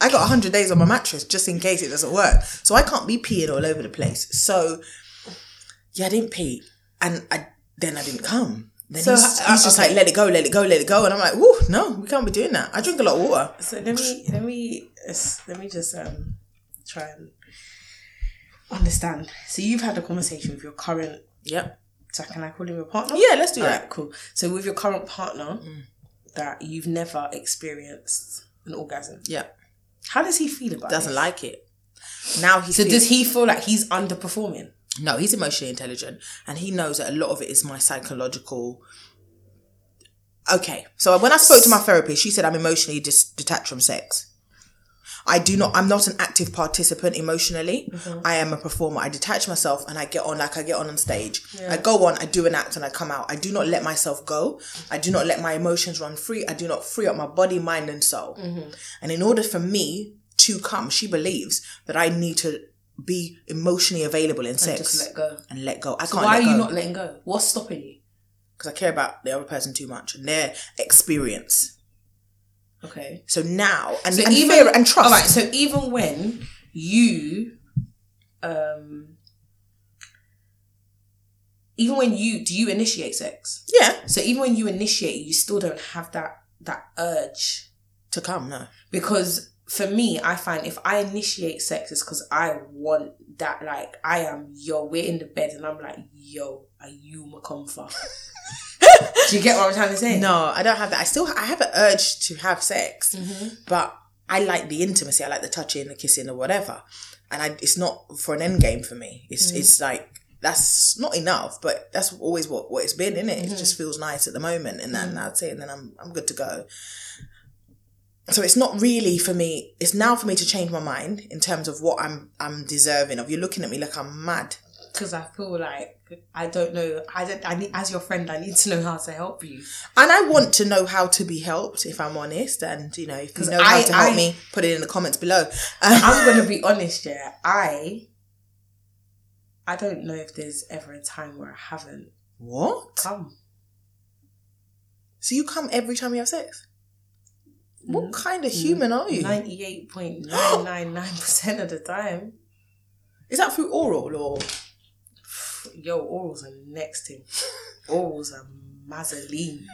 A: I got 100 days on my mattress just in case it doesn't work. So I can't be peeing all over the place. So yeah, I didn't pee. And I then I didn't come. Then
B: So,
A: he's,
B: uh,
A: he's just
B: okay.
A: like, let it go, let it go, let it go. And I'm like, whoo, no, we can't be doing that. I drink a lot of water.
B: So let me let me let me just um try and understand. So you've had a conversation with your current.
A: Yep.
B: So can I call him your partner?
A: Yeah, let's do
B: All
A: that.
B: right, cool. So with your current partner, mm. that you've never experienced an orgasm.
A: Yeah.
B: How does he feel about it?
A: Doesn't
B: it?
A: like it. Now he
B: So
A: feels-
B: does he feel like he's underperforming?
A: No, he's emotionally intelligent and he knows that a lot of it is my psychological. Okay, so when I spoke to my therapist, she said I'm emotionally dis- detached from sex. I do not, I'm not an active participant emotionally. I am a performer. I detach myself and I get on like I get on on stage. I go on, I do an act and I come out. I do not let myself go. I do not let my emotions run free. I do not free up my body, mind, and soul. Mm-hmm. And in order for me to come, she believes that I need to be emotionally available in sex
B: Just let go.
A: and let go. I
B: So
A: can't
B: why are you not letting go? What's stopping you?
A: because I care about the other person too much and their experience.
B: Okay.
A: So now and,
B: So
A: and
B: even
A: fear and trust.
B: All right. So even when you, um, even when you do you initiate sex?
A: yeah,
B: So even when you initiate, you still don't have that that urge
A: to come. No,
B: because for me, I find if I initiate sex, it's because I want that. Like I am, yo, we're in the bed, and I'm like, yo, are you my comfort? *laughs* *laughs* do you get what I'm trying to say?
A: no, I don't have that. I still I have an urge to have sex,
B: Mm-hmm.
A: but I like the intimacy. I like the touching, the kissing, or whatever. And I, it's not for an end game for me. It's
B: Mm.
A: it's like that's not enough, but that's always what, what it's been, in it?
B: Mm-hmm.
A: It just feels nice at the moment, and then that's it, and then I'm I'm good to go. So it's not really for me. It's now for me to change my mind in terms of what I'm I'm deserving of. You're looking at me like I'm mad.
B: because I feel like I don't know. I don't. I need as your friend. I need to know how to help you.
A: And I want to know how to be helped, if I'm honest. And you know, if you know
B: I-
A: how to help
B: I-
A: me, put it in the comments below.
B: I'm *laughs* gonna be honest, yeah. I I don't know if there's ever a time where I haven't
A: what?
B: come.
A: So you come every time you have sex?
B: Mm.
A: What kind of human are you?
B: Ninety eight point nine nine nine percent of the time. *gasps*
A: Is that through oral or?
B: Yo, orals are next thing. *laughs* Orals are mazzoline.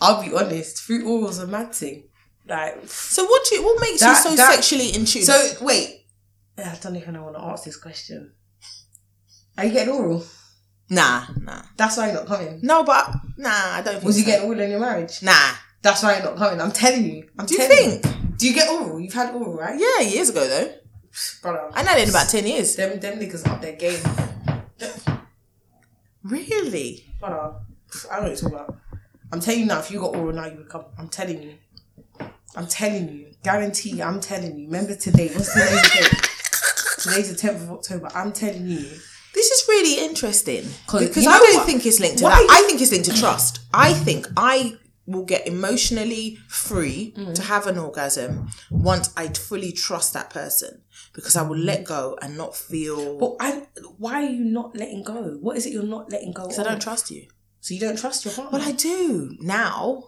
B: I'll be honest, through orals are mad thing. Like
A: So what? Do you, what makes
B: That-
A: you so
B: that-
A: sexually in tune?
B: so wait. I don't even know want to ask this question. Are you getting oral?
A: nah, nah,
B: That's why you're not coming.
A: no, but nah, I don't. Think
B: Was you getting oral in your marriage?
A: Nah.
B: That's why you're not coming. I'm telling you. I'm
A: Do you
B: telling
A: think?
B: Do you get oral? You've had oral, right?
A: Yeah, years ago though.
B: Brother.
A: I know it in about ten years.
B: them them niggas up their game.
A: Really?
B: Brother. I don't know what you're talking about. I'm telling you now, if you got oral now, you would come. I'm telling you. I'm telling you. Guarantee I'm telling you. Remember today. What's today's date? Today's the 10th of October. I'm telling you.
A: This is really interesting. because I don't
B: what?
A: think it's linked to
B: Why
A: that. I think it's linked to trust. I think I will get emotionally free
B: Mm.
A: to have an orgasm once I fully trust that person because I will let go and not feel.
B: But I, why are you not letting go? What is it you're not letting go
A: because I don't trust you.
B: So you don't trust your partner?
A: Well, I do now,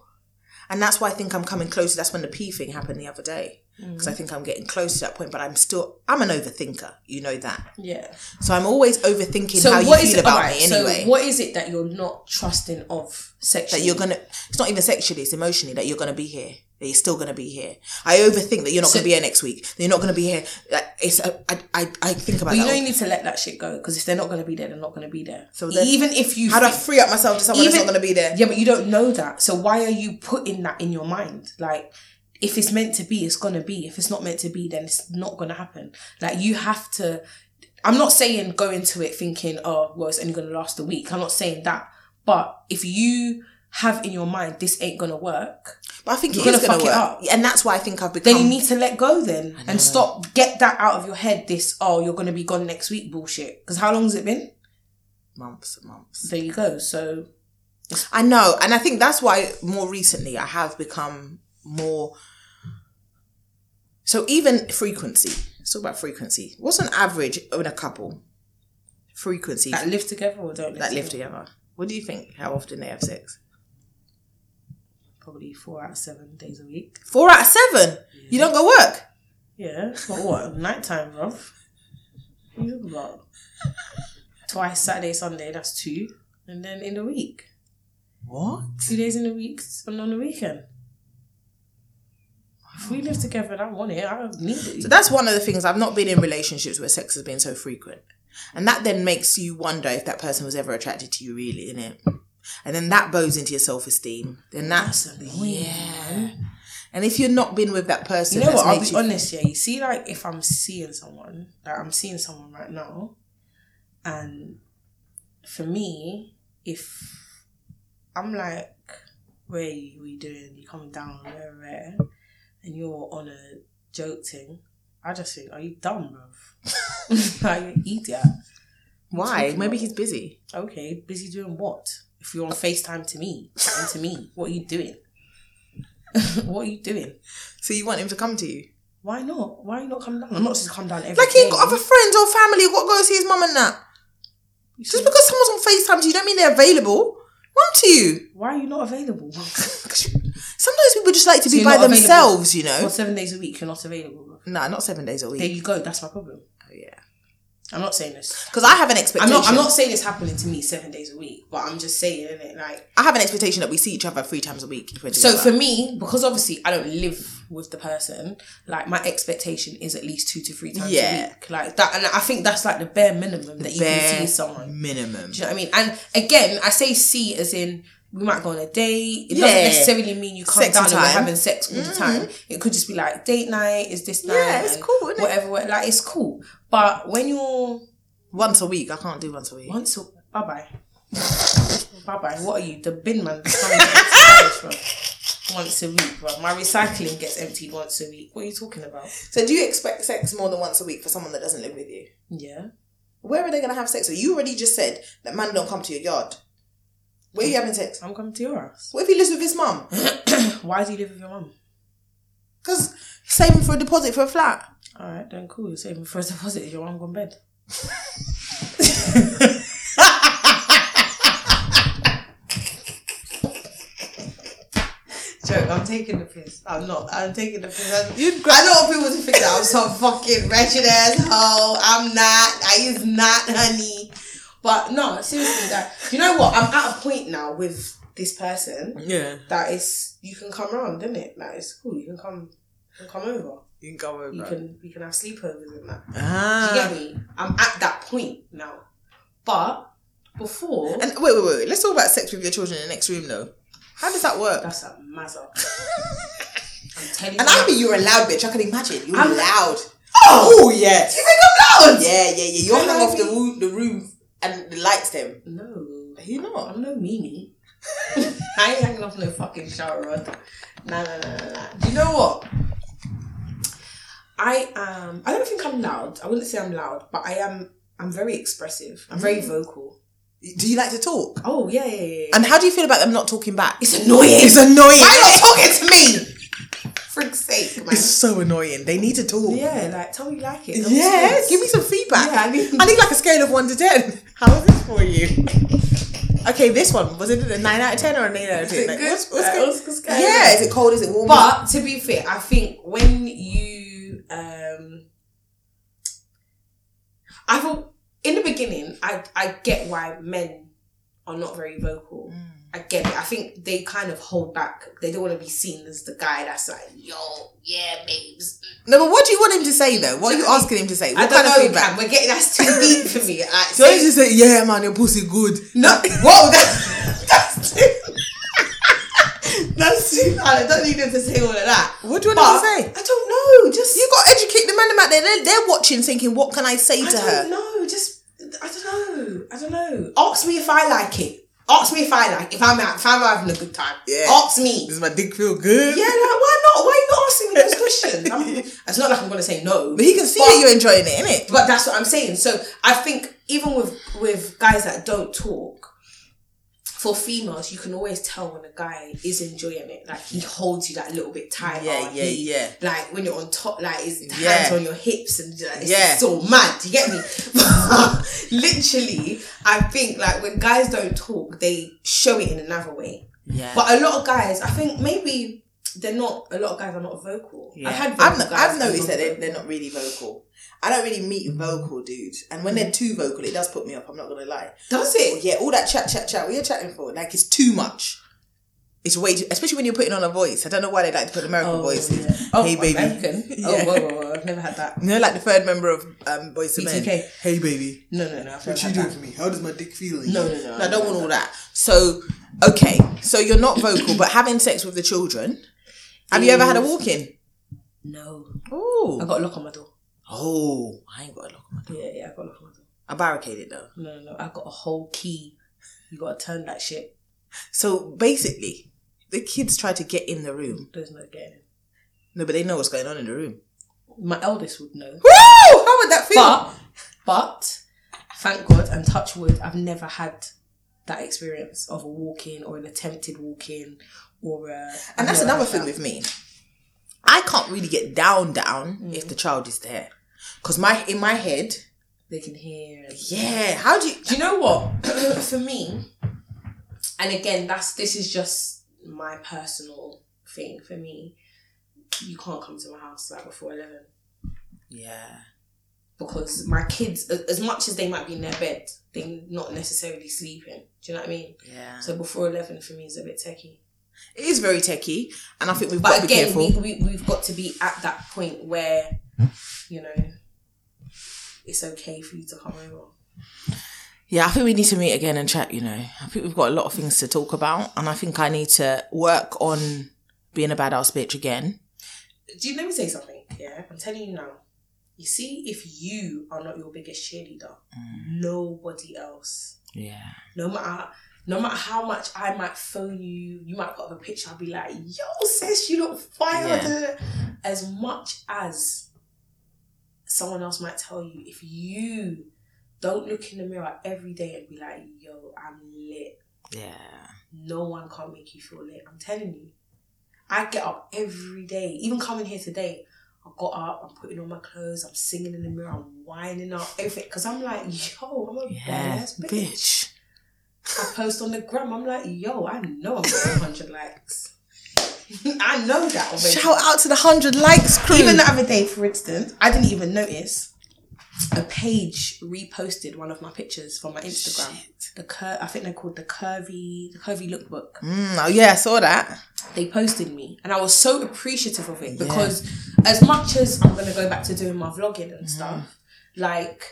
A: and that's why I think I'm coming closer. That's when the pee thing happened the other day because I mm-hmm. think I'm getting close to that point. But I'm still I'm an overthinker. You know that.
B: yeah.
A: So I'm always overthinking
B: So
A: how you feel
B: it
A: about
B: alright,
A: me anyway.
B: So what is it that you're not trusting of sexually?
A: that you're gonna it's not even sexually it's emotionally that you're gonna be here that you're still gonna be here i overthink that you're not
B: So-
A: gonna be here next week that you're not gonna be here like, it's a, I, I, I think about
B: But you
A: that
B: know
A: all-
B: you need to let that shit go because if they're not going to be there, they're not going to be there.
A: So then-
B: even if you
A: how do i free up myself to someone that's not gonna be there
B: Yeah, but you don't know that. So why are you putting that in your mind? Like, if it's meant to be, it's gonna be. If it's not meant to be, then it's not gonna happen. Like you have to. I'm not saying go into it thinking, oh, well, it's only gonna last a week. I'm not saying that. But if you have in your mind this ain't gonna work,
A: but i think
B: You're
A: it
B: gonna
A: gonna
B: fuck it
A: work
B: up.
A: and that's why i think i've become
B: then you need to let go then and stop. Get that out of your head. This oh, you're gonna be gone next week bullshit. Because how long has it been?
A: months and months
B: There you go. So
A: i know and i think that's why more recently i have become more So even frequency. Let's talk about frequency. What's an average in a couple? Frequency
B: That live together or don't live
A: that live
B: together?
A: What do you think? How often they have sex?
B: Probably four out of seven days a week.
A: Four out of seven. You don't go work.
B: Yeah, but what? *laughs* Nighttime, bro. What you talking about? Twice Saturday, Sunday, that's two. And then in the week.
A: What?
B: Two days in the week and on the weekend. If we live together and I want it, I don't need it.
A: So that's one of the things I've not been in relationships where sex has been so frequent. And that then makes you wonder if that person was ever attracted to you really, innit? And then that bows into your self esteem. Then that's,
B: That's annoying,
A: yeah. And if you're not been with that person,
B: You know what? I'll be honest, yeah. You see, like, if I'm seeing someone, like, I'm seeing someone right now, and for me, if I'm like, where are you, what you doing? You coming down, where, where, and you're on a joke thing, I just think, are you dumb, bruv? *laughs* *laughs* like, you an idiot.
A: Why? Maybe he's busy.
B: Okay, busy doing what? If you're on FaceTime to me, chatting to me, what are you doing? *laughs* what are you doing?
A: So you want him to come to you?
B: Why not? Why are you not come down? I'm not just come down every
A: Like he ain't
B: day.
A: got other friends or family. Got to go see his mum and that. Just because someone's on FaceTime to you, don't mean they're available. Run to you.
B: Why are you not available?
A: Sometimes people just like to be
B: you're
A: by
B: not available
A: themselves, you know.
B: seven days a week, you're not available.
A: Nah, not seven days a week.
B: There
A: week.
B: you go. That's my problem.
A: Oh, yeah.
B: I'm not saying this.
A: Because I have an
B: I'm
A: expectation.
B: not. I'm not saying it's happening to me seven days a week, but I'm just saying, it like.
A: I have an expectation that we see each other three times a week. If we're
B: So
A: together.
B: for me, because obviously I don't live with the person, like my expectation is at least two to three times
A: Yeah.
B: a week, like that, and I think that's like the bare minimum that you
A: bare
B: can see someone.
A: minimum.
B: Do you know what I mean? And again, I say see as in we might go on a date. It
A: Yeah.
B: doesn't necessarily mean you come
A: Sexy
B: down and we're.
A: Mm-hmm.
B: having sex all the time. It could just be like date night, is this night?
A: Yeah, it's cool, isn't it?
B: Whatever, like it's cool. But when you're
A: Once a week, I can't do once a week.
B: once, a bye bye, bye bye. What are you, the bin man? that's coming upstairs, bro? Once a week, bro. My recycling gets emptied once a week. What are you talking about?
A: So do you expect sex more than once a week for someone that doesn't live with you?
B: Yeah.
A: Where are they going to have sex? So you already just said that man don't come to your yard. Where are you having sex?
B: I'm coming to your house.
A: What if he lives with his mum? *clears throat*
B: Why does he live with your mum?
A: Because saving for a deposit for a flat.
B: All right, then cool. You're saving for a deposit. Is your mum gone bed? *laughs* Joke, I'm taking the piss. I'm not. I'm taking the piss. I'm,
A: You'd
B: I don't want people to think that I'm some fucking wretched asshole. I'm not. I is not, honey. But no, seriously, that you know what? I'm at a point now with this person
A: Yeah.
B: that is you can come around, isn't it? Like it's cool. You can come, you can come over.
A: You can go over.
B: You can we can have sleepovers and that.
A: ah.
B: Do you get me? I'm at that point now. But before
A: And wait, wait, wait. Let's talk about sex with your children in the next room, though. How does that work?
B: that's a mazza. *laughs* I'm telling
A: And. I mean, you're a loud bitch. I can imagine. You're
B: I'm-
A: loud. Oh, yeah. You think I'm loud? Yeah, yeah, yeah. You're
B: Can
A: hung off the room, the room, and likes. Them.
B: no.
A: You not?
B: I'm no meanie. *laughs* I ain't hanging off no fucking shower rod. Nah, nah, nah, nah, nah. Do you know what? I am. I don't think I'm loud. I wouldn't say I'm loud, but I am. I'm very expressive. I'm very mm. vocal.
A: Do you like to talk?
B: Oh yeah, yeah, yeah.
A: And how do you feel about them not talking back?
B: It's annoying.
A: It's annoying.
B: Why not talking to me? Frick's sake, man.
A: It's so annoying. They need to talk.
B: Yeah, like tell me you like it.
A: Yes. Give me some feedback.
B: Yeah, I need-
A: I need like a scale of one to ten. How is this for you? *laughs* Okay, this one was it a nine out of ten or an eight out of ten? Like,
B: good?
A: what's, what's
B: Uh,
A: good?
B: what's good?
A: Yeah, is it cold? Is it warm?
B: But to be fair, I think when you um I thought in the beginning I I get why men are not very vocal. I get it. I think they kind of hold back. They don't want to be seen as the guy that's like, yo, yeah, babes.
A: no, but what do you want him to say though? What are you
B: Do you know what I
A: asking him to say?
B: I
A: What
B: don't
A: kind of
B: know,
A: feedback?
B: Cam. We're getting that's too deep for me. *laughs* Like, say-
A: you just say, yeah, man, your pussy good.
B: No, *laughs* whoa, that, *laughs* that's too. that's too bad. I don't need them to say all of that.
A: What do you
B: But
A: want him to say?
B: I don't know. Just
A: You got to educate the man out there. They're, they're watching, thinking, what can I say
B: I
A: to
B: don't
A: her?
B: know. Just I don't know. I don't know. Ask me if I like it. Ask me if I like if I'm if I'm having a good time.
A: Yeah.
B: Ask me.
A: Does my dick feel good?
B: Yeah, like why not? Why are you not asking me those questions? I'm, *laughs* it's not like I'm gonna say no.
A: But he can see
B: But-
A: that you're enjoying it, innit?
B: But that's what I'm saying. So I think even with with guys that don't talk, for females, you can always tell when a guy is enjoying it. Like he holds you that little bit tighter.
A: Yeah, yeah,
B: He-
A: yeah.
B: Like when you're on top, like his hands
A: Yeah.
B: on your hips and like, it's
A: Yeah.
B: so mad. You get me? *laughs* Literally, I think like when guys don't talk, they show it in another way.
A: Yeah.
B: But a lot of guys, I think maybe they're not. A lot of guys are not vocal.
A: Yeah.
B: I've had
A: I've, I've noticed that they're, they're not really vocal. I don't really meet vocal dudes, and when they're too vocal, it does put me up. I'm not gonna lie.
B: Does it?
A: Yeah, all that chat, chat, chat. What you're chatting for? Like it's too much. It's way too, especially when you're putting on a voice. I don't know why they like to put American voices.
B: yeah. Oh,
A: hey baby.
B: American? *laughs*
A: Yeah.
B: Oh, whoa, whoa, whoa! I've never had that.
A: You know, like the third member of um, Boyz II Men. Hey baby.
B: No, no, no. I've
A: What you doing for me? How does my dick feel?
B: No, no, no,
A: No, I don't want all that. So, okay. So you're not vocal, but having sex with the children. Have you ever had a walk in?
B: No,
A: Oh.
B: I got a lock on my door.
A: Oh, I ain't got a lock on my door.
B: Yeah, yeah, I got a lock on my door.
A: I barricaded though.
B: No, no, no. I got a whole key. You gotta turn that shit.
A: So basically, the kids try to get in the room.
B: There's no getting in.
A: No, but they know what's going on in the room.
B: My eldest would know.
A: Woo! How would that feel?
B: But, but, thank God and touch wood, I've never had that experience of a walk in or an attempted walk in or a.
A: and that's another thing with me. I can't really get down down
B: Mm.
A: if the child is there, because my in my head,
B: They can hear.
A: yeah. How do you?
B: Do you know what? *clears throat* For me, and again, that's this is just my personal thing. For me, you can't come to my house like before eleven
A: Yeah.
B: because my kids, as much as they might be in their bed, they're not necessarily sleeping. Do you know what I mean?
A: Yeah.
B: So before eleven for me is a bit techie.
A: It is very techie, and I think we've got
B: But
A: to be
B: again,
A: careful.
B: we, we we've got to be at that point where you know it's okay for you to come over.
A: Yeah, I think we need to meet again and chat, you know. I think we've got a lot of things to talk about, and I think I need to work on being a badass bitch again.
B: Do you let me say something? Yeah, I'm telling you now. You see, if you are not your biggest cheerleader, mm. nobody else,
A: Yeah.
B: no matter no matter how much I might phone you, you might put up a picture. I'll be like, "Yo, sis, you look fire."
A: Yeah.
B: As much as someone else might tell you, if you don't look in the mirror every day and be like, "Yo, I'm lit,"
A: Yeah.
B: no one can't make you feel lit. I'm telling you. I get up every day. Even coming here today, I got up, I'm putting on my clothes, I'm singing in the mirror, I'm winding up, everything. Because I'm like, yo, I'm a
A: Yeah.
B: badass bitch.
A: Bitch.
B: I post on the gram, I'm like, yo, I know I'm getting 100 likes. *laughs* I know that already.
A: Shout out to the 100 likes crew.
B: Even the other day, for instance, I didn't even notice a page reposted one of my pictures from my Instagram.
A: Shit.
B: The cur- I think they're called the curvy, the curvy lookbook.
A: Mm, oh, yeah, I saw that.
B: they posted me and I was so appreciative of it because as much as I'm gonna go back to doing my vlogging and stuff, like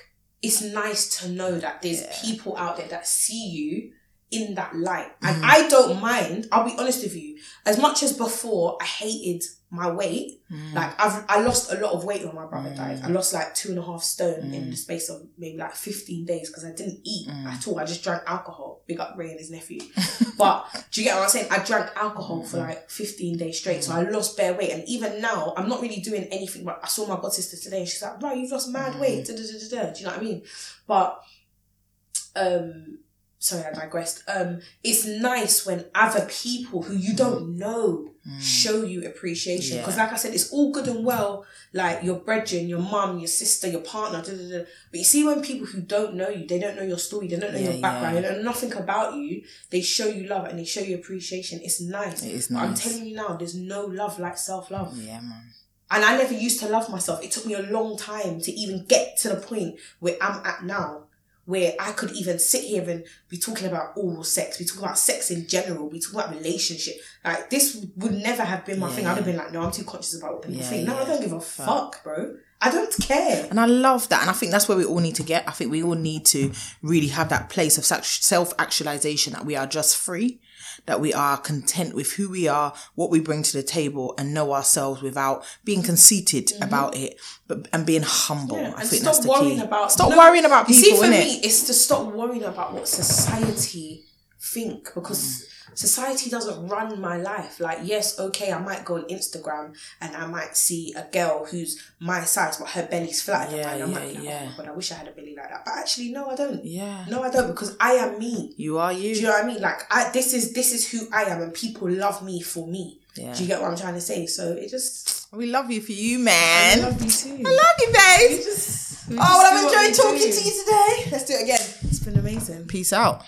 B: it's nice to know that there's people out there that see you in that light. And mm-hmm. I don't mind, I'll be honest with you, as much as before I hated my weight, mm. like I've I lost a lot of weight when my brother mm. died. I lost like two and a half stone in mm. the space of maybe like 15 days because I didn't eat at all. I just drank alcohol. Big up Ray and his nephew. *laughs* but do you get what I'm saying? I drank alcohol for like 15 days straight. So I lost bare weight. And even now, I'm not really doing anything. But I saw my god sister today and she's like, bro, you've lost mad weight. Da, da, da. Do you know what I mean? But um sorry, I digressed. Um, it's nice when other people who you don't know show you appreciation. Because,
A: Yeah.
B: like I said, it's all good and well, like your brethren, your mum, your sister, your partner, da, da, da. but you see when people who don't know you, they don't know your story, they don't know
A: Yeah,
B: your background,
A: yeah.
B: they know nothing about you, they show you love and they show you appreciation. It's nice.
A: It is
B: But I'm telling you now, there's no love like self love.
A: Yeah, man.
B: And I never used to love myself. It took me a long time to even get to the point where I'm at now, where I could even sit here and be talking about oral sex, be talking about sex in general, be talking about relationship. Like this would never have been my thing. I'd have been like, no, I'm too conscious about what people
A: Yeah,
B: think. No, I don't give a fuck, bro. I don't care.
A: And I love that. And I think that's where we all need to get. I think we all need to really have that place of such self actualization that we are just free, that we are content with who we are, what we bring to the table, and know ourselves without being conceited about it, but and being humble.
B: Mm-hmm. Yeah,
A: I think
B: stop
A: that's the
B: worrying
A: key.
B: about
A: stop
B: no,
A: worrying about
B: You
A: people,
B: see, for me, it's to stop worrying about what society think because society doesn't run my life. Like, yes, okay, I might go on Instagram and I might see a girl who's my size, but her belly's flat.
A: Yeah,
B: and I might
A: yeah,
B: be like,
A: yeah.
B: oh my god, I wish I had a belly like that. But actually, no, I don't.
A: Yeah.
B: No, I don't because I am me.
A: You are you.
B: Do you know what I mean? Like, I this is this is who I am, and people love me for me.
A: Yeah.
B: Do you get what I'm trying to say? So it just
A: we love you for you, man.
B: I love you too.
A: I love you, babe.
B: just,
A: oh, well, I've enjoyed talking
B: do.
A: to you today. Let's do it again.
B: It's been amazing.
A: Peace out.